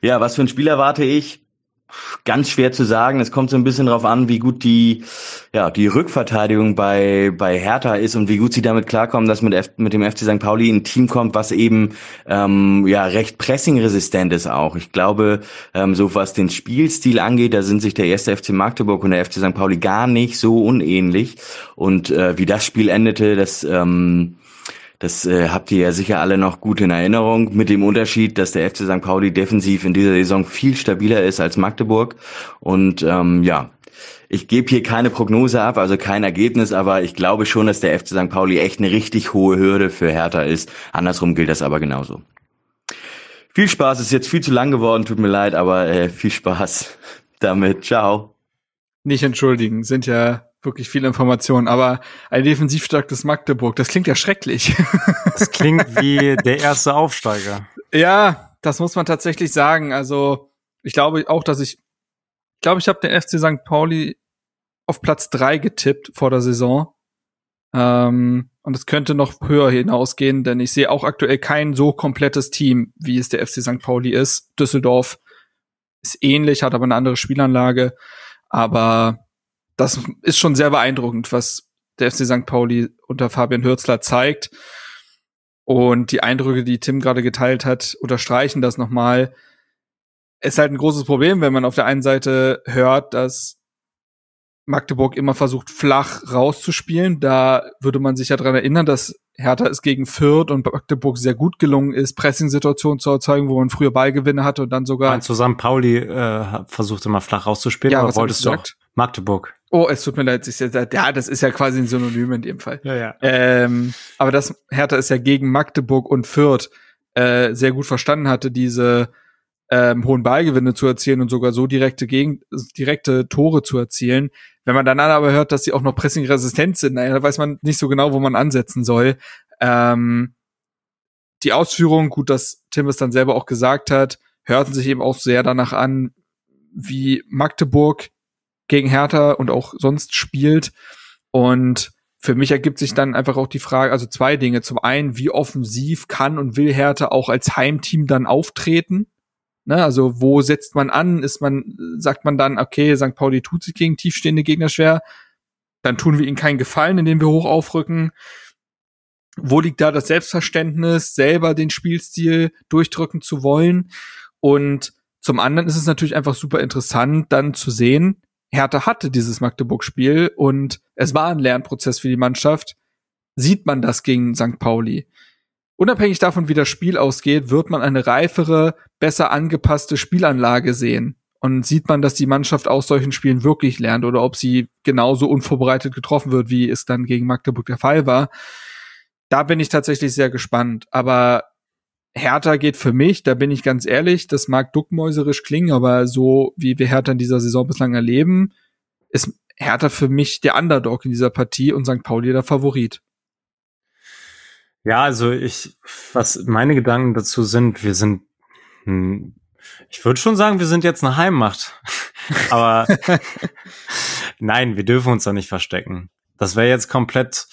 Ja, was für ein Spiel erwarte ich? Ganz schwer zu sagen. Es kommt so ein bisschen darauf an, wie gut die, ja, die Rückverteidigung bei, bei Hertha ist und wie gut sie damit klarkommen, dass mit, F mit dem FC St. Pauli ein Team kommt, was eben ähm, ja recht pressingresistent ist auch. Ich glaube, ähm, so was den Spielstil angeht, da sind sich der erste FC Magdeburg und der FC St. Pauli gar nicht so unähnlich. Und äh, wie das Spiel endete, das ähm, das äh, habt ihr ja sicher alle noch gut in Erinnerung, mit dem Unterschied, dass der FC St. Pauli defensiv in dieser Saison viel stabiler ist als Magdeburg. Und ähm, ja, ich gebe hier keine Prognose ab, also kein Ergebnis, aber ich glaube schon, dass der FC St. Pauli echt eine richtig hohe Hürde für Hertha ist. Andersrum gilt das aber genauso. Viel Spaß, ist jetzt viel zu lang geworden, tut mir leid, aber äh, viel Spaß damit. Ciao. Nicht entschuldigen, sind ja wirklich viele Informationen, aber ein defensiv starkes Magdeburg, das klingt ja schrecklich. Das klingt wie der erste Aufsteiger. Ja, das muss man tatsächlich sagen. Also, ich glaube auch, dass ich, ich glaube, ich habe den FC St. Pauli auf Platz drei getippt vor der Saison. Ähm, und es könnte noch höher hinausgehen, denn ich sehe auch aktuell kein so komplettes Team, wie es der FC St. Pauli ist. Düsseldorf ist ähnlich, hat aber eine andere Spielanlage. Aber das ist schon sehr beeindruckend, was der FC St. Pauli unter Fabian Hürzler zeigt. Und die Eindrücke, die Tim gerade geteilt hat, unterstreichen das nochmal. Es ist halt ein großes Problem, wenn man auf der einen Seite hört, dass Magdeburg immer versucht, flach rauszuspielen. Da würde man sich ja dran erinnern, dass Hertha es gegen Fürth und Magdeburg sehr gut gelungen ist, Pressing-Situationen zu erzeugen, wo man früher Ballgewinne hatte und dann sogar. Meinst du, St. Pauli äh, versucht immer flach rauszuspielen, Ja, aber wolltest du auch? Magdeburg? Oh, es tut mir leid, ich, ja, das ist ja quasi ein Synonym in dem Fall. Ja, ja. Ähm, aber das Hertha ist ja gegen Magdeburg und Fürth äh, sehr gut verstanden hatte, diese ähm, hohen Ballgewinne zu erzielen und sogar so direkte gegen direkte Tore zu erzielen. Wenn man dann aber hört, dass sie auch noch pressingresistent sind, naja, da weiß man nicht so genau, wo man ansetzen soll. Ähm, die Ausführung, gut, dass Tim es dann selber auch gesagt hat, hörten sich eben auch sehr danach an, wie Magdeburg gegen Hertha und auch sonst spielt. Und für mich ergibt sich dann einfach auch die Frage, also zwei Dinge. Zum einen, wie offensiv kann und will Hertha auch als Heimteam dann auftreten? Ne, also wo setzt man an? Ist man, sagt man dann, okay, St. Pauli tut sich gegen tiefstehende Gegner schwer, dann tun wir ihnen keinen Gefallen, indem wir hoch aufrücken. Wo liegt da das Selbstverständnis, selber den Spielstil durchdrücken zu wollen? Und zum anderen ist es natürlich einfach super interessant, dann zu sehen, Hertha hatte dieses Magdeburg-Spiel und es war ein Lernprozess für die Mannschaft. Sieht man das gegen St. Pauli? Unabhängig davon, wie das Spiel ausgeht, wird man eine reifere, besser angepasste Spielanlage sehen. Und sieht man, dass die Mannschaft aus solchen Spielen wirklich lernt oder ob sie genauso unvorbereitet getroffen wird, wie es dann gegen Magdeburg der Fall war. Da bin ich tatsächlich sehr gespannt. Aber Hertha geht für mich, da bin ich ganz ehrlich, das mag duckmäuserisch klingen, aber so wie wir Hertha in dieser Saison bislang erleben, ist Hertha für mich der Underdog in dieser Partie und St. Pauli der Favorit. Ja, also ich, was meine Gedanken dazu sind, wir sind, hm, ich würde schon sagen, wir sind jetzt eine Heimmacht. aber nein, wir dürfen uns da nicht verstecken. Das wäre jetzt komplett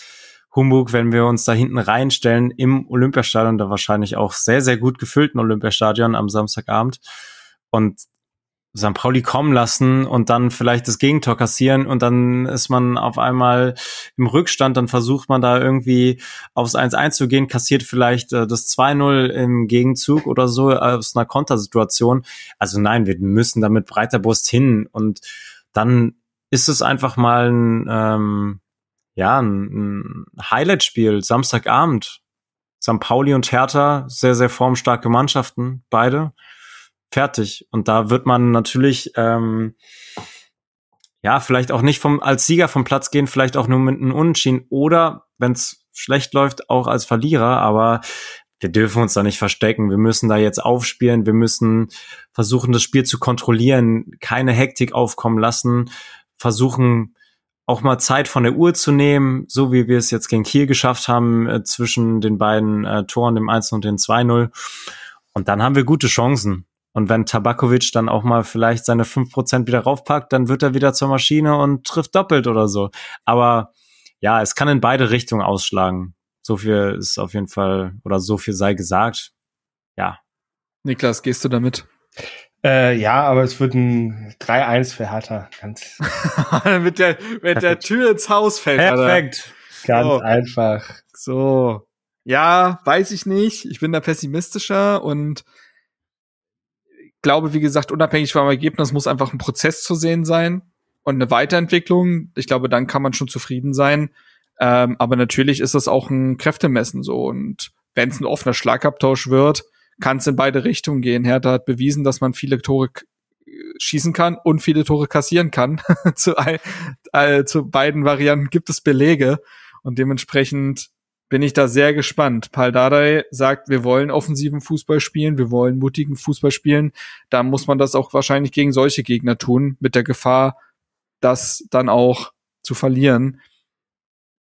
Humbug, wenn wir uns da hinten reinstellen im Olympiastadion, da wahrscheinlich auch sehr, sehr gut gefüllten Olympiastadion am Samstagabend und St. Pauli kommen lassen und dann vielleicht das Gegentor kassieren und dann ist man auf einmal im Rückstand, dann versucht man da irgendwie aufs 1-1 zu gehen, kassiert vielleicht äh, das 2-0 im Gegenzug oder so aus einer Kontersituation. Also nein, wir müssen da mit breiter Brust hin und dann ist es einfach mal ein, ähm, ja, ein, ein Highlight-Spiel, Samstagabend. St. Pauli und Hertha, sehr, sehr formstarke Mannschaften, beide. Fertig. Und da wird man natürlich, ähm, ja, vielleicht auch nicht vom, als Sieger vom Platz gehen, vielleicht auch nur mit einem Unentschieden oder, wenn es schlecht läuft, auch als Verlierer. Aber wir dürfen uns da nicht verstecken. Wir müssen da jetzt aufspielen. Wir müssen versuchen, das Spiel zu kontrollieren, keine Hektik aufkommen lassen, versuchen, auch mal Zeit von der Uhr zu nehmen, so wie wir es jetzt gegen Kiel geschafft haben, äh, zwischen den beiden äh, Toren, dem 1 und dem 2-0. Und dann haben wir gute Chancen. Und wenn Tabakovic dann auch mal vielleicht seine 5% wieder raufpackt, dann wird er wieder zur Maschine und trifft doppelt oder so. Aber ja, es kann in beide Richtungen ausschlagen. So viel ist auf jeden Fall, oder so viel sei gesagt. Ja. Niklas, gehst du damit? Äh, ja, aber es wird ein 3-1 für Hertha. Ganz, mit, der, mit der Tür ins Haus fällt. Perfekt. ganz So. einfach. So. Ja, weiß ich nicht. Ich bin da pessimistischer und glaube, wie gesagt, unabhängig vom Ergebnis muss einfach ein Prozess zu sehen sein und eine Weiterentwicklung. Ich glaube, dann kann man schon zufrieden sein. Ähm, aber natürlich ist das auch ein Kräftemessen so. Und wenn es ein offener Schlagabtausch wird, kann es in beide Richtungen gehen. Hertha hat bewiesen, dass man viele Tore schießen kann und viele Tore kassieren kann. zu, all, äh, zu beiden Varianten gibt es Belege. Und dementsprechend bin ich da sehr gespannt. Paul Dardai sagt, wir wollen offensiven Fußball spielen, wir wollen mutigen Fußball spielen. Da muss man das auch wahrscheinlich gegen solche Gegner tun, mit der Gefahr, das dann auch zu verlieren.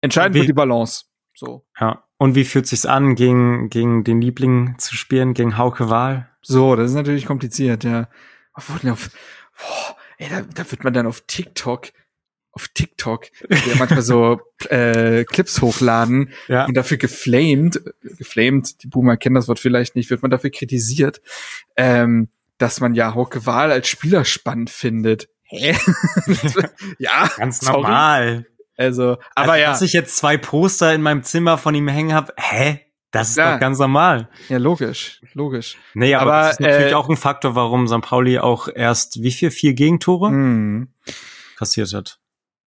Entscheidend wird die Balance. So. Ja. Und wie fühlt sich's an, gegen, gegen den Liebling zu spielen, gegen Hauke Wahl? So, das ist natürlich kompliziert, ja. Auf, boah, ey, da, da wird man dann auf TikTok, auf TikTok, ja manchmal so äh, Clips hochladen Ja. und dafür geflamed, geflamed, die Boomer kennen das Wort vielleicht nicht, wird man dafür kritisiert, ähm, dass man ja Hauke Wahl als Spieler spannend findet. Hä? ja, Ganz sorry. normal. Also, aber also, ja, Dass ich jetzt zwei Poster in meinem Zimmer von ihm hängen habe, hä? Das ist Klar. doch ganz normal. ja, logisch, logisch. Nee, aber, Aber, das ist natürlich äh, auch ein Faktor, warum St. Pauli auch erst wie viel? Vier Gegentore Hm. kassiert hat.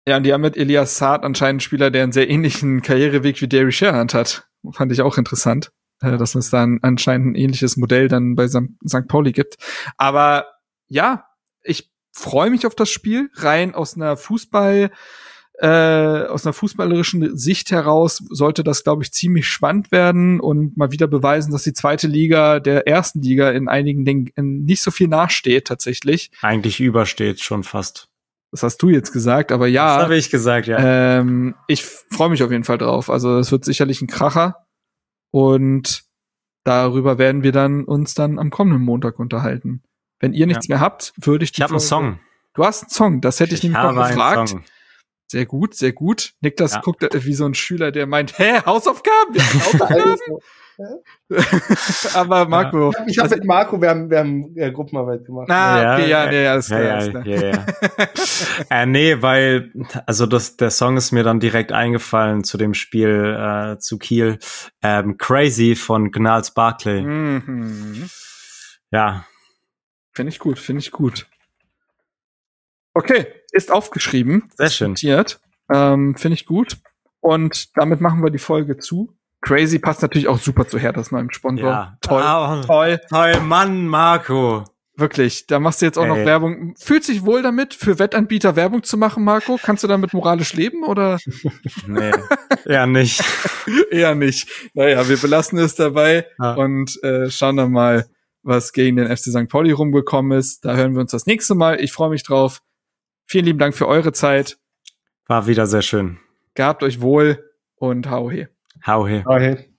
Ja, und die haben mit Elias Saad anscheinend einen Spieler, der einen sehr ähnlichen Karriereweg wie Derry Sherrand hat. Fand ich auch interessant, äh, dass es da ein, anscheinend ein ähnliches Modell dann bei St. Pauli gibt. Aber ja, ich freue mich auf das Spiel, rein aus einer Fußball, äh, aus einer fußballerischen Sicht heraus sollte das, glaube ich, ziemlich spannend werden und mal wieder beweisen, dass die zweite Liga der ersten Liga in einigen Dingen in nicht so viel nachsteht tatsächlich. Eigentlich übersteht schon fast. Das hast du jetzt gesagt, aber ja. Das habe ich gesagt, ja. Ähm, ich freue mich auf jeden Fall drauf. Also es wird sicherlich ein Kracher und darüber werden wir dann uns dann am kommenden Montag unterhalten. Wenn ihr nichts mehr habt, würde ich ich habe einen Song. Du hast einen Song, das hätte ich, nämlich noch habe einen gefragt. Song. Sehr gut, sehr gut. Niklas Ja. guckt wie so ein Schüler, der meint, hä, Hausaufgaben? Wir haben Hausaufgaben? Aber Marco. Ich habe also- mit Marco, wir haben, wir haben äh, Gruppenarbeit gemacht. Ah, okay, ja, Ja, nee, alles klar. Ja, alles ja, klar. ja, ja. äh, nee, weil, also das, der Song ist mir dann direkt eingefallen zu dem Spiel äh, zu Kiel. Ähm, Crazy von Gnals Barclay. Mhm. Ja, Finde ich gut, finde ich gut. Okay, ist aufgeschrieben. Sehr schön. Ähm, finde ich gut. Und damit machen wir die Folge zu. Crazy passt natürlich auch super zu Herthas neuem Sponsor. ja. Toll, Ah, toll. Toll, Mann, Marco. Wirklich. Da machst du jetzt auch noch Ey. Werbung. Fühlt sich wohl damit, für Wettanbieter Werbung zu machen, Marco? Kannst du damit moralisch leben oder Nee, ja nicht. eher nicht? Naja, wir belassen es dabei Ja. und äh, schauen dann mal, was gegen den FC St. Pauli rumgekommen ist. Da hören wir uns das nächste Mal. Ich freue mich drauf. Vielen lieben Dank für eure Zeit. War wieder sehr schön. Gehabt euch wohl und hau he. Hau he. Okay.